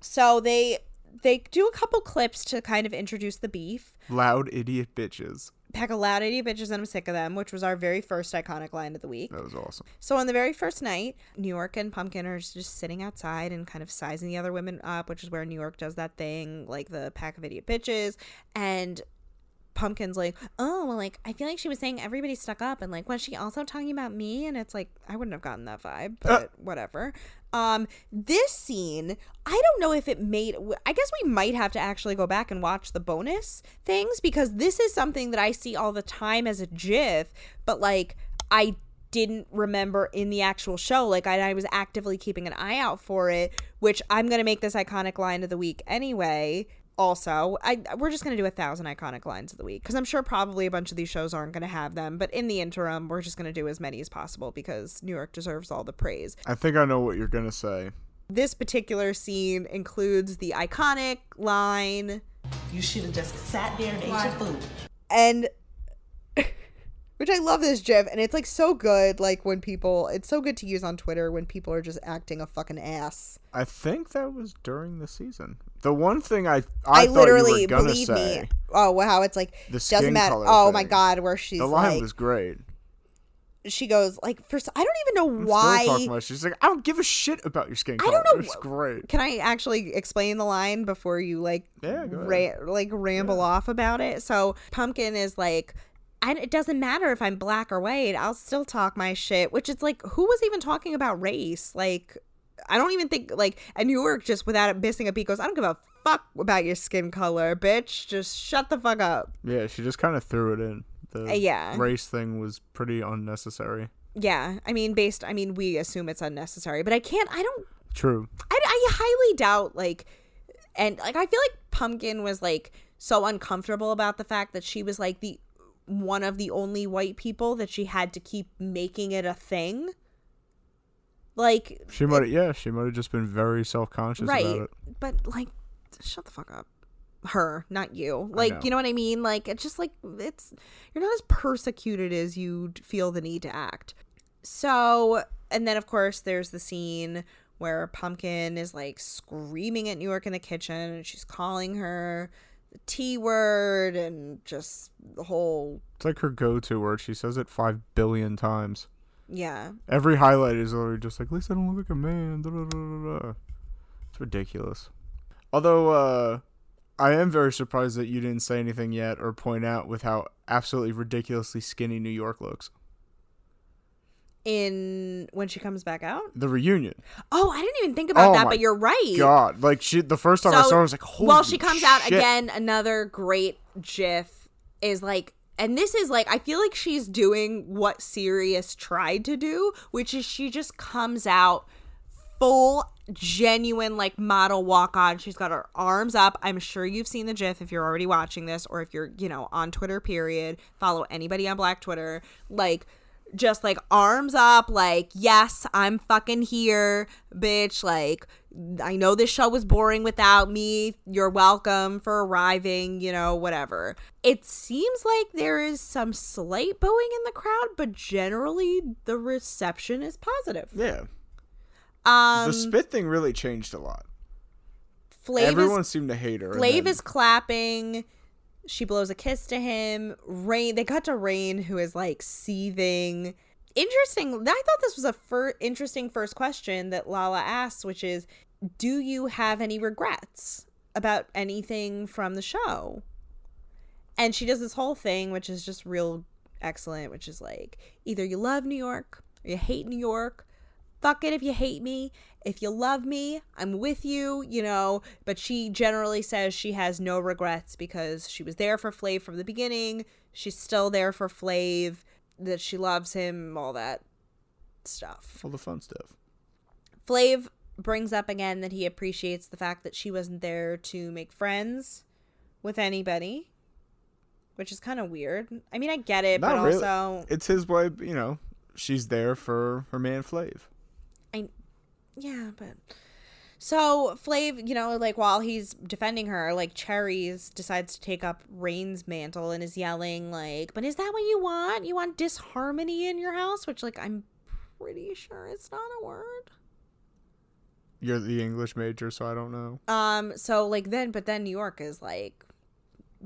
[SPEAKER 2] So they they do a couple clips to kind of introduce the beef.
[SPEAKER 1] Loud idiot bitches.
[SPEAKER 2] Pack of loud idiot bitches and I'm sick of them, which was our very first iconic line of the week.
[SPEAKER 1] That was awesome.
[SPEAKER 2] So on the very first night, New York and Pumpkin are just sitting outside and kind of sizing the other women up, which is where New York does that thing, like the pack of idiot bitches. And Pumpkin's like, oh, well, like, I feel like she was saying everybody stuck up. And, like, was she also talking about me? And it's like, I wouldn't have gotten that vibe, but whatever. Um, this scene, I don't know if it made, I guess we might have to actually go back and watch the bonus things because this is something that I see all the time as a GIF, but, like, I didn't remember in the actual show. Like I, I was actively keeping an eye out for it, which I'm gonna make this iconic line of the week anyway. Also, I we're just gonna do a thousand iconic lines of the week because I'm sure probably a bunch of these shows aren't gonna have them. But in the interim, we're just gonna do as many as possible because New York deserves all the praise.
[SPEAKER 1] I think I know what you're going to say.
[SPEAKER 2] This particular scene includes the iconic line
[SPEAKER 4] You should have just sat there and ate your food.
[SPEAKER 2] and which I love this GIF, and it's like so good. Like when people, it's so good to use on Twitter when people are just acting a fucking ass.
[SPEAKER 1] I think that was during the season. The one thing I I,
[SPEAKER 2] I, literally
[SPEAKER 1] you were gonna
[SPEAKER 2] believe
[SPEAKER 1] say,
[SPEAKER 2] me. Oh wow, it's like
[SPEAKER 1] The
[SPEAKER 2] doesn't matter.
[SPEAKER 1] color
[SPEAKER 2] Oh my god, where she's
[SPEAKER 1] the line
[SPEAKER 2] like,
[SPEAKER 1] was great.
[SPEAKER 2] she goes like, first, I don't even know why.
[SPEAKER 1] She's like, I don't give a shit about your skin color.
[SPEAKER 2] I don't know
[SPEAKER 1] It's great.
[SPEAKER 2] Can I actually explain the line before you like
[SPEAKER 1] Yeah,
[SPEAKER 2] ra- like ramble off about it? So Pumpkin is like. And it doesn't matter if I'm black or white, I'll still talk my shit. Which is like, who was even talking about race? Like, I don't even think like. And New York just without it missing a beat goes, I don't give a fuck about your skin color, bitch. Just shut the fuck up.
[SPEAKER 1] Yeah, she just kind of threw it in. The
[SPEAKER 2] Uh, yeah.
[SPEAKER 1] race thing was pretty unnecessary.
[SPEAKER 2] Yeah, I mean, based. I mean, we assume it's unnecessary, but I can't. I don't.
[SPEAKER 1] True.
[SPEAKER 2] I, I highly doubt like, and like I feel like Pumpkin was like so uncomfortable about the fact that she was like the one of the only white people that she had to keep making it a thing. Like
[SPEAKER 1] She might. have Yeah, she might have just been very self conscious
[SPEAKER 2] right,
[SPEAKER 1] about it.
[SPEAKER 2] but like, shut the fuck up. Her, not you.
[SPEAKER 1] know.
[SPEAKER 2] Like, you know what I mean? Like, it's just like it's you're not as persecuted as you feel the need to act. So, and then of course there's the scene where Pumpkin is like screaming at New York in the kitchen and she's calling her the T word and just the whole
[SPEAKER 1] It's like her go-to word. She says it five billion times.
[SPEAKER 2] Yeah.
[SPEAKER 1] Every highlight is already just like, at least I don't look like a man. Da, da, da. It's ridiculous. Although, uh, I am very surprised that you didn't say anything yet or point out with how absolutely ridiculously skinny New York looks.
[SPEAKER 2] In when she comes back out.
[SPEAKER 1] The reunion.
[SPEAKER 2] Oh, I didn't even think about
[SPEAKER 1] Oh
[SPEAKER 2] that, but you're right.
[SPEAKER 1] God, like she, the first time I saw her, I was like, holy
[SPEAKER 2] well, she comes out again. Another great GIF is like, and this is like, I feel like she's doing what Serious tried to do, which is she just comes out full genuine like model walk on. She's got her arms up. I'm sure you've seen the GIF if you're already watching this, or if you're you know on Twitter. Period. Follow anybody on Black Twitter. Like just like arms up like yes i'm fucking here bitch like i know this show was boring without me you're welcome for arriving you know whatever it seems like there is some slight booing in the crowd but generally the reception is positive
[SPEAKER 1] Yeah,
[SPEAKER 2] um
[SPEAKER 1] the spit thing really changed a lot.
[SPEAKER 2] Flav
[SPEAKER 1] Everyone
[SPEAKER 2] is,
[SPEAKER 1] seemed to hate her.
[SPEAKER 2] Flav
[SPEAKER 1] then-
[SPEAKER 2] is clapping she blows a kiss to him rain they cut to rain who is like seething. Interesting i thought this was a fir- interesting first question that lala asks which is do you have any regrets about anything from the show? And she does this whole thing which is just real excellent which is like either you love new york or you hate new york. Fuck it if you hate me. If you love me, I'm with you, you know. But she generally says she has no regrets because she was there for Flav from the beginning. She's still there for Flav, that she loves him, all that stuff.
[SPEAKER 1] all the fun stuff.
[SPEAKER 2] Flav brings up again that he appreciates the fact that she wasn't there to make friends with anybody, which is kind of weird. I mean, I get it,
[SPEAKER 1] Not
[SPEAKER 2] but
[SPEAKER 1] really.
[SPEAKER 2] also
[SPEAKER 1] It's his way. You know, she's there for her man Flav.
[SPEAKER 2] Yeah, but so Flav, you know, like while he's defending her, like Cherries decides to take up Rain's mantle and is yelling like, "But is that what you want? You want disharmony in your house?" Which like I'm pretty sure it's not a word.
[SPEAKER 1] You're the English major, so I don't know.
[SPEAKER 2] Um so like then but then New York is like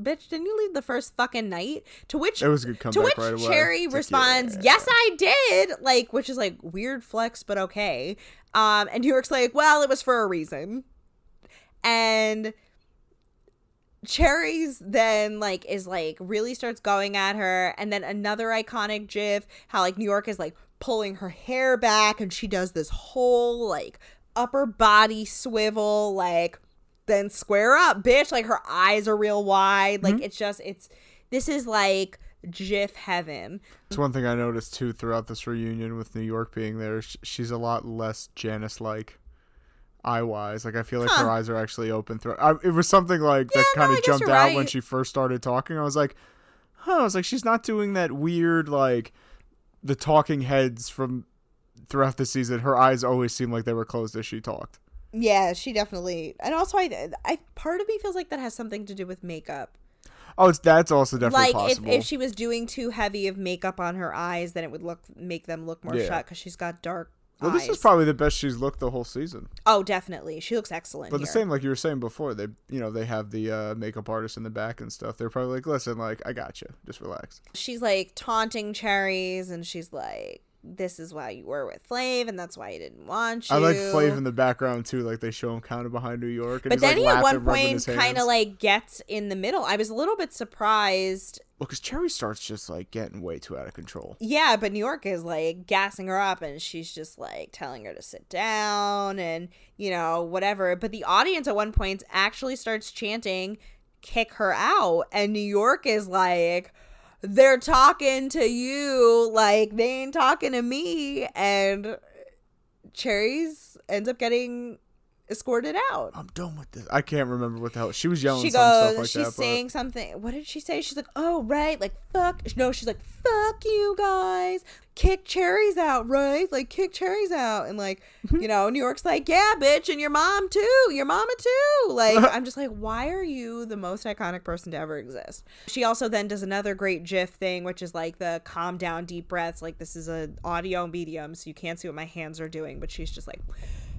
[SPEAKER 2] Bitch, didn't you leave the first fucking night? To which
[SPEAKER 1] It was a good
[SPEAKER 2] to which
[SPEAKER 1] right away.
[SPEAKER 2] Cherry
[SPEAKER 1] like,
[SPEAKER 2] responds,
[SPEAKER 1] yeah.
[SPEAKER 2] "Yes, I did." Like, which is like weird flex, but okay. Um, and New York's like, "Well, it was for a reason." And Cherry's then like is like really starts going at her, and then another iconic GIF how like New York is like pulling her hair back, and she does this whole like upper body swivel, like then square up, bitch. Like her eyes are real wide. Like mhm. it's just it's this is like GIF heaven.
[SPEAKER 1] It's one thing I noticed too throughout this reunion with New York being there. She's a lot less Janice like, eye wise. Like I feel like her eyes are actually open. Through I, it was something like that
[SPEAKER 2] no,
[SPEAKER 1] kind of
[SPEAKER 2] guess
[SPEAKER 1] jumped out
[SPEAKER 2] right.
[SPEAKER 1] when she first started talking. I was like, huh. I was like, she's not doing that weird like, the talking heads from throughout the season. Her eyes always seemed like they were closed as she talked.
[SPEAKER 2] Yeah, she definitely. And also, I, I part of me feels like that has something to do with makeup.
[SPEAKER 1] Oh, it's that's also definitely
[SPEAKER 2] like if,
[SPEAKER 1] possible.
[SPEAKER 2] if she was doing too heavy of makeup on her eyes, then it would look make them look more
[SPEAKER 1] Yeah.
[SPEAKER 2] shut because she's got dark
[SPEAKER 1] well,
[SPEAKER 2] eyes.
[SPEAKER 1] this is probably the best she's looked the whole season.
[SPEAKER 2] oh, definitely, she looks excellent.
[SPEAKER 1] But the
[SPEAKER 2] here.
[SPEAKER 1] same, like you were saying before, they you know they have the uh, makeup artist in the back and stuff. They're probably like, listen, like I got you, just relax.
[SPEAKER 2] she's like taunting cherries, and she's like, "This is why you were with Flav, and that's why he didn't want you."
[SPEAKER 1] I like Flav in the background too, like they show him kind of behind New York, and
[SPEAKER 2] But then
[SPEAKER 1] like,
[SPEAKER 2] he at one point kind of like gets in the middle. I was a little bit surprised.
[SPEAKER 1] well, because Cherry starts just like getting way too out of control.
[SPEAKER 2] Yeah, but New York is like gassing her up and she's just like telling her to sit down and, you know, whatever. But the audience at one point actually starts chanting, kick her out. And New York is like, they're talking to you, like they ain't talking to me. And Cherries ends up getting escorted out.
[SPEAKER 1] I'm done with this. I can't remember what the hell. She was yelling
[SPEAKER 2] she
[SPEAKER 1] some
[SPEAKER 2] goes
[SPEAKER 1] stuff like
[SPEAKER 2] she's
[SPEAKER 1] that.
[SPEAKER 2] saying something. What did she say? She's like oh right like fuck. No she's like fuck you guys. Kick cherries out right? Like kick cherries out. And like you know new york's like yeah bitch and your mom too your mama too. Like i'm just like why are you the most iconic person to ever exist? She also then does another great gif thing which is like the calm down deep breaths. Like this is a audio medium so you can't see what my hands are doing but she's just like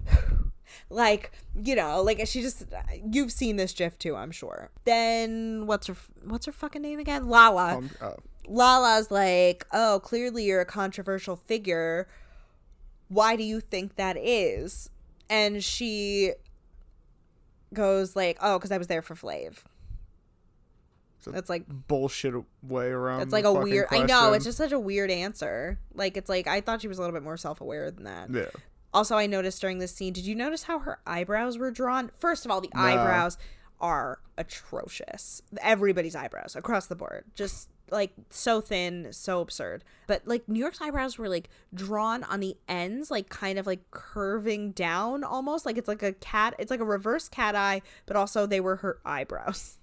[SPEAKER 2] like you know like she just you've seen this gif too i'm sure then what's her what's her fucking name again lala
[SPEAKER 1] Um, oh.
[SPEAKER 2] Lala's like, "Oh, clearly you're a controversial figure. Why do you think that is?" And she goes like, "Oh, because I was there for Flav." That's like
[SPEAKER 1] bullshit way around.
[SPEAKER 2] it's like a weird. I know it's just such a weird answer. Like it's like I thought she was a little bit more self aware than that.
[SPEAKER 1] yeah.
[SPEAKER 2] Also, I noticed during this scene. Did you notice how her eyebrows were drawn? First of all, the
[SPEAKER 1] No.
[SPEAKER 2] eyebrows are atrocious. Everybody's eyebrows across the board, just like so thin, so absurd. But like New York's eyebrows were like drawn on the ends, like kind of like curving down almost. Like it's like a cat. It's like a reverse cat eye, but also they were her eyebrows.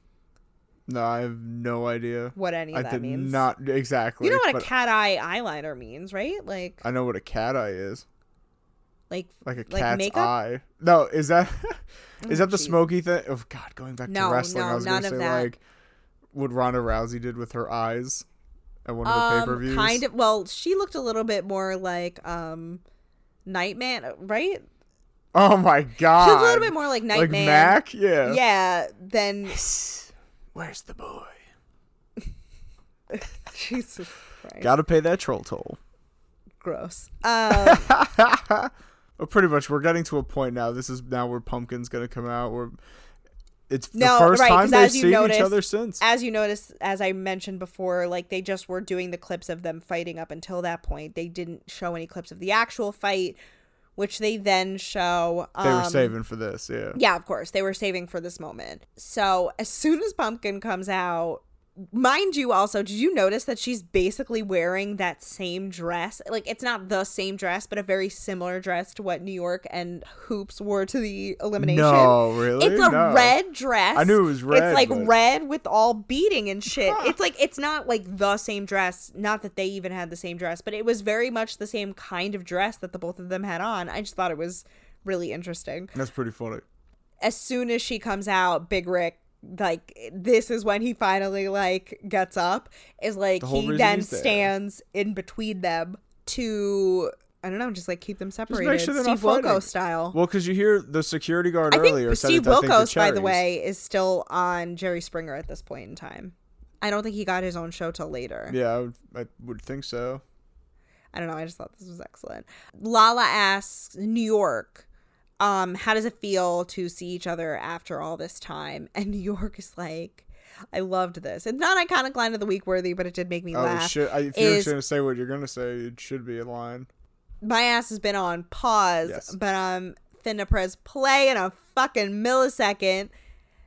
[SPEAKER 1] No, I have no idea.
[SPEAKER 2] What any of
[SPEAKER 1] I
[SPEAKER 2] that
[SPEAKER 1] did
[SPEAKER 2] means?
[SPEAKER 1] not exactly.
[SPEAKER 2] You know what a cat eye eyeliner means, right? Like
[SPEAKER 1] I know what a cat eye is.
[SPEAKER 2] Like
[SPEAKER 1] Like a
[SPEAKER 2] Like
[SPEAKER 1] cat's
[SPEAKER 2] makeup?
[SPEAKER 1] eye. No, is that is that the
[SPEAKER 2] jeez.
[SPEAKER 1] smoky thing? Oh God, going back
[SPEAKER 2] No,
[SPEAKER 1] to wrestling,
[SPEAKER 2] no,
[SPEAKER 1] I was gonna say
[SPEAKER 2] that.
[SPEAKER 1] like what Ronda Rousey did with her eyes at one of the pay per
[SPEAKER 2] um
[SPEAKER 1] views.
[SPEAKER 2] kind of well, she looked a little bit more like um Nightman, right?
[SPEAKER 1] Oh my God.
[SPEAKER 2] She looked a little bit more like
[SPEAKER 1] like
[SPEAKER 2] Nightman.
[SPEAKER 1] Mac. Yeah.
[SPEAKER 2] Yeah, then
[SPEAKER 1] Where's the boy?
[SPEAKER 2] Jesus Christ.
[SPEAKER 1] Got to pay that troll toll.
[SPEAKER 2] Gross. Um
[SPEAKER 1] Well, pretty much, we're getting to a point now. This is now where Pumpkin's gonna come out. Where it's the
[SPEAKER 2] No,
[SPEAKER 1] first
[SPEAKER 2] right,
[SPEAKER 1] time they've seen
[SPEAKER 2] noticed-
[SPEAKER 1] each other since.
[SPEAKER 2] as you notice, as I mentioned before, like they just were doing the clips of them fighting up until that point. They didn't show any clips of the actual fight, which they then show. Um,
[SPEAKER 1] they were saving for this. Yeah.
[SPEAKER 2] Yeah, of course. They were saving for this moment. So as soon as Pumpkin comes out, mind you, also, did you notice that she's basically wearing that same dress? Like, it's not the same dress, but a very similar dress to what New York and Hoopz wore to the elimination.
[SPEAKER 1] No, really?
[SPEAKER 2] It's a
[SPEAKER 1] No.
[SPEAKER 2] red dress.
[SPEAKER 1] I knew it was red,
[SPEAKER 2] It's like
[SPEAKER 1] but-
[SPEAKER 2] red with all beading and shit. It's like it's not like the same dress. Not that they even had the same dress, but it was very much the same kind of dress that the both of them had on. I just thought it was really interesting
[SPEAKER 1] That's pretty funny.
[SPEAKER 2] as soon as she comes out, Big Rick like this is when he finally like gets up is like
[SPEAKER 1] The
[SPEAKER 2] he then stands in between them to I don't know, just like keep them separated,
[SPEAKER 1] sure
[SPEAKER 2] Steve Wilkos style.
[SPEAKER 1] Well, because you hear the security guard
[SPEAKER 2] I
[SPEAKER 1] earlier
[SPEAKER 2] Steve
[SPEAKER 1] I think, to
[SPEAKER 2] Wilkos, by the way, is still on Jerry Springer at this point in time. I don't think he got his own show till later.
[SPEAKER 1] Yeah, I would, I would think so.
[SPEAKER 2] I don't know. I just thought this was excellent. Lala asks New York, um, how does it feel to see each other after all this time? And New York is like, I loved this. It's not iconic line of the week worthy, but it did make me
[SPEAKER 1] Oh,
[SPEAKER 2] laugh.
[SPEAKER 1] shit. I, if you're
[SPEAKER 2] is-
[SPEAKER 1] to say what you're going to say, it should be a line.
[SPEAKER 2] My ass has been on pause,
[SPEAKER 1] Yes.
[SPEAKER 2] but I'm finna press play in a fucking millisecond.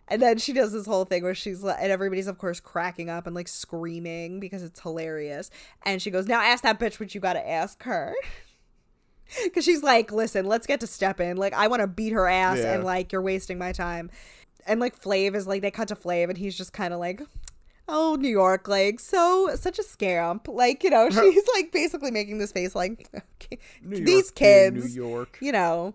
[SPEAKER 2] And then she does this whole thing where she's like, and everybody's of course cracking up and like screaming because it's hilarious. And she goes, "Now ask that bitch what you got to ask her." Because she's like, "Listen, let's get to step in. Like, I want to beat her ass,
[SPEAKER 1] Yeah.
[SPEAKER 2] and like, you're wasting my time." And like, Flav is like, they cut to Flav, and he's just kind of like, "Oh, New York, like, so such a scamp." Like, you know, she's like basically making this face like, okay, these
[SPEAKER 1] York
[SPEAKER 2] kids,
[SPEAKER 1] New York.
[SPEAKER 2] you know.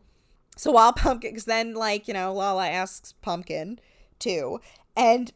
[SPEAKER 2] So while Pumpkin, because then like you know, Lala asks Pumpkin too, and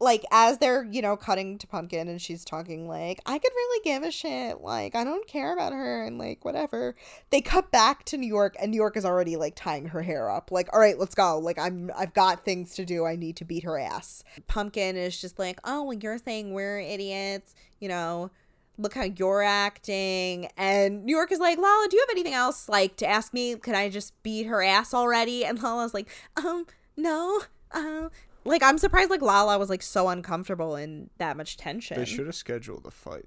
[SPEAKER 2] like as they're you know cutting to Pumpkin and she's talking like I could really give a shit, like I don't care about her and like whatever. They cut back to New York and New York is already like tying her hair up, like all right, let's go. Like I'm I've got things to do. I need to beat her ass. Pumpkin is just like, oh, well, you're saying we're idiots, you know look how you're acting and new york is like lala do you have anything else like to ask me can i just beat her ass already and lala's like um no um like i'm surprised like lala was like so uncomfortable in that much tension
[SPEAKER 1] They should have scheduled a fight.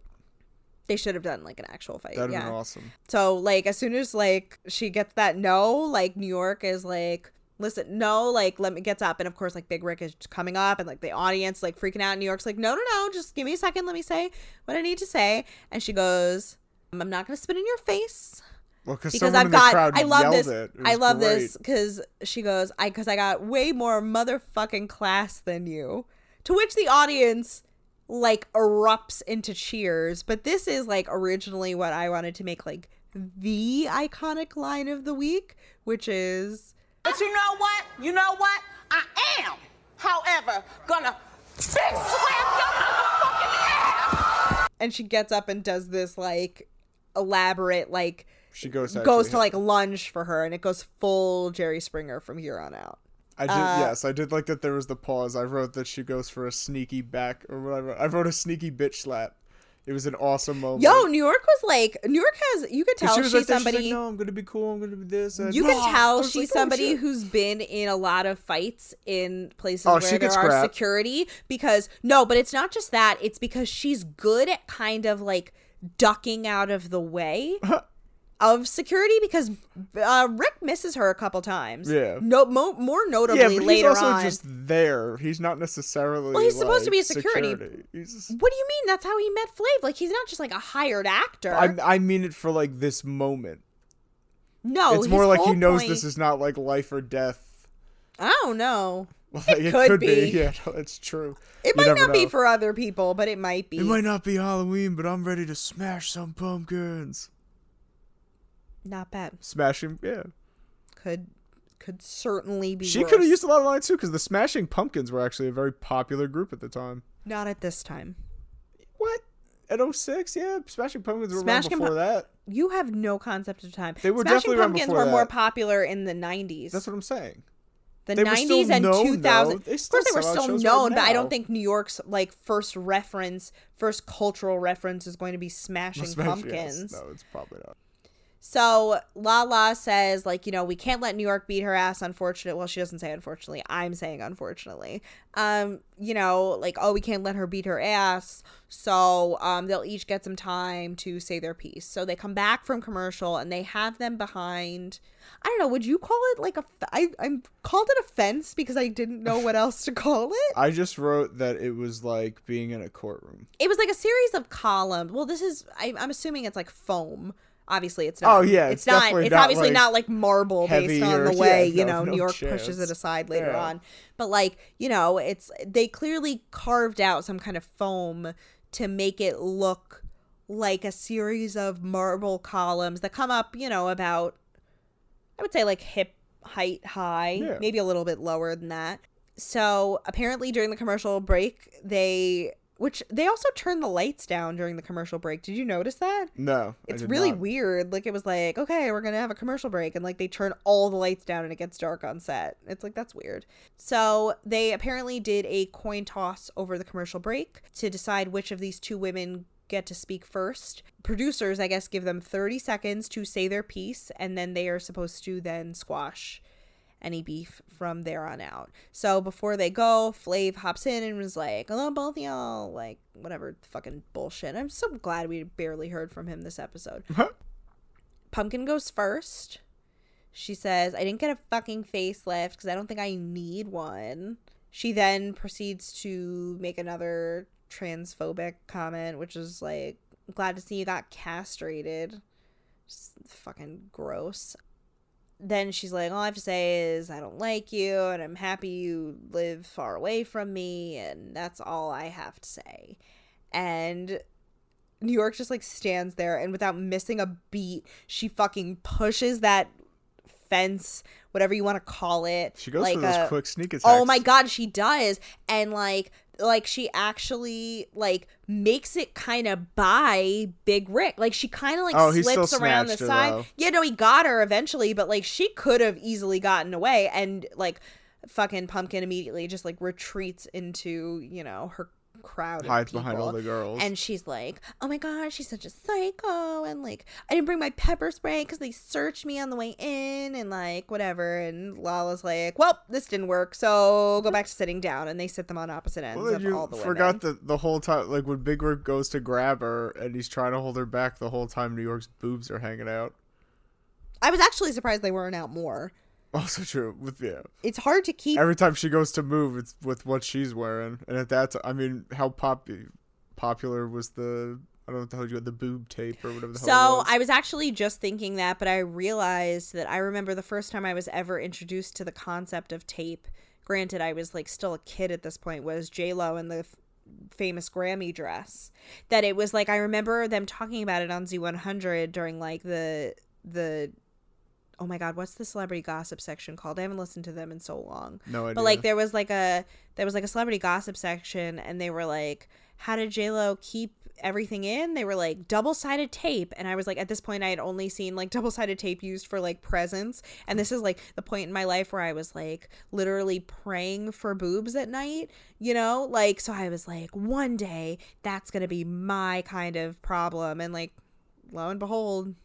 [SPEAKER 2] they should have done like an actual fight
[SPEAKER 1] That'd have
[SPEAKER 2] yeah
[SPEAKER 1] been awesome.
[SPEAKER 2] so like as soon as like she gets that no, like New York is like, listen, no, like let me gets up, and of course like Big Rick is coming up, and like the audience like freaking out. New York's like, no, no, no, just give me a second, let me say what I need to say, and she goes, I'm not gonna spit in your face
[SPEAKER 1] Well, because
[SPEAKER 2] because I've got I love this.
[SPEAKER 1] it. It
[SPEAKER 2] I love
[SPEAKER 1] great.
[SPEAKER 2] this because she goes, I because I got way more motherfucking class than you. To which the audience like erupts into cheers. But this is like originally what I wanted to make like the iconic line of the week, which is
[SPEAKER 4] But you know what? You know what? I am, however, gonna fist slap your motherfucking ass.
[SPEAKER 2] and she gets up and does this like elaborate like
[SPEAKER 1] She goes to
[SPEAKER 2] goes to like lunge for her and it goes full Jerry Springer from here on out.
[SPEAKER 1] I did.
[SPEAKER 2] uh,
[SPEAKER 1] yes, I did like that. There was the pause. I wrote that she goes for a sneaky back or whatever. I wrote a sneaky bitch slap. It was an awesome moment.
[SPEAKER 2] Yo, New York was like New York has you could tell
[SPEAKER 1] she
[SPEAKER 2] she's
[SPEAKER 1] like, that, she's like,
[SPEAKER 2] somebody
[SPEAKER 1] no, I'm gonna be cool. I'm gonna be this. and
[SPEAKER 2] you
[SPEAKER 1] blah."
[SPEAKER 2] can tell she's
[SPEAKER 1] like, oh,
[SPEAKER 2] somebody
[SPEAKER 1] shit.
[SPEAKER 2] who's been in a lot of fights in places
[SPEAKER 1] Oh,
[SPEAKER 2] where there are
[SPEAKER 1] scrapped.
[SPEAKER 2] security because no, but it's not just that. It's because she's good at kind of like ducking out of the way of security because uh, Rick misses her a couple times.
[SPEAKER 1] Yeah.
[SPEAKER 2] No, mo- more notably
[SPEAKER 1] Yeah, but he's
[SPEAKER 2] later
[SPEAKER 1] also
[SPEAKER 2] on.
[SPEAKER 1] just there. He's not necessarily.
[SPEAKER 2] Well, he's supposed to be a security.
[SPEAKER 1] Just,
[SPEAKER 2] What do you mean? That's how he met Flav. Like he's not just like a hired actor.
[SPEAKER 1] I, I mean it for like this moment.
[SPEAKER 2] no,
[SPEAKER 1] it's more like he knows
[SPEAKER 2] point-
[SPEAKER 1] this is not like life or death.
[SPEAKER 2] I don't know.
[SPEAKER 1] Well,
[SPEAKER 2] It could be.
[SPEAKER 1] Yeah, no, it's true.
[SPEAKER 2] It
[SPEAKER 1] You
[SPEAKER 2] might not be for other people, but it might be.
[SPEAKER 1] It might not be Halloween, but I'm ready to smash some pumpkins.
[SPEAKER 2] Not bad.
[SPEAKER 1] Smashing, yeah.
[SPEAKER 2] Could could certainly be.
[SPEAKER 1] She could have used a lot of lines too, because the Smashing Pumpkins were actually a very popular group at the time.
[SPEAKER 2] Not at this time.
[SPEAKER 1] What? At 06? Yeah, Smashing Pumpkins were
[SPEAKER 2] Smashing
[SPEAKER 1] around before that.
[SPEAKER 2] You have no concept of time.
[SPEAKER 1] They were
[SPEAKER 2] Smashing
[SPEAKER 1] definitely around
[SPEAKER 2] Pumpkins were more popular in the '90s.
[SPEAKER 1] That's what I'm saying.
[SPEAKER 2] the
[SPEAKER 1] they
[SPEAKER 2] 90s and
[SPEAKER 1] known,
[SPEAKER 2] 2000.
[SPEAKER 1] though.
[SPEAKER 2] Of course, they were still
[SPEAKER 1] shows right
[SPEAKER 2] known, but I don't think New York's like first reference, first cultural reference is going to be Smashing
[SPEAKER 1] Smash- yes.
[SPEAKER 2] Pumpkins.
[SPEAKER 1] No, it's probably not.
[SPEAKER 2] So Lala says, like, you know, we can't let New York beat her ass, unfortunately. Well, she doesn't say unfortunately. I'm saying unfortunately. Um, you know, like, oh, we can't let her beat her ass. So um they'll each get some time to say their piece. So they come back from commercial and they have them behind I don't know, would you call it like a I I'm called it a fence because I didn't know what else to call it.
[SPEAKER 1] I just wrote that it was like being in a courtroom.
[SPEAKER 2] It was like a series of columns. Well, this is I, I'm assuming it's like foam. Obviously, it's oh, not.
[SPEAKER 1] Oh, yeah,
[SPEAKER 2] it's,
[SPEAKER 1] it's
[SPEAKER 2] not. It's
[SPEAKER 1] not,
[SPEAKER 2] obviously
[SPEAKER 1] like,
[SPEAKER 2] not like marble based on the
[SPEAKER 1] Yeah,
[SPEAKER 2] way you know
[SPEAKER 1] no
[SPEAKER 2] New York pushes it aside later
[SPEAKER 1] Yeah.
[SPEAKER 2] on. But like you know, it's they clearly carved out some kind of foam to make it look like a series of marble columns that come up. You know, about I would say like hip height high,
[SPEAKER 1] Yeah.
[SPEAKER 2] maybe a little bit lower than that. So apparently during the commercial break, they which they also turned the lights down during the commercial break. Did you notice that?
[SPEAKER 1] No,
[SPEAKER 2] It's really
[SPEAKER 1] not.
[SPEAKER 2] weird. Like it was like, okay, we're gonna have a commercial break, and like they turn all the lights down and it gets dark on set. It's like that's weird. So they apparently did a coin toss over the commercial break to decide which of these two women get to speak first. Producers, I guess, give them 30 seconds to say their piece, and then they are supposed to then squash any beef from there on out. So before they go, Flav hops in and was like, "Hello, both y'all," like whatever fucking bullshit. I'm so glad we barely heard from him this episode. Pumpkin goes first. She says, "I didn't get a fucking facelift because I don't think I need one." She then proceeds to make another transphobic comment, which is like, "Glad to see you got castrated." Just fucking gross then she's like, All I have to say is I don't like you and I'm happy you live far away from me and that's all I have to say. And New York just like stands there and without missing a beat, she fucking pushes that fence, whatever you want to call it.
[SPEAKER 1] She goes
[SPEAKER 2] like
[SPEAKER 1] for those
[SPEAKER 2] a-
[SPEAKER 1] quick sneak oh attacks.
[SPEAKER 2] Oh my god, she does. And like like she actually like makes it kind of by Big Rick. Like she kind of like
[SPEAKER 1] Oh,
[SPEAKER 2] slips around the side.
[SPEAKER 1] though.
[SPEAKER 2] Yeah, no, he got her eventually, but like she could have easily gotten away and like fucking pumpkin immediately just like retreats into, you know, her crowd
[SPEAKER 1] Hides behind all the girls.
[SPEAKER 2] And she's like, "Oh my god, she's such a psycho!" And like, I didn't bring my pepper spray because they searched me on the way in, and like whatever. And Lala's like, "Well, this didn't work, so go back to sitting down." And they sit them on opposite ends
[SPEAKER 1] Well,
[SPEAKER 2] of
[SPEAKER 1] you
[SPEAKER 2] all the
[SPEAKER 1] forgot
[SPEAKER 2] women.
[SPEAKER 1] that the whole time, like when Big Rick goes to grab her and he's trying to hold her back the whole time, New York's boobs are hanging out.
[SPEAKER 2] I was actually surprised they weren't out more.
[SPEAKER 1] Also true with yeah.
[SPEAKER 2] It's hard to keep.
[SPEAKER 1] Every time she goes to move, it's with what she's wearing, and at that, I mean, how pop popular was the I don't know what the hell you got the boob tape or whatever the hell.
[SPEAKER 2] So. I was actually just thinking that, but I realized that I remember the first time I was ever introduced to the concept of tape. Granted, I was like still a kid at this point. Was J Lo in the f- famous Grammy dress? That it was like I remember them talking about it on Z100 during like the the oh my god, what's the celebrity gossip section called? I haven't listened to them in so long.
[SPEAKER 1] No idea.
[SPEAKER 2] But like there was like a there was like a celebrity gossip section and they were like how did J-Lo keep everything in? They were like double-sided tape and I was like at this point I had only seen like double-sided tape used for like presents and this is like the point in my life where I was like literally praying for boobs at night, you know? Like so I was like one day that's to be my kind of problem and like lo and behold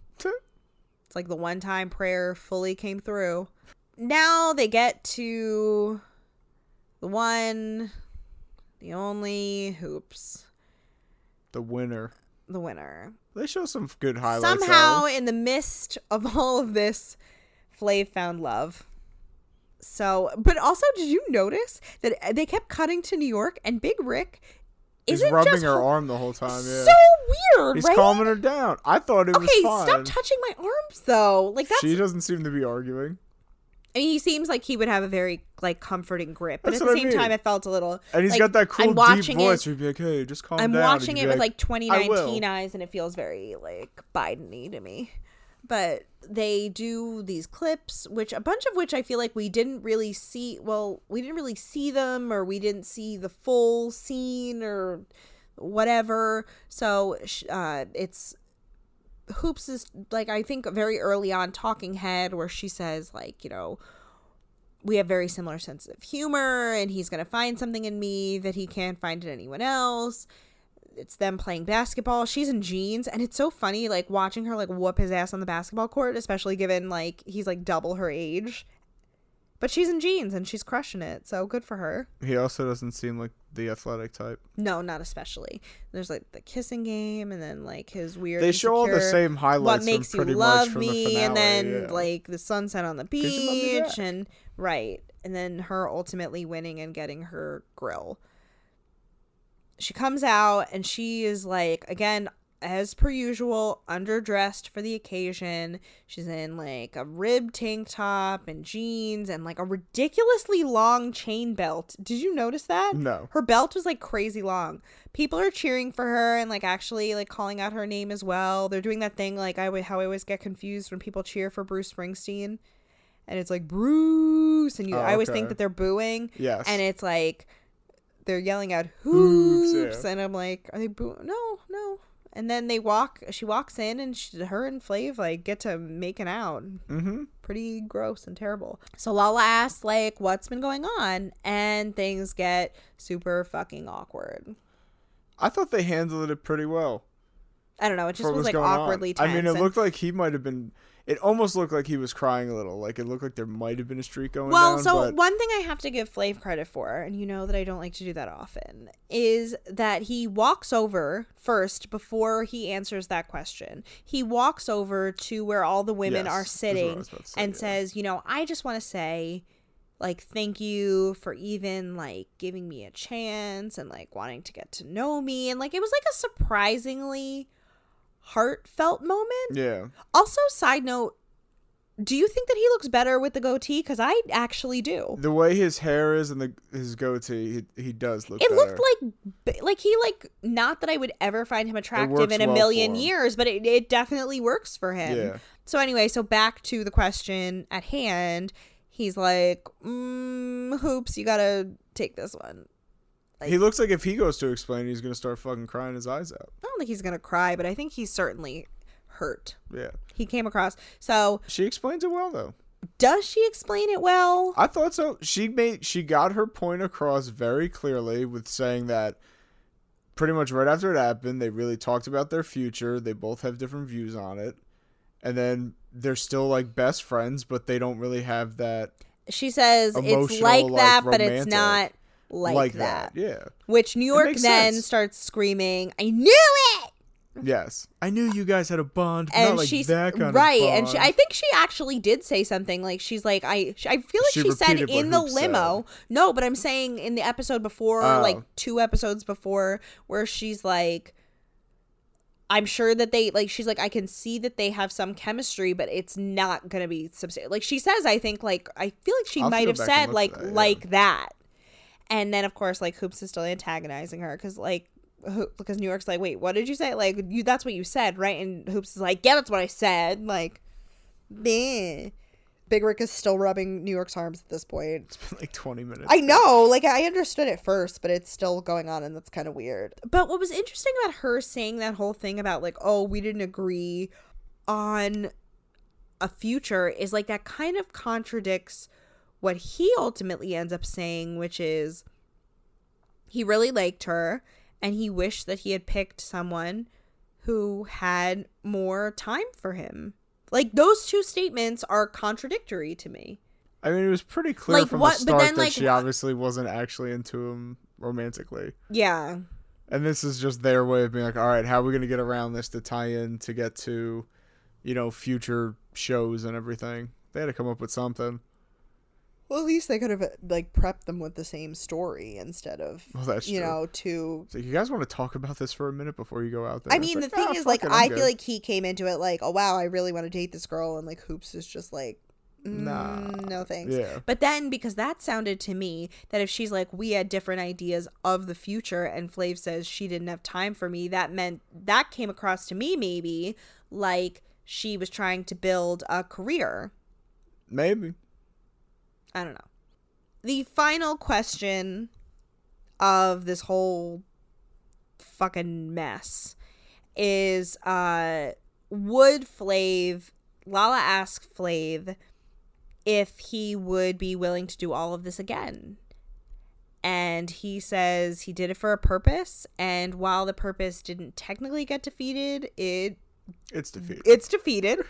[SPEAKER 2] it's like the one time prayer fully came through. Now they get to the one, the only hoopz,
[SPEAKER 1] the winner.
[SPEAKER 2] the winner.
[SPEAKER 1] They show some good highlights.
[SPEAKER 2] Somehow,
[SPEAKER 1] though.
[SPEAKER 2] in the midst of all of this, Flav found love. So, but also, did you notice that they kept cutting to New York and Big Rick
[SPEAKER 1] he's
[SPEAKER 2] isn't
[SPEAKER 1] rubbing her
[SPEAKER 2] ho-
[SPEAKER 1] arm the whole time. Yeah,
[SPEAKER 2] So weird,
[SPEAKER 1] he's
[SPEAKER 2] right?
[SPEAKER 1] calming her down. I thought it was
[SPEAKER 2] okay,
[SPEAKER 1] fine.
[SPEAKER 2] stop touching my arms, though. Like that's
[SPEAKER 1] she doesn't seem to be arguing,
[SPEAKER 2] I mean, he seems like he would have a very like comforting grip, but
[SPEAKER 1] That's
[SPEAKER 2] at the
[SPEAKER 1] what I
[SPEAKER 2] same
[SPEAKER 1] mean.
[SPEAKER 2] time, it felt a little.
[SPEAKER 1] and he's
[SPEAKER 2] like,
[SPEAKER 1] got that cool
[SPEAKER 2] I'm
[SPEAKER 1] deep voice.
[SPEAKER 2] It,
[SPEAKER 1] be like, "Hey, just calm down.
[SPEAKER 2] I'm
[SPEAKER 1] down."
[SPEAKER 2] watching
[SPEAKER 1] He'd
[SPEAKER 2] it
[SPEAKER 1] be
[SPEAKER 2] with like 2019 eyes, and it feels very like Biden-y to me. But they do these clips, which a bunch of which I feel like we didn't really see. Well, we didn't really see them, or we didn't see the full scene, or whatever. So uh, it's Hoopz is like I think very early on talking head where she says like you know we have very similar sense of humor and he's going to find something in me that he can't find in anyone else it's them playing basketball. She's in jeans and it's so funny like watching her like whoop his ass on the basketball court especially given like he's like double her age. But she's in jeans and she's crushing it so good for her.
[SPEAKER 1] He also doesn't seem like the athletic type.
[SPEAKER 2] no not especially. There's like the kissing game and then like his weird
[SPEAKER 1] They show all the same highlights
[SPEAKER 2] what makes you
[SPEAKER 1] pretty
[SPEAKER 2] love
[SPEAKER 1] from the
[SPEAKER 2] me? and then
[SPEAKER 1] yeah.
[SPEAKER 2] like the sunset on the
[SPEAKER 1] 'Cause you love me
[SPEAKER 2] beach and right and then her ultimately winning and getting her grill she comes out and she is like again as per usual underdressed for the occasion. She's in like a rib tank top and jeans and like a ridiculously long chain belt. Did you notice that?
[SPEAKER 1] No.
[SPEAKER 2] her belt was like crazy long. People are cheering for her and like actually like calling out her name as well. They're doing that thing like i would how i always get confused when people cheer for bruce springsteen. And it's like bruce and you
[SPEAKER 1] Oh,
[SPEAKER 2] i always think that they're booing.
[SPEAKER 1] Yes.
[SPEAKER 2] and it's like they're yelling out
[SPEAKER 1] Hoopz,
[SPEAKER 2] hoopz,
[SPEAKER 1] yeah.
[SPEAKER 2] and I'm like, are they boo? No, no. And then they walk. She walks in, and she, her and Flav like get to making out.
[SPEAKER 1] Mm-hmm.
[SPEAKER 2] Pretty gross and terrible. So Lala asks like, "What's been going on?" And things get super fucking awkward.
[SPEAKER 1] I thought they handled it pretty well.
[SPEAKER 2] I don't know. It just
[SPEAKER 1] for
[SPEAKER 2] was like awkwardly tense.
[SPEAKER 1] I mean, it looked like he might have been. It almost looked like he was crying a little. Like it looked like there might have been a streak going on.
[SPEAKER 2] Well,
[SPEAKER 1] down.
[SPEAKER 2] so
[SPEAKER 1] but
[SPEAKER 2] one thing I have to give Flav credit for, and you know that I don't like to do that often, is that he walks over first before he answers that question. He walks over to where all the women
[SPEAKER 1] Yes,
[SPEAKER 2] are
[SPEAKER 1] that's what I
[SPEAKER 2] sitting
[SPEAKER 1] was about to say,
[SPEAKER 2] and
[SPEAKER 1] yeah.
[SPEAKER 2] says, you know, I just want to say like thank you for even like giving me a chance and like wanting to get to know me and like it was like a surprisingly heartfelt moment.
[SPEAKER 1] Yeah,
[SPEAKER 2] also side note do you think that he looks better with the goatee? Because i actually do.
[SPEAKER 1] The way his hair is and the his goatee, he, he does look.
[SPEAKER 2] it
[SPEAKER 1] better.
[SPEAKER 2] looked like like he like not that i would ever find him attractive in a
[SPEAKER 1] well
[SPEAKER 2] million years but it, it definitely works for him.
[SPEAKER 1] Yeah.
[SPEAKER 2] so anyway so back to the question at hand. He's like mm, hoopz you gotta take this one
[SPEAKER 1] he looks like if he goes to explain, he's gonna start fucking crying his eyes out.
[SPEAKER 2] i don't think he's gonna cry but i think he's certainly hurt
[SPEAKER 1] Yeah,
[SPEAKER 2] he came across so
[SPEAKER 1] she explains it well though.
[SPEAKER 2] does she explain it well
[SPEAKER 1] I thought so. She made she got her point across very clearly with saying that pretty much right after it happened, they really talked about their future. They both have different views on it. And then they're still like best friends, but they don't really have that
[SPEAKER 2] she says it's like
[SPEAKER 1] like,
[SPEAKER 2] that but it's not like,
[SPEAKER 1] like,
[SPEAKER 2] that.
[SPEAKER 1] that. Yeah.
[SPEAKER 2] Which New York then
[SPEAKER 1] sense.
[SPEAKER 2] starts screaming, "I knew it!"
[SPEAKER 1] Yes. I knew you guys had a bond,
[SPEAKER 2] And
[SPEAKER 1] not like
[SPEAKER 2] she's right, and she. I think she actually did say something like she's like I. I feel like
[SPEAKER 1] She
[SPEAKER 2] she, said in the limo. No, but I'm saying in the episode before,
[SPEAKER 1] Oh.
[SPEAKER 2] like two episodes before, where she's like. I'm sure that they like she's like I can see that they have some chemistry but it's not going to be substantial. Like she says I think like I feel like she
[SPEAKER 1] I'll
[SPEAKER 2] might have said like
[SPEAKER 1] that, yeah.
[SPEAKER 2] like that. And then of course like Hoopz is still antagonizing her cuz like Ho- because New York's like, "Wait, what did you say?" Like you that's what you said, right? And Hoopz is like, "Yeah, that's what I said." Like Bleh. Big Rick is still rubbing New York's arms at this point.
[SPEAKER 1] It's been like 20 minutes.
[SPEAKER 2] I know, like I understood it first, but it's still going on and that's kind of weird. But what was interesting about her saying that whole thing about like, oh, we didn't agree on a future is like that kind of contradicts what he ultimately ends up saying, which is he really liked her and he wished that he had picked someone who had more time for him. Like those two statements are contradictory to me.
[SPEAKER 1] I mean, it was pretty clear
[SPEAKER 2] Like,
[SPEAKER 1] from
[SPEAKER 2] what-
[SPEAKER 1] the start
[SPEAKER 2] then,
[SPEAKER 1] that
[SPEAKER 2] like,
[SPEAKER 1] she obviously wasn't actually into him romantically.
[SPEAKER 2] Yeah.
[SPEAKER 1] And this is just their way of being like, all right, how are we going to get around this to tie in to get to, you know, future shows and everything? They had to come up with something.
[SPEAKER 2] Well, at least they could have like prepped them with the same story instead of
[SPEAKER 1] Well, that's
[SPEAKER 2] you
[SPEAKER 1] true.
[SPEAKER 2] know two.
[SPEAKER 1] So you guys want to talk about this for a minute before you go out there?
[SPEAKER 2] I
[SPEAKER 1] It's
[SPEAKER 2] mean, the
[SPEAKER 1] like,
[SPEAKER 2] thing
[SPEAKER 1] "Ah,
[SPEAKER 2] is, like,
[SPEAKER 1] it, I'm
[SPEAKER 2] I
[SPEAKER 1] good."
[SPEAKER 2] feel like he came into it like, oh wow, I really want to date this girl, and like Hoopz is just like,
[SPEAKER 1] Nah.
[SPEAKER 2] "Mm, no thanks.
[SPEAKER 1] Yeah.
[SPEAKER 2] But then because that sounded to me that if she's like, we had different ideas of the future, and Flav says she didn't have time for me, that meant that came across to me maybe like she was trying to build a career.
[SPEAKER 1] maybe.
[SPEAKER 2] I don't know. The final question of this whole fucking mess is uh would Flav Lala asked Flav if he would be willing to do all of this again. And he says he did it for a purpose and while the purpose didn't technically get defeated, it
[SPEAKER 1] It's defeated.
[SPEAKER 2] it's defeated.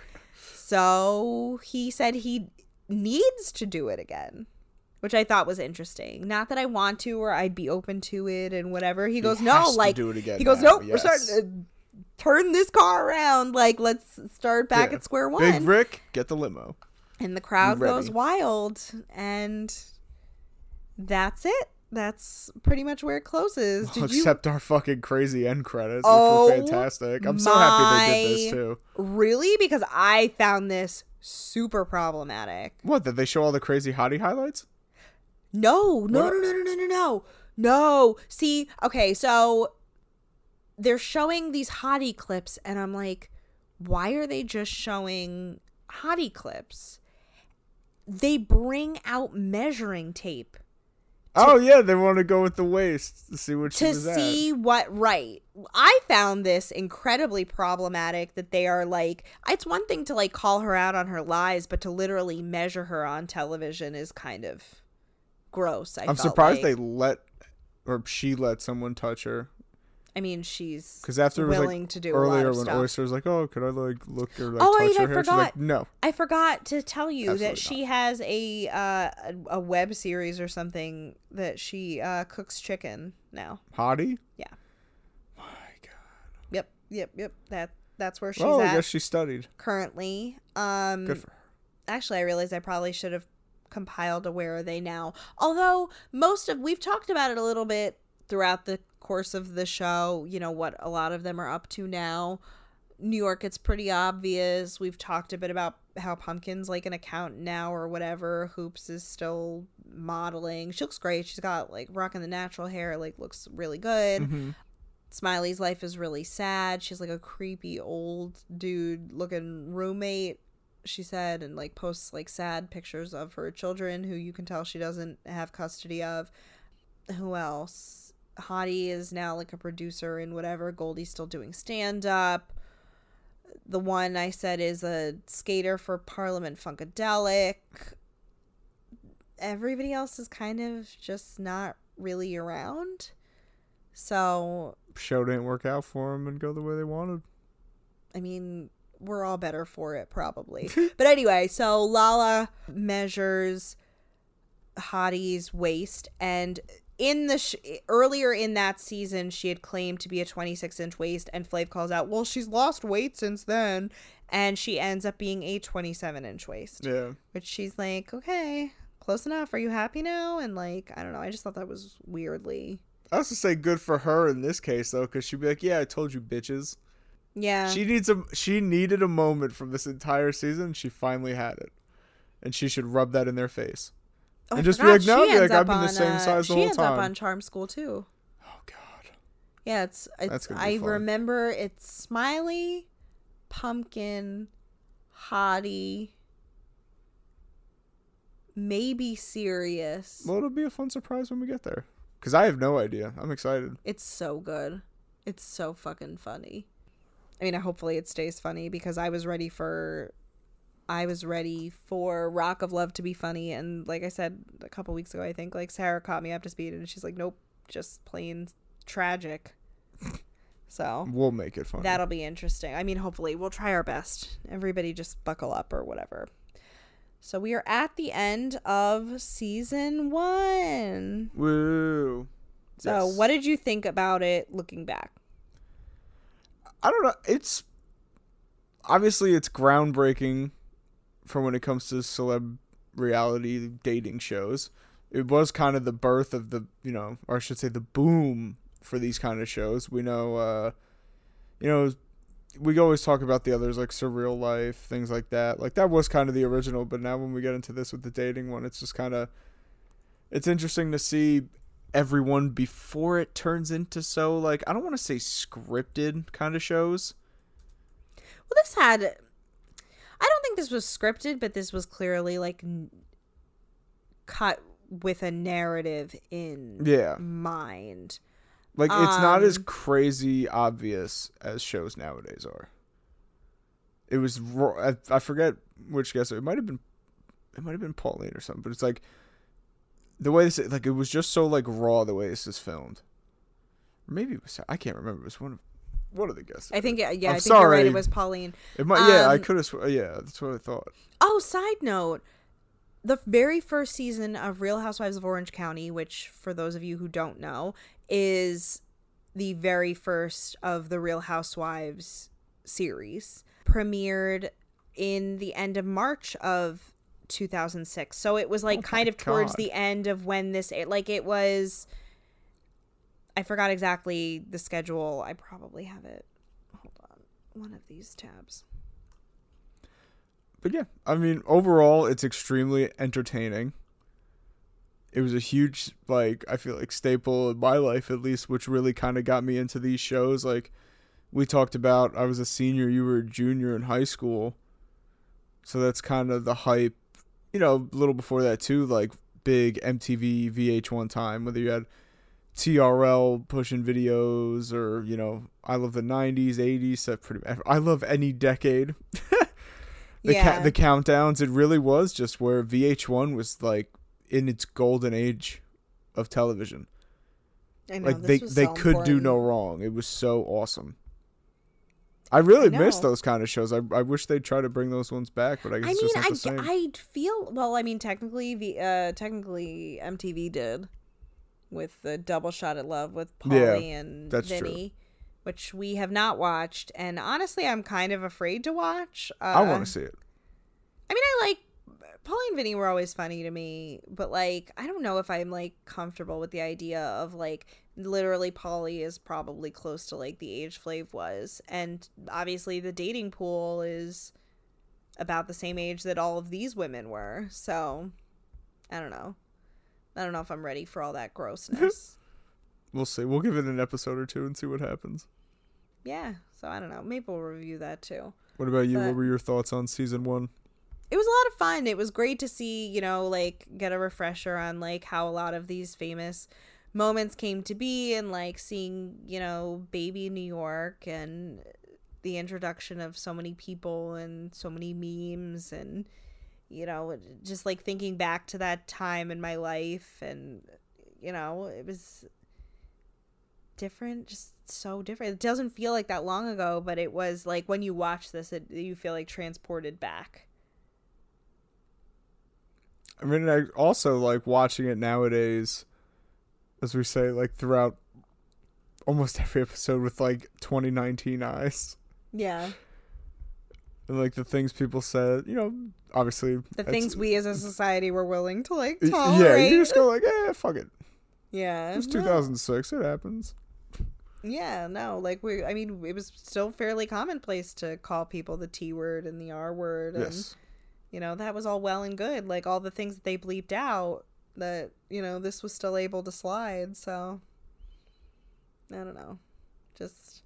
[SPEAKER 2] So he said he needs to do it again, which I thought was interesting. Not that I want to or I'd be open to it and whatever. He goes, no, like
[SPEAKER 1] do it again
[SPEAKER 2] he goes,
[SPEAKER 1] no,
[SPEAKER 2] nope, we're starting to turn this car around. Like let's start back
[SPEAKER 1] Yeah.
[SPEAKER 2] at square one.
[SPEAKER 1] Big Rick, get the limo.
[SPEAKER 2] and the crowd goes wild, and that's it. That's pretty much where it closes. Did you
[SPEAKER 1] Except our fucking crazy end credits,
[SPEAKER 2] Oh
[SPEAKER 1] which were oh fantastic. I'm so happy they did this too.
[SPEAKER 2] really? Because I found this super problematic.
[SPEAKER 1] What? Did they show all the crazy hottie highlights?
[SPEAKER 2] No, no,
[SPEAKER 1] What-
[SPEAKER 2] no, no, no, no, no, no. No. See, okay, so they're showing these hottie clips, and I'm like, why are they just showing hottie clips? They bring out measuring tape
[SPEAKER 1] oh yeah, they want to go with the waist to see what she
[SPEAKER 2] to
[SPEAKER 1] was at.
[SPEAKER 2] see what right i found this incredibly problematic that they are like it's one thing to like call her out on her lies but to literally measure her on television is kind of gross I
[SPEAKER 1] I'm
[SPEAKER 2] felt
[SPEAKER 1] surprised
[SPEAKER 2] like.
[SPEAKER 1] they let or she let someone touch her
[SPEAKER 2] i mean she's
[SPEAKER 1] because after
[SPEAKER 2] willing
[SPEAKER 1] like
[SPEAKER 2] to do
[SPEAKER 1] earlier when. Oyster was like, "Oh, could I like look or like
[SPEAKER 2] Oh,
[SPEAKER 1] touch
[SPEAKER 2] I
[SPEAKER 1] her hair?" She's like,
[SPEAKER 2] forgot.
[SPEAKER 1] "No."
[SPEAKER 2] I forgot to tell you that
[SPEAKER 1] Absolutely
[SPEAKER 2] she has a uh, a, web series or something that she uh, cooks chicken now.
[SPEAKER 1] Hottie?
[SPEAKER 2] Yeah.
[SPEAKER 1] My God.
[SPEAKER 2] Yep. Yep. Yep. That that's where she's
[SPEAKER 1] Well, I
[SPEAKER 2] at
[SPEAKER 1] guess she studied.
[SPEAKER 2] currently. Um,
[SPEAKER 1] Good for her.
[SPEAKER 2] actually i realized i probably should have compiled a where are they now although most of we've talked about it a little bit throughout the course of the show you know what a lot of them are up to now new york it's pretty obvious we've talked a bit about how pumpkin's like an accountant now or whatever hoopz is still modeling she looks great she's got like rocking the natural hair like looks really good
[SPEAKER 1] Mm-hmm.
[SPEAKER 2] Smiley's life is really sad. She's like a creepy old dude looking roommate, she said, and like posts like sad pictures of her children who you can tell she doesn't have custody of. Who else? Hottie is now like a producer in whatever. Goldie's still doing stand up. The one I said is a skater for Parliament Funkadelic. Everybody else is kind of just not really around. So
[SPEAKER 1] Show didn't work out for them and go the way they wanted.
[SPEAKER 2] I mean, we're all better for it, probably. but anyway, so Lala measures Hottie's waist, and in the sh- earlier in that season, she had claimed to be a 26 inch waist, and Flav calls out, "Well, she's lost weight since then," and she ends up being a 27 inch waist,
[SPEAKER 1] Yeah.
[SPEAKER 2] which she's like, "Okay, close enough. Are you happy now?" And like, I don't know. I just thought that was weirdly,
[SPEAKER 1] I was to say good for her in this case though, because she'd be like, "Yeah, I told you, bitches."
[SPEAKER 2] yeah.
[SPEAKER 1] She needs a she needed a moment from this entire season. She finally had it, and she should rub that in their face.
[SPEAKER 2] Oh, I
[SPEAKER 1] and just be
[SPEAKER 2] forgot,
[SPEAKER 1] like, "No, be like, I've been the same
[SPEAKER 2] uh,
[SPEAKER 1] size the whole time.
[SPEAKER 2] she ends up on Charm School too.
[SPEAKER 1] Oh God.
[SPEAKER 2] Yeah, it's, it's
[SPEAKER 1] That's gonna be
[SPEAKER 2] I
[SPEAKER 1] fun.
[SPEAKER 2] remember it's Smiley, Pumpkin, Hottie, maybe serious.
[SPEAKER 1] Well, it'll be a fun surprise when we get there. Cause I have no idea. I'm excited.
[SPEAKER 2] It's so good. It's so fucking funny. I mean, hopefully it stays funny because I was ready for I was ready for Rock of Love to be funny and like I said a couple weeks ago, I think like Sarah caught me up to speed and she's like, "Nope, just plain tragic." So,
[SPEAKER 1] We'll make it fun.
[SPEAKER 2] that'll be interesting. I mean, hopefully we'll try our best. Everybody just buckle up or whatever. So, we are at the end of season 1.
[SPEAKER 1] Woo.
[SPEAKER 2] So,
[SPEAKER 1] Yes.
[SPEAKER 2] what did you think about it looking back?
[SPEAKER 1] I don't know. It's obviously it's groundbreaking for when it comes to celeb reality dating shows. It was kind of the birth of the, you know, or I should say the boom for these kind of shows. We know uh you know we always talk about the others like surreal life, things like that. Like that was kind of the original, but now when we get into this with the dating one, it's just kind of it's interesting to see everyone before it turns into so like I don't want to say scripted kind of shows.
[SPEAKER 2] Well, this had. I don't think this was scripted, but this was clearly like n- cut with a narrative in
[SPEAKER 1] Yeah.
[SPEAKER 2] mind.
[SPEAKER 1] Like it's not as
[SPEAKER 2] Um,
[SPEAKER 1] crazy obvious as shows nowadays are. It was. I, I forget which guest it might have been. It might have been Pauline or something, but it's like the way this like it was just so like raw the way this is filmed. Maybe it was I can't remember. It was one of one of the guests.
[SPEAKER 2] I think, yeah,
[SPEAKER 1] I'm
[SPEAKER 2] I think you're right.
[SPEAKER 1] sorry.
[SPEAKER 2] It was Pauline.
[SPEAKER 1] it might. Yeah, I
[SPEAKER 2] um,
[SPEAKER 1] could have. Sw- yeah, that's what I thought.
[SPEAKER 2] Oh, side note. The very first season of Real Housewives of Orange County, which for those of you who don't know, is the very first of the Real Housewives series, premiered in the end of March of 2006. So it was like
[SPEAKER 1] Oh
[SPEAKER 2] kind of towards the end of when this like it was I forgot exactly the schedule. I probably have it. Hold on. One of these tabs.
[SPEAKER 1] But yeah, I mean, overall, it's extremely entertaining. It was a huge, like, I feel like staple in my life, at least, which really kind of got me into these shows. Like, we talked about, I was a senior, you were a junior in high school. So that's kind of the hype, you know, a little before that, too, like big MTV VH1 time, whether you had TRL pushing videos or, you know, I love the 90s, 80s, that pretty, I love any decade the
[SPEAKER 2] Yeah.
[SPEAKER 1] ca- the countdowns it really was just where VH1 was like in its golden age of television.
[SPEAKER 2] I know,
[SPEAKER 1] like
[SPEAKER 2] this
[SPEAKER 1] they
[SPEAKER 2] was
[SPEAKER 1] they
[SPEAKER 2] so
[SPEAKER 1] could do no wrong. It was so awesome. I really
[SPEAKER 2] I
[SPEAKER 1] miss those kind of shows. I, I wish they'd try to bring those ones back, but I guess
[SPEAKER 2] I
[SPEAKER 1] it's
[SPEAKER 2] mean,
[SPEAKER 1] just not
[SPEAKER 2] I,
[SPEAKER 1] the same.
[SPEAKER 2] I feel well. I mean, technically, the uh, technically MTV did with the double shot at love with
[SPEAKER 1] Yeah,
[SPEAKER 2] Pauly and
[SPEAKER 1] that's true.
[SPEAKER 2] Which we have not watched, and honestly, I'm kind of afraid to watch. Uh,
[SPEAKER 1] I want to see it.
[SPEAKER 2] I mean, I like Pauly and Vinny were always funny to me, but like, I don't know if I'm like comfortable with the idea of like literally Pauly is probably close to like the age Flav was, and obviously the dating pool is about the same age that all of these women were. So I don't know. I don't know if I'm ready for all that grossness.
[SPEAKER 1] We'll see. We'll give it an episode or two and see what happens.
[SPEAKER 2] yeah. So I don't know. Maybe we'll review that too.
[SPEAKER 1] What about you?
[SPEAKER 2] But-
[SPEAKER 1] what were your thoughts on season one?
[SPEAKER 2] it was a lot of fun. It was great to see, you know, like get a refresher on like how a lot of these famous moments came to be and like seeing, you know, baby New York and the introduction of so many people and so many memes and you know, just like thinking back to that time in my life and you know, it was different, just so different. It doesn't feel like that long ago, but it was like when you watch this it you feel like transported back.
[SPEAKER 1] I mean, I also like watching it nowadays, as we say, like throughout almost every episode with like 2019 eyes.
[SPEAKER 2] Yeah.
[SPEAKER 1] And like the things people said, you know, obviously
[SPEAKER 2] The things we as a society were willing to like tolerate.
[SPEAKER 1] Yeah, you just go like, eh, fuck it.
[SPEAKER 2] yeah.
[SPEAKER 1] It's
[SPEAKER 2] no.
[SPEAKER 1] 2006. It happens.
[SPEAKER 2] Yeah, no, like we I mean, it was still fairly commonplace to call people the T word and the R word and
[SPEAKER 1] Yes.
[SPEAKER 2] you know, that was all well and good. Like all the things that they bleeped out that, you know, this was still able to slide, so I don't know. Just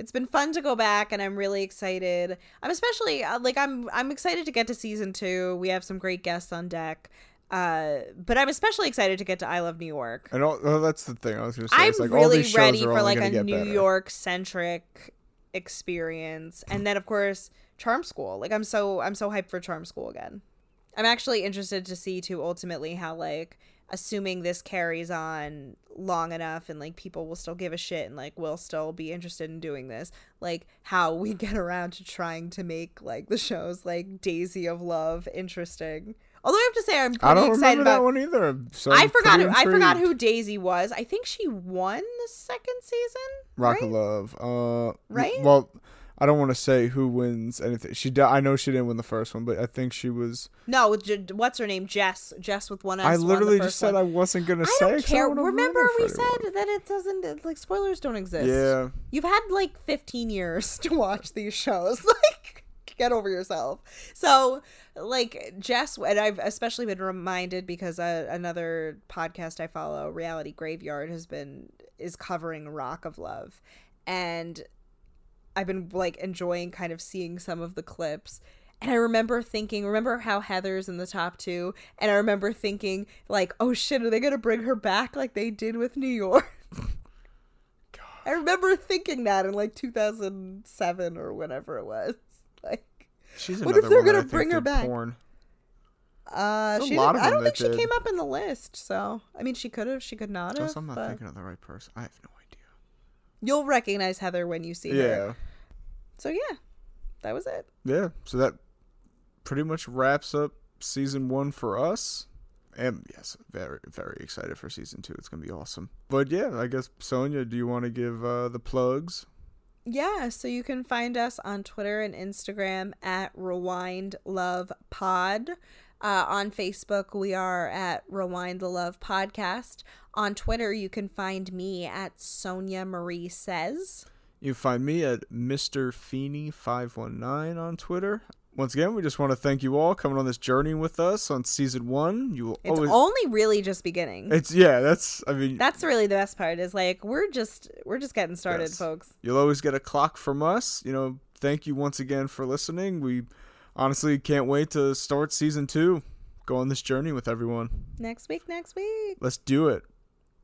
[SPEAKER 2] it's been fun to go back and I'm really excited. I'm especially uh, like I'm I'm excited to get to season 2. We have some great guests on deck. Uh, but I'm especially excited to get to I Love New York.
[SPEAKER 1] And all, well, that's the thing I was gonna say.
[SPEAKER 2] I'm
[SPEAKER 1] like all
[SPEAKER 2] really ready for like a New. York centric experience, and then of course Charm School. Like I'm so I'm so hyped for Charm School again. I'm actually interested to see too ultimately how like assuming this carries on long enough and like people will still give a shit and like will still be interested in doing this like how we get around to trying to make like the shows like daisy of love interesting although i have to say i'm pretty
[SPEAKER 1] I don't
[SPEAKER 2] excited
[SPEAKER 1] remember
[SPEAKER 2] about
[SPEAKER 1] that one either. So
[SPEAKER 2] I forgot. Who, I forgot who. Daisy was. I think she won the second season.
[SPEAKER 1] Rock
[SPEAKER 2] right?
[SPEAKER 1] of Love. Uh,
[SPEAKER 2] Right?
[SPEAKER 1] Well, I don't want to say who wins anything. She, di- I know she didn't win the first one, but I think she was.
[SPEAKER 2] No, what's her name? Jess. Jess with one S.
[SPEAKER 1] I literally just said
[SPEAKER 2] one.
[SPEAKER 1] I wasn't gonna
[SPEAKER 2] I
[SPEAKER 1] say.
[SPEAKER 2] don't care.
[SPEAKER 1] wanna ruin
[SPEAKER 2] Remember,
[SPEAKER 1] it for
[SPEAKER 2] we
[SPEAKER 1] anyone.
[SPEAKER 2] said that it doesn't like spoilers don't exist.
[SPEAKER 1] Yeah.
[SPEAKER 2] You've had like 15 years to watch these shows. Like, get over yourself. So, like, Jess, and I've especially been reminded because uh, another podcast I follow, Reality Graveyard, has been is covering Rock of Love, and I've been like enjoying kind of seeing some of the clips. And I remember thinking, remember how Heather's in the top two? And I remember thinking, like, oh shit, are they going to bring her back like they did with New York? I remember thinking that in like 2007 or whenever it was. Like,
[SPEAKER 1] She's
[SPEAKER 2] What if they're gonna bring her back?
[SPEAKER 1] Porn.
[SPEAKER 2] uh,
[SPEAKER 1] There's
[SPEAKER 2] she
[SPEAKER 1] lot
[SPEAKER 2] didn't-
[SPEAKER 1] of
[SPEAKER 2] I don't think
[SPEAKER 1] that
[SPEAKER 2] she
[SPEAKER 1] did.
[SPEAKER 2] came up in the list. So, I mean, she could have, she could not have.
[SPEAKER 1] I'm not
[SPEAKER 2] but
[SPEAKER 1] thinking of the right person. I have no idea.
[SPEAKER 2] You'll recognize Heather when you see
[SPEAKER 1] Yeah.
[SPEAKER 2] her. So yeah, that was it.
[SPEAKER 1] Yeah. So that pretty much wraps up season one for us. And yes, very, very excited for season two. It's going to be awesome. But yeah, I guess, Sonia, do you want to give uh, the plugs?
[SPEAKER 2] Yeah, so you can find us on Twitter and Instagram at Rewind Love Pod. Uh, on Facebook, we are at Rewind the Love Podcast. On Twitter, you can find me at Sonia Marie Says.
[SPEAKER 1] You find me at Mr. Feeney519 on Twitter. Once again, we just want to thank you all coming on this journey with us on season one. You will
[SPEAKER 2] It's
[SPEAKER 1] always.
[SPEAKER 2] only really just beginning.
[SPEAKER 1] it's yeah. That's I mean.
[SPEAKER 2] That's really the best part. Is like we're just we're just getting started,
[SPEAKER 1] Yes.
[SPEAKER 2] folks.
[SPEAKER 1] You'll always get a clock from us. You know, thank you once again for listening. We honestly can't wait to start season two. Go on this journey with everyone.
[SPEAKER 2] Next week, next week.
[SPEAKER 1] Let's do it.